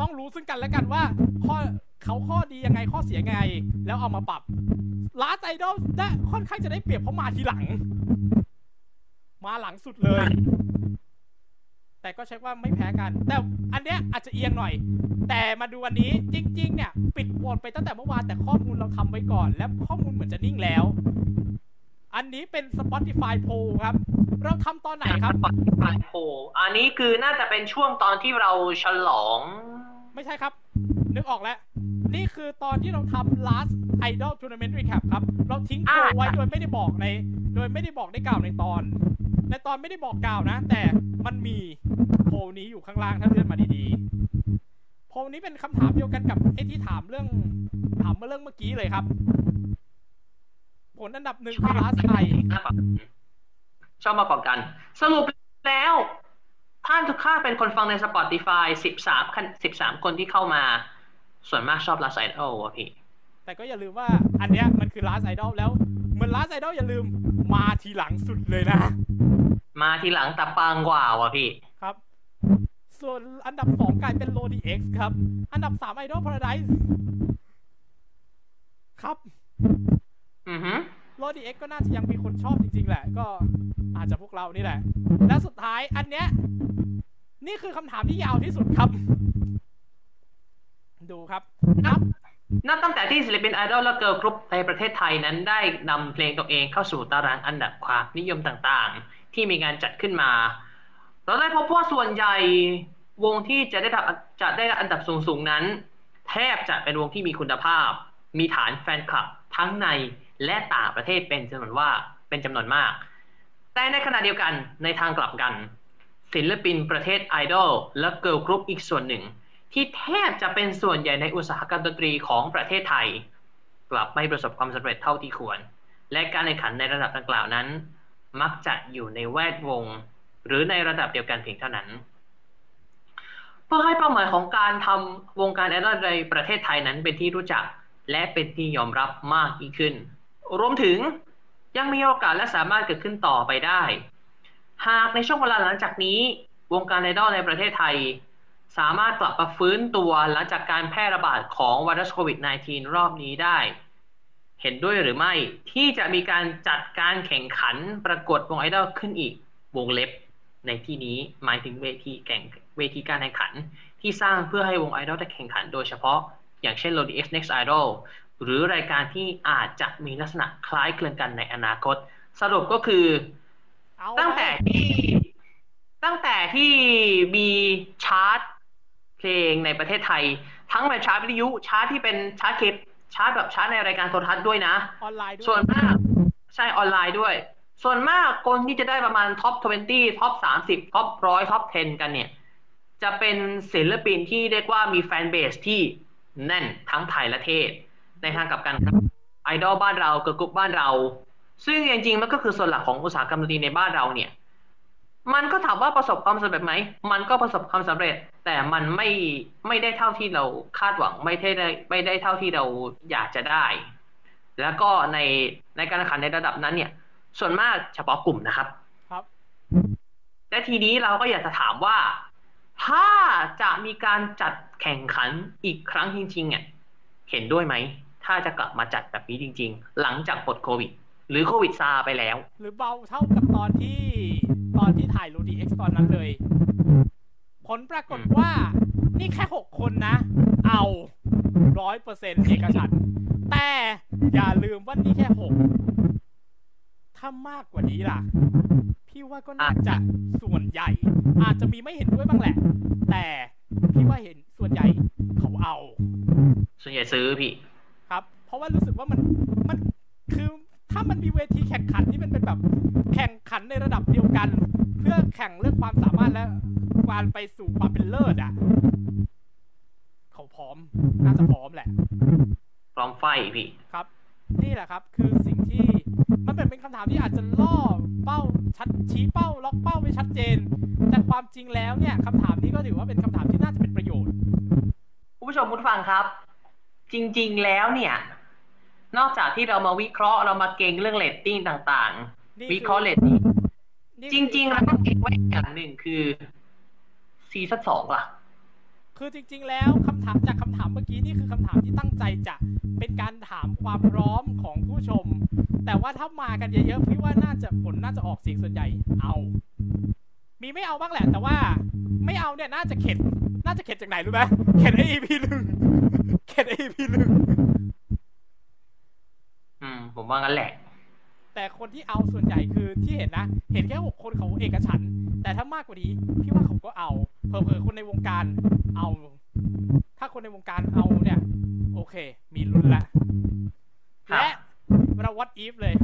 ต้องรู้ซึ่งกันและกันว่า ข้อเขาข้อดียังไงข้อเสียยังไง แล้วเอามาปรับลาสไอดอลได้ค่อนข้างจะได้เปรียบเพราะมาทีหลัง มาหลังสุดเลย แต่ก็เช็คว่าไม่แพ้กัน แต่อันเนี้ยอาจจะเอียงหน่อย แต่มาดูวันนี้จริง ๆ เนี่ย ปิดโหวตไปตั้งแต่เมื่อวานแต่ข้อมูลเราทำไว้ก่อน และข้อมูลเหมือนจะนิ่งแล้ว อันนี้เป็น Spotify Poll ครับ เราทำตอนไหนครับปลายโพลอันนี้คือน่าจะเป็นช่วงตอนที่เราฉลอง ไม่ใช่ครับ นึกออกแล้ว นี่คือตอนที่เราทำ last idol tournament recap ครับ เราทิ้งโพลไว้โดยไม่ได้บอกใน โดยไม่ได้บอกได้กล่าวในตอน ในตอนไม่ได้บอกกล่าวนะ แต่มันมีโพลนี้อยู่ข้างล่างถ้าเลื่อนมาดีๆโพลนี้เป็นคำถามเดียวกันกับไอ้ที่ถามเรื่อง ถามเมื่อเรื่องเมื่อกี้เลยครับ ผลอันดับหนึ่งคือ last i ชอบมากกว่ากัน สรุปแล้ว ท่านทุกข้าเป็นคนฟังใน Spotify 13คัน13 คนที่เข้ามา ส่วนมากชอบ Last Idol วะพี่ แต่ก็อย่าลืมว่าอันเนี้ยมันคือ last idol แล้ว เหมือน last idol อย่าลืมมาทีหลังสุดเลยนะ มาทีหลังแต่ปังกว่าวะพี่ ครับ ส่วนอันดับสองกลายเป็น l o d X ครับ อันดับสาม Idol Paradise ครับ อือฮึ l o d X ก็น่าจะยังมีคนชอบจริง ๆ แหละ ก็อาจจะพวกเรานี่แหละ และสุดท้ายอันเนี้ย นี่คือคำถามที่ยาวที่สุดครับ ดูครับนับนับตั้งแต่ที่ศิลปินไอดอลและเกิร์ลกรุ๊ปในประเทศไทยนั้นได้นำเพลงตัวเองเข้าสู่ตารางอันดับความนิยมต่างๆ ที่มีการจัดขึ้นมา เราได้พบว่าส่วนใหญ่วงที่จะได้รับจะได้อันดับสูงๆนั้น แทบจะเป็นวงที่มีคุณภาพ มีฐานแฟนคลับทั้งในและต่างประเทศเป็นจำนวนว่าเป็นจำนวนมาก แต่ในขณะเดียวกันในทางกลับกัน ศิลปินประเทศไอดอลและเกิร์ลกรุ๊ปอีกส่วนหนึ่ง ที่แทบจะเป็นส่วนใหญ่ในอุตสาหกรรมดนตรีของประเทศไทย กลับไม่ประสบความสำเร็จเท่าที่ควร และการแข่งขันในระดับดังกล่าวนั้น มักจะอยู่ในแวดวง หรือในระดับเดียวกันเพียงเท่านั้น เพื่อให้เป้าหมายของการทำวงการไอดอลในประเทศไทยนั้นเป็นที่รู้จักและเป็นที่ยอมรับมากยิ่งขึ้น รวมถึงยังมีโอกาสและสามารถเกิดขึ้นต่อไปได้ หากในช่วงเวลาหลังจากนี้ วงการไอดอลในประเทศไทย สามารถกลับมาฟื้นตัวหลังจากการแพร่ระบาดของไวรัสโควิด -19 รอบนี้ได้ เห็นด้วยหรือไม่ที่จะมีการจัดการแข่งขันประกวดวงไอดอลขึ้นอีกวงเล็บในที่นี้หมายถึงเวทีแข่งเวทีการแข่งขัน ที่สร้างเพื่อให้วงไอดอลได้แข่งขันโดยเฉพาะ อย่างเช่น Lodi X Next Idol หรือรายการที่อาจจะมีลักษณะคล้ายคลึงกันในอนาคต สรุปก็คือเอาตั้งแต่ที่ตั้งแต่ที่มีชาร์ตเพลงในประเทศไทย ทั้งเป็นชาร์ตวิทยุชาร์ตที่เป็นชาร์ตเคป ชาร์ตแบบชาร์ตในรายการโทรทัศน์ด้วยนะ ออนไลน์ด้วย ส่วนมากใช่ออนไลน์ด้วย ส่วนมากคนที่จะได้ประมาณ top 20 top 30 top 100 top 10 กันเนี่ย จะเป็นศิลปินที่เรียกว่ามี fanbase ที่แน่นทั้งไทยและเทศ ในทางกลับกันครับไอดอลบ้านเราเกิร์ลกรุ๊ปบ้านเรา ซึ่งจริงๆมันก็คือส่วนหลักของอุตสาหกรรมดนตรีในบ้านเราเนี่ย มันก็ถามว่าประสบความสำเร็จไหม มันก็ประสบความสำเร็จ แต่มันไม่ไม่ได้เท่าที่เราคาดหวังไม่ได้ไม่ได้เท่าที่เราอยากจะได้ แล้วก็ในในการแข่งขันในระดับนั้นเนี่ย ส่วนมากเฉพาะกลุ่มนะครับ ครับ และทีนี้เราก็อยากจะถามว่า ถ้าจะมีการจัดแข่งขันอีกครั้งจริงๆเนี่ยเห็นด้วยไหม ถ้าจะกลับมาจัดแบบนี้จริง ๆ หลังจากปลดโควิด หรือโควิดซาไปแล้ว หรือเบาเท่ากับตอนที่ ตอนที่ถ่าย l o d X ตอนนั้นเลย ผลปรากฏว่า นี่แค่หกคนนะ เอาร้อยเปอร์เซ็นต์เอกฉันท์แต่อย่าลืมว่านี่แค่หกถ้ามากกว่านี้ล่ะ พี่ว่าก็น่าจะส่วนใหญ่ อาจจะมีไม่เห็นด้วยบ้างแหละ แต่พี่ว่าเห็นส่วนใหญ่เขาเอา ส่วนใหญ่ซื้อพี่ ครับ เพราะว่ารู้สึกว่ามันมันคือ ถ้ามันมีเวทีแข่งขันที่มันเป็นแบบแข่งขันในระดับเดียวกัน เพื่อแข่งเรื่องความสามารถและการไปสู่ความเป็นเลิศอะเขาพร้อมน่าจะพร้อมแหละพร้อมไฟพี่ครับ นี่แหละครับ คือสิ่งที่มันเป็นเป็นคำถามที่อาจจะล่อเป้าชัดชี้เป้า ล็อกเป้าไม่ชัดเจน แต่ความจริงแล้วเนี่ยคำถามนี้ก็ถือว่าเป็นคำถามที่น่าจะเป็นประโยชน์คุณผู้ชมคุณผู้ฟังครับ จริง ๆ แล้วเนี่ย นอกจากที่เรามาวิเคราะห์เรามาเก็งเรื่องเรตติ้งต่างนี่ๆคือวิเคราะห์เรตติ้งนี่จริงๆเราต้องเก็งไว้อย่างหนึ่งคือซีซั่นสองล่ะ คือจริง ๆ แล้วคำถามจากคำถามเมื่อกี้นี่คือคำถามที่ตั้งใจจะเป็นการถามความพร้อมของผู้ชม แต่ว่าถ้ามากันเยอะๆพี่ว่าน่าจะผลน่าจะออกเสียงส่วนใหญ่เอา มีไม่เอาบ้างแหละ แต่ว่าไม่เอาเนี่ยน่าจะเข็ด น่าจะเข็ดจากไหนรู้ไหมเข็ดไอ EP หนึ่งเข็ดไอ EP หนึ่ง อืม ผมว่างั้นแหละ แต่คนที่เอาส่วนใหญ่คือที่เห็นนะ เห็นแค่หกคนเขาเอกฉันท์แต่ถ้ามากกว่านี้พี่ว่าเขาก็เอา เผลอๆคนในวงการเอา ถ้าคนในวงการเอาเนี่ย โอเค มีลุ้นละครับและเราวัดอีฟเลย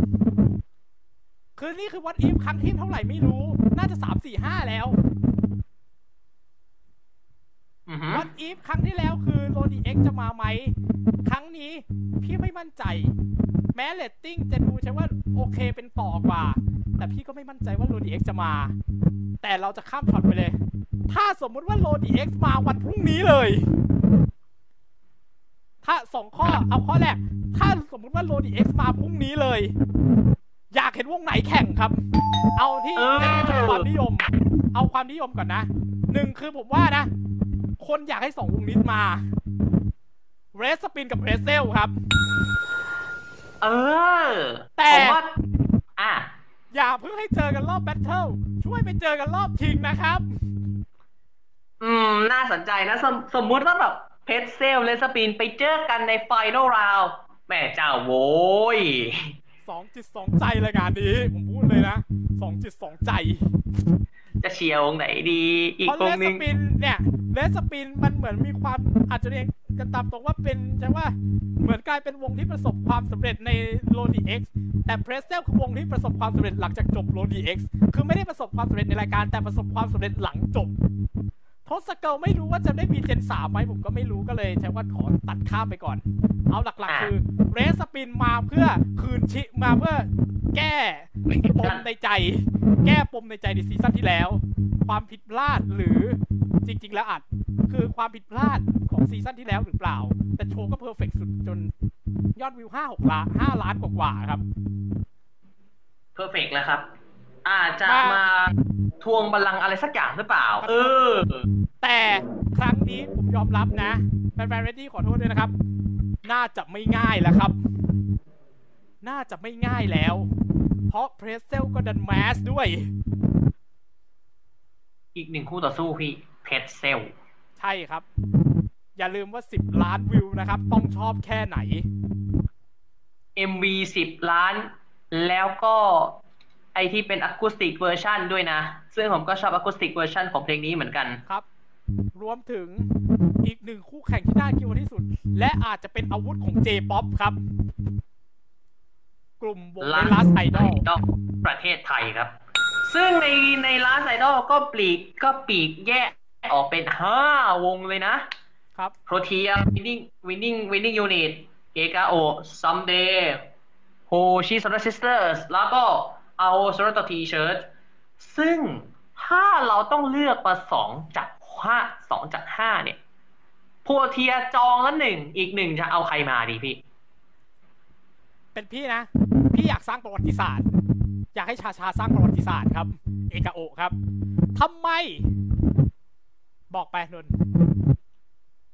คือนี่คือวัดอีฟครั้งที่เท่าไหร่ไม่รู้ น่าจะสามสี่ห้าแล้วอือฮึวัดอีฟครั้งที่แล้วคือโรดีเอ็กจะมาไหม ครั้งนี้พี่ไม่มั่นใจ แม้เรตติ้งจะดูใช่ว่าโอเคเป็นต่อกว่า แต่พี่ก็ไม่มั่นใจว่า Lodi X จะมา แต่เราจะข้ามช็อตไปเลย ถ้าสมมุติว่า Lodi X มาวันพรุ่งนี้เลย ถ้าสองข้อเอาข้อแรก ถ้าสมมุติว่า Lodi X มาพรุ่งนี้เลย อยากเห็นวงไหนแข่งครับ เอาที่เออเป็นความนิยม เอาความนิยมก่อนนะหนึ่งคือผมว่านะ คนอยากให้สองวงนี้มาRedSpin กับ Pretzelle ครับ เออแต่ผมว่าอะอย่าเพิ่งให้เจอกันรอบ battle ช่วยไปเจอกันรอบชิงนะครับ อืม น่าสนใจนะ สมสมมุติว่าแบบ Pretzelle RedSpin ไปเจอกันใน final round แม่เจ้าโว้ยสองจิตสองใจรายการนี้ ผมพูดเลยนะ สองจิตสองใจ จะเชียร์วงไหนดี อีกเพราะวเลงสหนึ่งปินเนี่ยเลสปินมันเหมือนมีความอาจจะเรียกกันตามตรงว่าเป็นใช่ว่าเหมือนกลายเป็นวงที่ประสบความสำเร็จในโ o ดีเอ็กซ์แต่เพรสเซลคือวงที่ประสบความสำเร็จหลังจากจบโ o ดีเอ็กซ์คือไม่ได้ประสบความสำเร็จในรายการแต่ประสบความสำเร็จหลังจบ ทศเกิลไม่รู้ว่าจะได้มีเจนสามไหมผมก็ไม่รู้ก็เลยใช้ว่าขอตัดข้ามไปก่อน เอาหลักอะๆคือเรสปินมาเพื่อคืนชิมาเพื่อแก้ปมในใจ แก้ปมในใจในซีซั่นที่แล้ว ความผิดพลาดหรือจริง ๆ แล้วอาจคือความผิดพลาดของซีซั่นที่แล้วหรือเปล่า แต่โชว์ก็ perfect สุดจนยอดวิวห้าหกล้านห้าล้านกว่าๆครับ perfect แล้วครับ อาจจะมามาทวงบัลลังก์อะไรสักอย่างหรือเปล่า เออ แต่ครั้งนี้ผมยอมรับนะแฟนๆเรดดี้ขอโทษด้วยนะครับ น่าจะไม่ง่ายแล้วครับ น่าจะไม่ง่ายแล้ว เพราะ Pretzelle ก็ดัน mass ด้วย อีกหนึ่งคู่ต่อสู้พี่ Pretzelle ใช่ครับ อย่าลืมว่า 10 ล้านวิวนะครับ ต้องชอบแค่ไหน MV สิบล้าน แล้วก็ไอ ที่เป็น acoustic version ด้วยนะ ซึ่งผมก็ชอบ acoustic version ของเพลงนี้เหมือนกันครับ รวมถึงอีกหนึ่งคู่แข่งที่น่ากินที่สุด และอาจจะเป็นอาวุธของ J-POP ครับ กลุ่มวงใน Last Idol ประเทศไทยครับ ซึ่งในในลาสไอดอลก็ปลีกก็ปลีกแยกออกเป็นห้าวงเลยนะครับโปรเทียวินนิ่งวินนิ่งวินนิ่งยูนิตเกกาโอซัมเดย์โฮชิส r ร s ซิสเตอร์สแล้วก็ เอาส r ร t ทีเชิร์ตซึ่งถ้าเราต้องเลือกมาสองจากห้าสองจากห้าเนี่ยโพเทียจองละหนึ่งอีกหนึ่งจะเอาใครมาดีพี่ เป็นพี่นะ พี่อยากสร้างประวัติศาสตร์ อยากให้ชาชาสร้างประวัติศาสตร์ครับ เอกาโอะครับทำไม บอกไปนนท์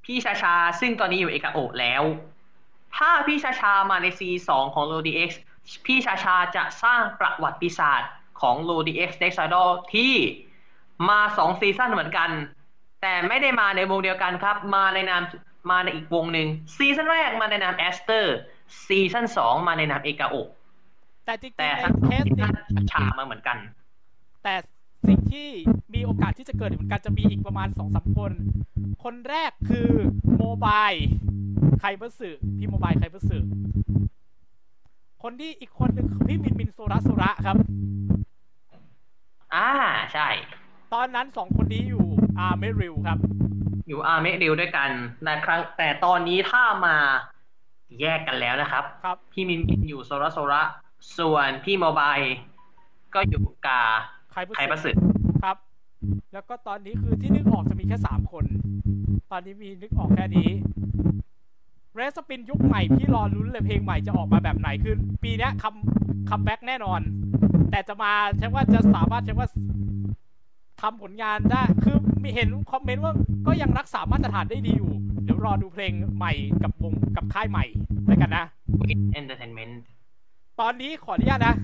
พี่ชาชาซึ่งตอนนี้อยู่เอกาโอะแล้ว ถ้าพี่ชาชามาใน C2 ของ l o d x พี่ชาชาจะสร้างประวัติศาสตร์ของ l o d x Next Idol ที่มาสองซีซั่นเหมือนกัน แต่ไม่ได้มาในวงเดียวกันครับ มาในนามมาในอีกวงหนึ่งซีซั่นแรกมาในนามแอสเตอร์ซีซั่นสองมาในนามเอกาโอะแต่จริงๆแต่ในทั้งสเคองสซีนี้ซั่นชามาเหมือนกัน แต่สิ่งที่มีโอกาสที่จะเกิดเหมือนกันจะมีอีกประมาณสองสามคน คนแรกคือโมบายไคเบอร์สึพี่โมบายไคเบอร์สึ คนที่อีกคนหนึ่งคือพี่มินมินโซระโซระครับ อ่าใช่ ตอนนั้นสองคนนี้อยู่อาร์เมริลครับ อยู่อาร์เมดิวด้วยกันในครั้งแต่ตอนนี้ถ้ามาแยกกันแล้วนะครับ ครับพี่มินมินอยู่โซระโซระส่วนพี่โมบายก็อยู่กาไคเบอร์ไคประสึสึกครับ แล้วก็ตอนนี้คือที่นึกออกจะมีแค่สามคน ตอนนี้มีนึกออกแค่นี้ Redspin ยุคใหม่พี่รอลุ้นเลยเพลงใหม่จะออกมาแบบไหนคือปีเนี้ย come comeback แน่นอน แต่จะมาใช่ว่าจะสามารถใช่ว่าทำผลงานได้ คือมีเห็นคอมเมนต์ว่าก็ยังรักษามาตรฐานได้ดีอยู่ เดี๋ยวรอดูเพลงใหม่กับวงกับค่ายใหม่แล้วกันนะ entertainment ตอนนี้ขออนุญาตนะ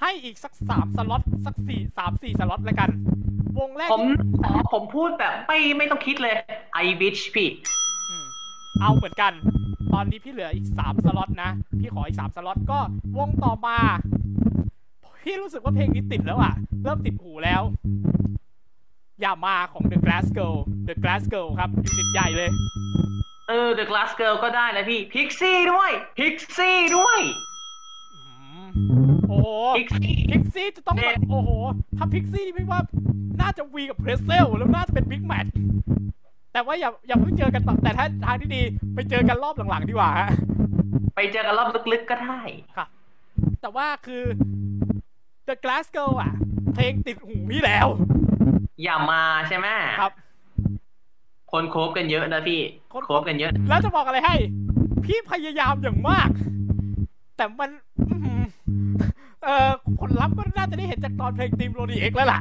ให้อีกสักสามสล็อตสักสี่สามสี่สล็อตแล้วกัน วงแรก ผมขอผมพูดแบบไม่ไม่ต้องคิดเลย I wish พี่อืม เอาเหมือนกัน ตอนนี้พี่เหลืออีกสามสล็อตนะ พี่ขออีกสามสล็อตก็วงต่อมา พี่รู้สึกว่าเพลงนี้ติดแล้วอะเริ่มติดหูแล้ว อย่ามาของ The Glass Girl The Glass Girl ครับ unit ใหญ่เลย เออ The Glass Girl ก็ได้นะพี่ Pixie ด้วย Pixie ด้วยอืมโอ้โห Pixie Pixie จะต้องแบบเนี่ยโอ้โหถ้าพิกซี่นี่พี่ว่าน่าจะวีกับเพรสเซลแล้วน่าจะเป็นบิ๊กแมท แต่ว่าอย่าอย่าเพิ่งเจอกันต่อแต่ถ้าทางที่ดีไปเจอกันรอบหลังๆดีกว่าฮะไปเจอกันรอบลึกๆก็ได้แต่ว่าคือ The Glass Girl อะ เพลงติดหูพี่แล้ว อย่ามาใช่ไหมครับ คนโคบกันเยอะนะพี่ คนโคบกันเยอะ แล้วจะบอกอะไรให้ พี่พยายามอย่างมาก แต่มันอื้อหือเอ่อผลลัพธ์ก็น่าจะได้เห็นจากตอนเพลงทีมโรดีเอ็กแล้วล่ะ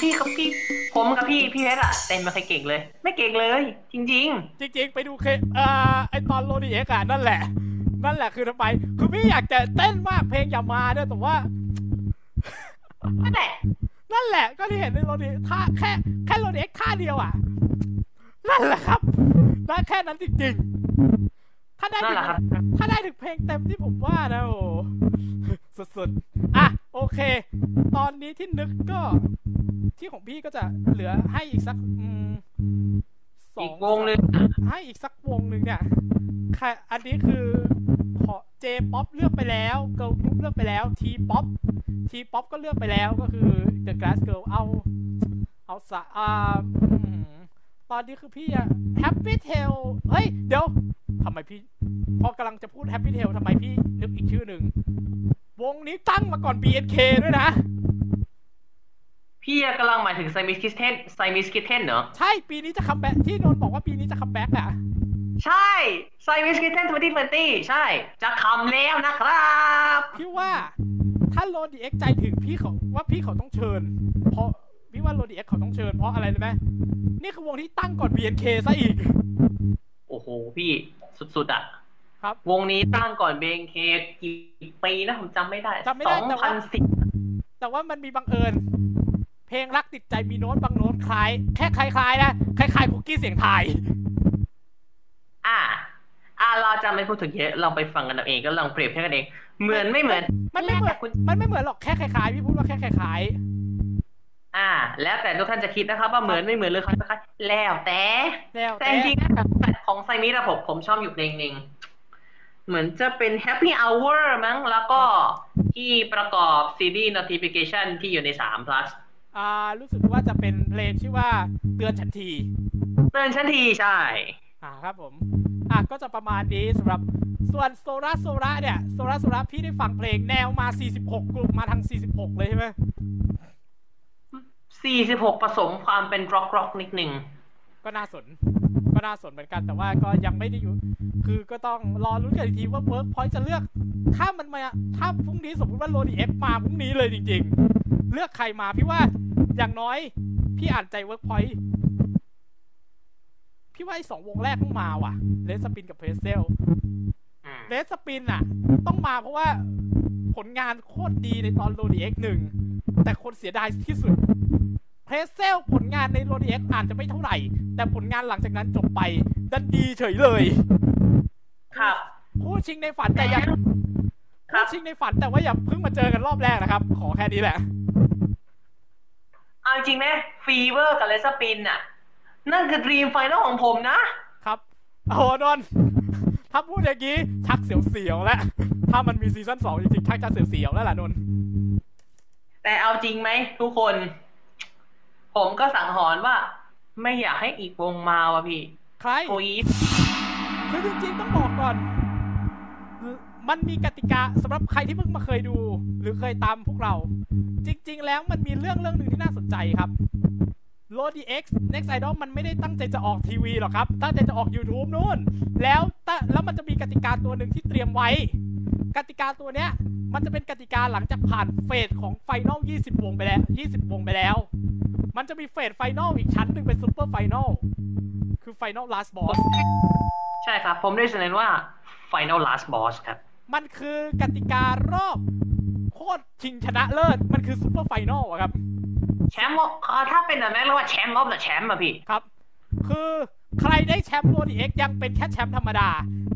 พี่กับพี่ ผมกับพี่พี่เพชรอะเต้นไม่เคยเก่งเลย ไม่เก่งเลย จริง จริง ๆ ไปดูเคอ่อไอตอนโรดีเอ็กอะนั่นแหละ นั่นแหละคือทำไม คือพี่อยากจะเต้นมากเพลงอย่ามาด้วยแต่ว่า นั่นแหละ นั่นแหละ ก็ที่เห็นในโรดีท่าแค่แค่โรดีเอ็กท่าเดียวอะ นั่นแหละครับได้แค่นั้นจริงๆ ถ้าได้นั่นถึแหละงครับถ้าได้ถึงเพลงเต็มที่ผมว่านะโอ้สุดๆ อะ โอเค ตอนนี้ที่นึกก็ ที่ของพี่ก็จะเหลือให้อีกสักอืมอีกสองวงหนึ่งให้อีกสักวงหนึ่งเนี่ยค่ะอันนี้คือ ขอ J-pop เลือกไปแล้ว girl group เลือกไปแล้ว T-pop T-pop ก็เลือกไปแล้วก็คือ The Glass Girl เอา เอาสะอ่าอืมตอนนี้คือพี่อะ Happy Tail เฮ้ย เดี๋ยวทำไมพี่ พอกำลังจะพูด Happy Tail ทำไมพี่นึกอีกชื่อหนึ่ง วงนี้ตั้งมาก่อน BNK ด้วยนะ พี่กำลังหมายถึง Siamese Kittenz Siamese Kittenz เหรอ ใช่ ปีนี้จะ comeback ที่นนท์บอกว่าปีนี้จะ comeback อะ ใช่ Siamese Kittenz 2020ใช่ จะคัมแล้วนะครับ พี่ว่าถ้า LODI X ใจถึงพี่เขาว่าพี่เขาต้องเชิญ เพราะพี่ว่า LODI X เขาต้องเชิญเพราะอะไรรู้ไหมนี่คือวงที่ตั้งก่อน BNK ซะอีก โอ้โห พี่สุดๆอะครับ วงนี้ตั้งก่อนเบงเคกี่ปีนะผมจำไม่ได้จำไม่ได้แต่ว่า2010แต่ว่ามันมีบังเอิญ เพลงรักติดใจมีโน้ตบางโน้ตคล้าย แค่คล้ายๆนะคล้ายๆคุกกี้เสียงไทาย อ่าอ่าเราจะไม่พูดถึงเยอะลองไปฟังกันเอาเองก็ลองเปรียบเทียบกันเอง เหมือนไม่เหมือน มันไม่เหมือนคุณมันไม่เหมือนหรอกแค่คล้ายๆพี่พูดว่าแค่คล้ายอ่า แล้วแต่ทุกท่านจะคิดนะครับ ว่าเหมือนไม่เหมือนหรือคล้ายๆแล้วแต่ๆแล้วแต่จริงๆนะของไซมิระผมผมชอบอยู่เพลงหนึ่งเหมือนจะเป็น Happy Hour มั้งแล้วก็ที่ประกอบซีดี notification ที่อยู่ใน3 plus อ่า รู้สึกว่าจะเป็นเพลงชื่อว่าเตือนฉันที เตือนฉันทีใช่อ่าครับผม อะก็จะประมาณนี้สำหรับส่วน Sora! Sora! เนี่ย Sora! Sora! พี่ได้ฟังเพลงแนวมา 46 กลุ่มมาทาง 46 เลยใช่ไหม46 ผสมความเป็นร็อกร็อกนิดหนึ่ง ก็น่าสน ก็น่าสนเหมือนกัน แต่ว่าก็ยังไม่ได้อยู่ คือก็ต้องรอลุ้นกันอีกทีว่าเวิร์คพอยท์จะเลือก ถ้ามันมา ถ้าพรุ่งนี้สมมติว่า LODI X มาพรุ่งนี้เลยจริง ๆ เลือกใครมาพี่ว่าอย่างน้อย พี่อ่านใจเวิร์คพอยท์ พี่ว่าไอ้สองวงแรกต้องมาว่ะ Redspin กับ Pretzelle อืม Redspin อะ ต้องมาเพราะว่าผลงานโคตรดีในตอน LODI X หนึ่งแต่คนเสียดายที่สุด Pretzelle ผลงานใน LODI X อาจจะไม่เท่าไหร่ แต่ผลงานหลังจากนั้นจบไป ดันดีเฉยเลย ครับคู่ชิงในฝันแต่อย่าครับคู่ชิงในฝันแต่ว่าอย่าเพิ่งมาเจอกันรอบแรกนะครับ ขอแค่นี้แหละเอาจริงไหม FEVER กับ Redspin น่ะ นั่นคือ dream final ของผมนะ ครับโอ้โหนนท์ถ้าพูดอย่างนี้ชักเสียวๆแล้ว ถ้ามันมี season สองจริงๆชักจะเสียวๆแล้วล่ะนนท์แต่เอาจริงไหมทุกคน ผมก็สังหรณ์ว่า ไม่อยากให้อีกวงมาว่ะพี่ใครโอ้ยคือจริงๆต้องบอกก่อน มันมีกติกาสำหรับใครที่เพิ่งมาเคยดู หรือเคยตามพวกเรา จริง ๆ แล้วมันมีเรื่องเรื่องหนึ่งที่น่าสนใจครับ LODI X Next Idol มันไม่ได้ตั้งใจจะออกทีวีหรอกครับ ตั้งใจจะออก YouTube นู่น แล้วตะแล้วมันจะมีกติกาตัวหนึ่งที่เตรียมไว้ กติกาตัวเนี้ย มันจะเป็นกติกาหลังจากผ่าน phase ของ final 20 วงไปแล้ว 20 วงไปแล้ว มันจะมี phase final อีกชั้นหนึ่งเป็น super final คือ final last boss ใช่ครับ ผมได้เสนอว่า Final Last Boss ครับ มันคือกติการอบโคตรชิงชนะเลิศ มันคือ super final อะครับ แชมป์เอ่อถ้าเป็นแบบนั้นเรียกว่าแชมป์รอบแต่แชมป์อะพี่ครับ คือใครได้แชมป์ LODI X ยังเป็นแค่แชมป์ธรรมดา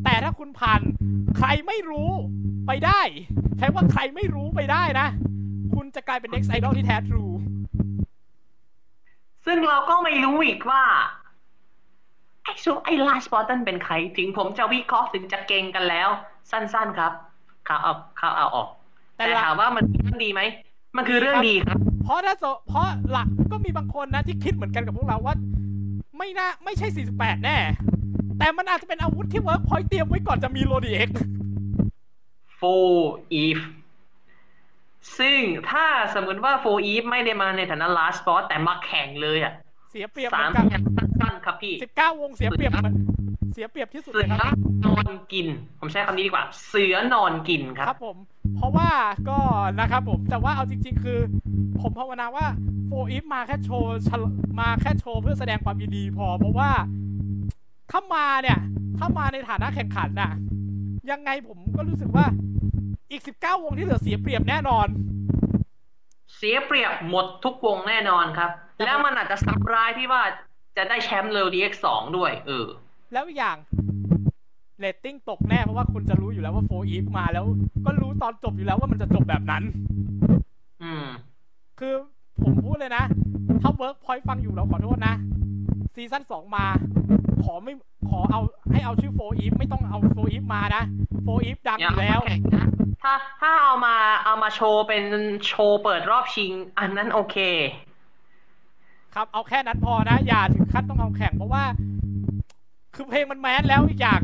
แต่ถ้าคุณผ่านใครไม่รู้ไปได้ใช้ว่าใครไม่รู้ไปได้นะ คุณจะกลายเป็น next idol ที่แท้ทรู ซึ่งเราก็ไม่รู้อีกว่าไอ้ซูไอ้ลาสบอตตันเป็นใคร ถึงผมจะวิเคราะห์ถึงจะเก่งกันแล้ว สั้นๆครับข่าวเอาข่าวเอาออก แต่แต่ละถามว่ามันเรื่องดีไหม มันคือเรื่องดีครับ เพราะถ้าโซเพราะหลักก็มีบางคนนะที่คิดเหมือนกันกับพวกเราว่า ไม่น่าไม่ใช่ 48 แน่ แต่มันอาจจะเป็นอาวุธที่เวิร์กพอยต์เตรียมไว้ก่อนจะมีโรดีเอ็ก Full Eve ซึ่งถ้าสมมติว่า Full Eve ไม่ได้มาในฐานะ last boss แต่มาแข่งเลยอะ เสียเปรียบเหสามืมอนกันอย่างสั้นๆครับพี่19วงเสียเปรียบ เหมือนเสียเปรียบที่สุดเสืเลยอครับ นอนกิน ผมใช้คำนี้ดีกว่า เสือนอนกินคครัรับบผม เพราะว่าก็นะครับผมแต่ว่าเอาจริง ๆ คือ ผมภาวนาว่าโฟอีฟมาแค่โชว์ฉลมาแค่โชว์เพื่อแสดงความยินดีพอ เพราะว่าถ้ามาเนี่ย ถ้ามาในฐานะแข่งขันน่ะ ยังไงผมก็รู้สึกว่าอีก 19 วงที่เหลือเสียเปรียบแน่นอน เสียเปรียบหมดทุกวงแน่นอนครับ แล้วมันอาจจะซ้ำร้ายที่ว่าจะได้แชมป์เร็ว DX2 ด้วย เออ แล้วอีกอย่างเรตติ้งตกแน่เพราะว่าคุณจะรู้อยู่แล้วว่า4EVE มาแล้ว ก็รู้ตอนจบอยู่แล้วว่ามันจะจบแบบนั้น อืม คือผมพูดเลยนะ ถ้าเวิร์กพอยต์ฟังอยู่เราขอโทษนะ ซีซั่นสองมา ขอไม่ขอเอาให้เอาชื่อ 4EVE ไม่ต้องเอา 4EVE มานะ 4EVE ดังอยู่แล้ว ถ้าถ้าเอามาเอามาโชว์เป็นโชว์เปิดรอบชิง อันนั้นโอเค ครับเอาแค่นั้นพอนะ อย่าถึงขั้นต้องเอาแข่งเพราะว่า คือเพลงมัน mass แล้วอีกอย่าง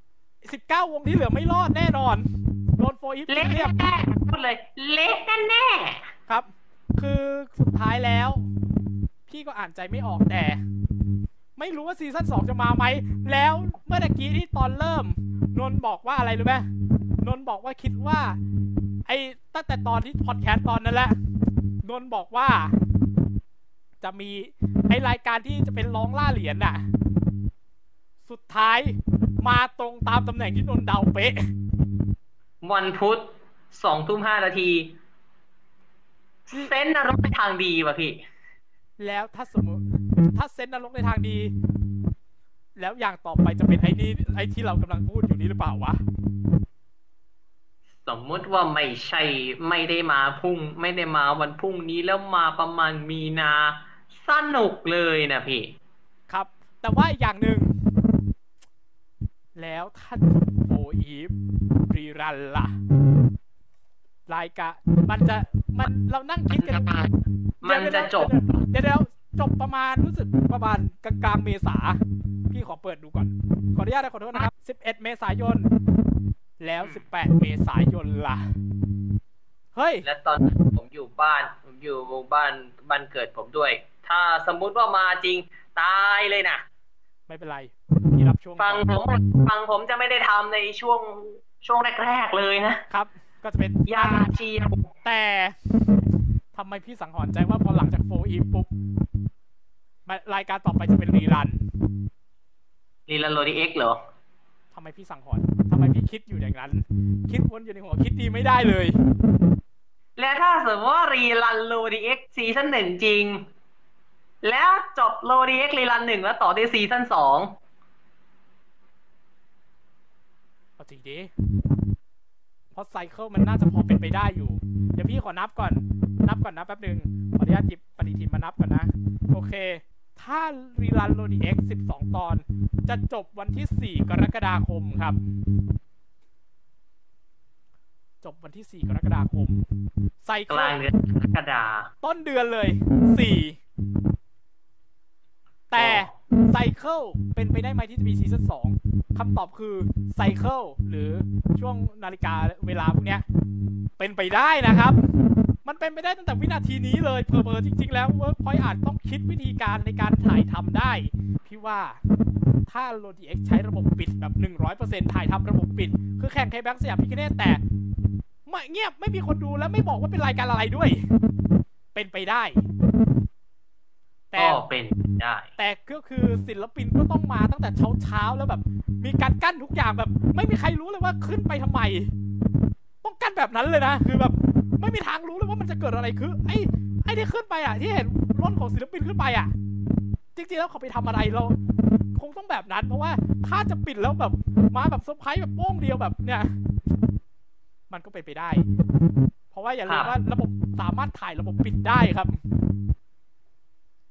19วงที่เหลือไม่รอดแน่นอน โดน 4EVE เละเรียบแน่ๆพูดเลย เละแน่ครับ คือสุดท้ายแล้ว พี่ก็อ่านใจไม่ออกแต่ ไม่รู้ว่าซีซั่นสองจะมาไหม แล้วเมื่อตะกี้ที่ตอนเริ่ม นนท์บอกว่าอะไรรู้ไหมนนท์บอกว่าคิดว่า ไอ้ตั้งแต่ตอนที่พอดแคสต์ตอนนั้นแหละ นนท์บอกว่า จะมีไอรายการที่จะเป็นร้องล่าเหรียญน่ะ สุดท้ายมาตรงตามตำแหน่งที่นนท์เดาเป๊ะๆวันพุธสองทุ่มห้านาทีเซนต์นรกไปทางดีป่ะพี่ แล้วถ้าสมมติ ถ้าเซนต์นรกในทางดี แล้วอย่างต่อไปจะเป็นไอ้นี่ไอ้ที่เรากำลังพูดอยู่นี้หรือเปล่าวะ สมมุติว่าไม่ใช่ไม่ได้มาพรุ่ง ไม่ได้มาวันพรุ่งนี้แล้วมาประมาณมีนา สนุกเลยนะพี่ ครับ แต่ว่าอีกอย่างหนึ่ง แล้วถ้าจบโฟอีฟรีรันล่ะ รายการมันจะมันเรานั่งคิดกันมันจะจบ เดี๋ยวเดี๋ยวจบประมาณรู้สึกประมาณกลางกลางๆเมษา พี่ขอเปิดดูก่อน ขออนุญาตนะขอโทษนะครับ 11 เมษายน แล้ว 18 เมษายนล่ะ เฮ้ย และตอนนั้นผมอยู่บ้าน ผมอยู่บ้านบ้านเกิดผมด้วย ถ้าสมมุติว่ามาจริงตายเลยนะ ไม่เป็นไรพี่รับช่วงฟังผก่อนมฟังผมจะไม่ได้ทำในช่วงช่วงแรกๆเลยนะครับ ก็จะเป็นยาเชียวแต่ทำไมพี่สังหรณ์ใจว่าพอหลังจาก 4EVE ปุ๊บมารายการต่อไปจะเป็น rerun rerun LODI X เหรอทำไมพี่สังหรณ์ทำไมพี่คิดอยู่อย่างนั้น คิดวนอยู่ในหัวคิดดีไม่ได้เลย และถ้าสมมติว่า rerun LODI X ซีซั่นหนึ่งจริง แล้วจบ LODI X rerun หนึ่งแล้วต่อด้วยซีซั่นสองเอาจริงดิเพราะ cycle มันน่าจะพอเป็นไปได้อยู่ เดี๋ยวพี่ขอนับก่อน นับก่อนนะแป๊บหนึ่งขออนุญาตหยิบปฏิทินมานับก่อนนะ โอเค ถ้า rerun LODI X 12ตอน จะจบวันที่4กรกฎาคมครับ จบวันที่4กรกฎาคม cycle กลางเดือนกรกฎาต้นเดือนเลย4 แต่ cycle เป็นไปได้ไหมที่จะมีซีซั่นสองคำตอบคือ cycle หรือช่วงนาฬิกาเวลาพวกเนี้ย เป็นไปได้นะครับ มันเป็นไปได้ตั้งแต่วินาทีนี้เลยเผลอๆจริง ๆ แล้วเวิร์กพอยต์อาจต้องคิดวิธีการในการถ่ายทำได้ พี่ว่าถ้า LODI X ใช้ระบบปิดแบบ 100%ถ่ายทำระบบปิด คือแข่งเคแบงสยามพิคเนตแต่ไม่เงียบไม่มีคนดูแล้วไม่บอกว่าเป็นรายการอะไรด้วย เป็นไปได้ แต่ก็เป็นได้ แต่ก็คือศิลปินก็ต้องมาตั้งแต่เช้าเช้าๆแล้วแบบ มีการกั้นทุกอย่างแบบ ไม่มีใครรู้เลยว่าขึ้นไปทำไม ต้องกั้นแบบนั้นเลยนะ คือแบบ ไม่มีทางรู้เลยว่ามันจะเกิดอะไรคือ ไอ้ไอ้ที่ขึ้นไปอะ ที่เห็นรถของศิลปินขึ้นไปอะ จริงๆแล้วเขาไปทำอะไรเรา คงต้องแบบนั้น เพราะว่าถ้าจะปิดแล้วแบบมาแบบเซอร์ไพรส์แบบโป้งเดียวแบบเนี่ย มันก็เป็นไปได้ เพราะว่าอย่าลืมว่าระบบสามารถถ่ายระบบปิดได้ครับ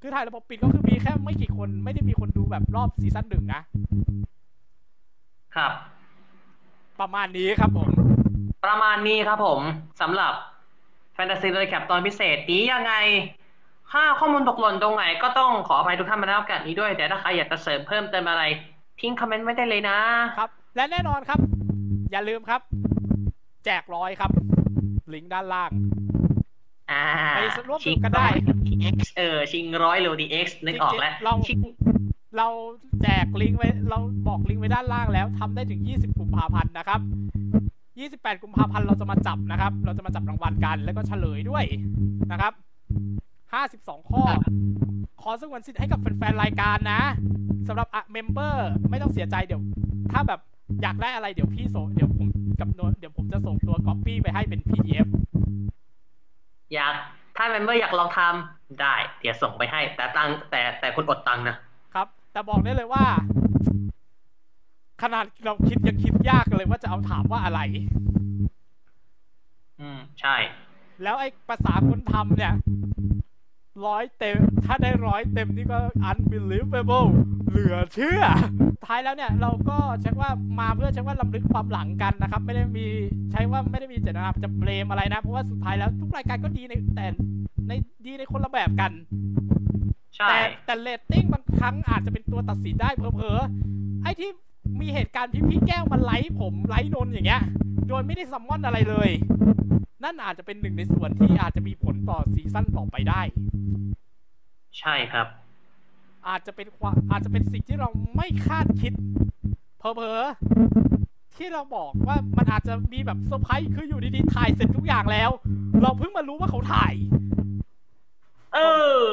คือถ่ายระบบปิดก็คือมีแค่ไม่กี่คน ไม่ได้มีคนดูแบบรอบซีซั่นหนึ่งนะ ครับ ประมาณนี้ครับผม ประมาณนี้ครับผมสำหรับแฟนตาซี LODI CAP ตอนพิเศษนี้ยังไง ถ้าข้อมูลตกหล่นตรงไหนก็ต้องขออภัยทุกท่านมาณโอกาสนี้ด้วย แต่ถ้าใครอยากจะเสริมเพิ่มเติมอะไร ทิ้งคอมเมนต์ไว้ได้เลยนะครับ และแน่นอนครับ อย่าลืมครับ แจกร้อยครับ ลิงก์ด้านล่างอ่าไปร่วมสนุกกันได้ชิงร้อย DX เออ ชิงร้อยโลดีเอ็กซ์นึกออกแล้วเราชิงเราแจกลิงก์ไว้เราบอกลิงก์ไว้ด้านล่างแล้วทำได้ถึง 20กุมภาพันธ์นะครับ 28 กุมภาพันธ์เราจะมาจับนะครับ เราจะมาจับรางวัลกันแล้วก็เฉลยด้วยนะครับ 52 ข้อ ขอสงวนสิทธิ์ให้กับแฟนๆรายการนะสำหรับอะ member ไม่ต้องเสียใจเดี๋ยว ถ้าแบบอยากได้อะไรเดี๋ยวพี่ส่งเดี๋ยวผมกับโนตเดี๋ยวผมจะส่งตัวก๊อปปี้ไปให้เป็น PDF อยาก ถ้า member อยากลองทำได้ เดี๋ยวส่งไปให้ แต่ตังแต่แต่คุณอดตังค์นะครับ แต่บอกได้เลยว่า ขนาดเราคิดยังคิดยากเลยว่าจะเอาถามว่าอะไร อืม ใช่ แล้วไอ้ภาษาคนทำเนี่ย ร้อยเต็ม ถ้าได้ร้อยเต็มนี่ก็ unbelievable เหลือเชื่อ ท้ายแล้วเนี่ยเราก็เช็คว่ามาเพื่อเช็คว่าลำลึกความหลังกันนะครับ ไม่ได้มีใช้ว่าไม่ได้มีเจตนาจะเบลมอะไรนะ เพราะว่าสุดท้ายแล้วทุกรายการก็ดีในแต่ในดีในคนละแบบกันใช่แต่แต่เรตติ้งบางครั้งอาจจะเป็นตัวตัดสินได้เผลอๆไอ้ที่มีเหตุการณ์พี่พี่แก้วมาไลฟ์ผมไลฟ์นนท์อย่างเงี้ย โดยไม่ได้ summon อะไรเลย นั่นอาจจะเป็นหนึ่งในส่วนที่อาจจะมีผลต่อซีซั่นต่อไปได้ ใช่ครับ อาจจะเป็นความอาจจะเป็นสิ่งที่เราไม่คาดคิดเผลอๆที่เราบอกว่ามันอาจจะมีแบบเซอร์ไพรส์คืออยู่ดีๆถ่ายเสร็จทุกอย่างแล้ว เราเพิ่งมารู้ว่าเขาถ่าย เออ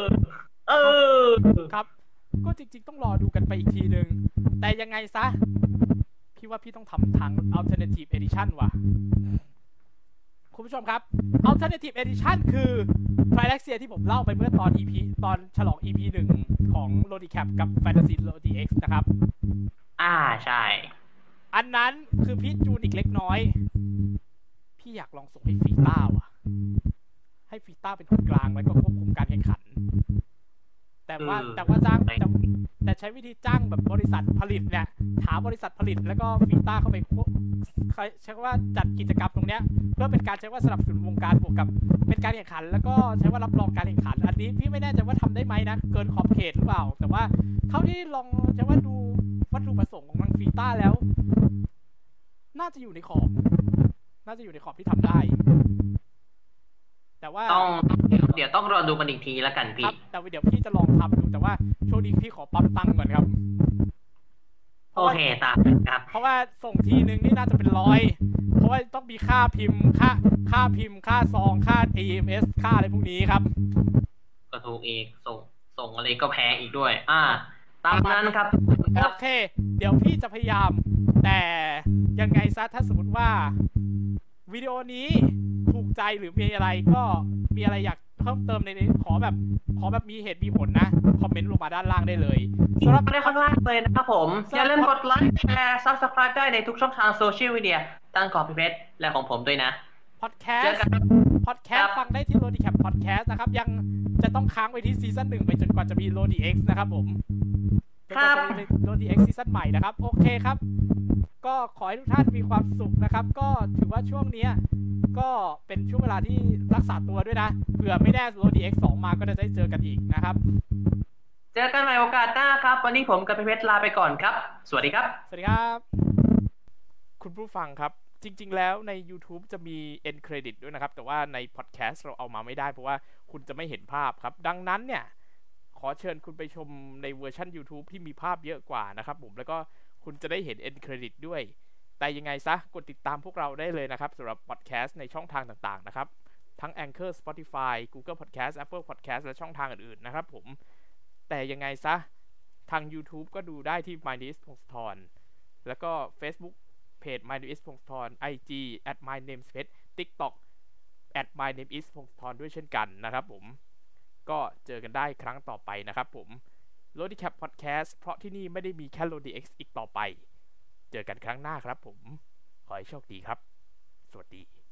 เออ ครับ ก็จริง ๆ ต้องรอดูกันไปอีกทีหนึ่งแต่ยังไงซะ พี่ว่าพี่ต้องทำทาง alternative edition ว่ะ คุณผู้ชมครับ alternative edition คือ t r i l a x i a ที่ผมเล่าไปเมื่อตอน EP ตอนฉลอง EP หนึ่งของ l o d i c a p กับ Fantasy l o d x นะครับ อ่าใช่ อันนั้นคือพี่จูนอีกเล็กน้อย พี่อยากลองส่งให้ฟีต้าว่ะ ให้ฟีต้าเป็นคนกลางแล้วก็ควบคุมการแข่งขัน แต่ว่าเออแต่ว่าจ้างไม่แต่แต่ใช้วิธีจ้างแบบบริษัทผลิตเนี่ยหาบริษัทผลิตแล้วก็ฟีต้าเข้าไปควบใช้ว่าจัดกิจกรรมตรงเนี้ยเพื่อเป็นการใช้ว่าสนับสนุนวงการบวกกับเป็นการแข่งขัน แล้วก็ใช้ว่ารับรองการแข่งขัน อันนี้พี่ไม่แน่ใจว่าทำได้ไหมนะเกินขอบเขตหรือเปล่า แต่ว่าเท่าที่ลองใช้ว่าดูวัตถุประสงค์ของทางฟีต้าแล้ว น่าจะอยู่ในขอบ น่าจะอยู่ในขอบที่ทำได้ แต่ว่าต้องเดี๋ยวต้องรอดูกันอีกทีแล้วกันคพี่รับแต่ว่าเดี๋ยวพี่จะลองทำดูแต่ว่าช่วงนี้พี่ขอปั๊มตังค์ก่อนครับโอเคตามครับ เพราะว่าส่งทีนึงนี่น่าจะเป็นร้อย เพราะว่าต้องมีค่าพิมพ์ค่าค่าพิมพ์ค่าซองค่า AMS ค่าอะไรพวกนี้ครับ ก็ถูกเอกส่งส่งอะไรก็แพงอีกด้วย อ่า ตามนั้นครับ โอเค เดี๋ยวพี่จะพยายาม แต่ยังไงซะถ้าสมมติว่า วิดีโอนี้ถูกใจหรือมีอะไรก็มีอะไรอยากเพิ่มเติมในนี้ขอแบบ ขอแบบมีเหตุมีผลนะ คอมเมนต์ลงมาด้านล่างได้เลยสำหรับไม่ได้ข้างล่างเลยนะครับผม อย่าลืมกดไลค์แชร์ subscribe ได้ในทุกช่องทางโซเชียลมีเดียตั้งกอพี่เพชรและของผมด้วยนะพอดแคเจสอต์กันพอดแคสครัต์บฟังได้ที่โ o ดีแคปพอดแคสต์นะครับ ยังจะต้องค้างไว้ที่ซีซั่นหนึ่งไปจนกว่าจะมีโ o ดีเอ็กซ์นะครับผม จนกว่าจะมีโ o ดีเอ็กซ์ซีซั่นใหม่นะครับ โอเคครับ ก็ขอให้ทุกท่านมีความสุขนะครับ ก็ถือว่าช่วงเนี้ยก็เป็นช่วงเวลาที่รักษาตัวด้วยนะเผื่อไม่แน่โ o ดีเอ็กซ์สองมาก็จะได้เจอกันอีกนะครับ เจอกันใหม่โอกาสหน้าครับ วันนี้ผมกับพี่เพชรลาไปก่อนครับ สวัสดีครับ สวัสดีครับ คุณผู้ฟังครับจริง ๆ แล้วใน YouTube จะมี end credit ด้วยนะครับ แต่ว่าใน podcast เราเอามาไม่ได้เพราะว่าคุณจะไม่เห็นภาพครับ ดังนั้นเนี่ย ขอเชิญคุณไปชมในเวอร์ชัน YouTube ที่มีภาพเยอะกว่านะครับผมแล้วก็คุณจะได้เห็น end credit ด้วย แต่ยังไงซะกดติดตามพวกเราได้เลยนะครับสำหรับ podcast ในช่องทางต่างๆนะครับ ทั้ง Anchor Spotify Google Podcast Apple Podcast และช่องทางอื่นๆนะครับผม แต่ยังไงซะทาง YouTube ก็ดูได้ที่ My n e w s พงศธรแล้วก็ Facebook เพจ My Name is พงศธร IG at My Name is Pet TikTok at My Name is พงศธรด้วยเช่นกันนะครับผม ก็เจอกันได้ครั้งต่อไปนะครับผม LODI CAP พอดแคสต์เพราะที่นี่ไม่ได้มีแค่ LODI X อีกต่อไป เจอกันครั้งหน้าครับผม ขอให้โชคดีครับ สวัสดี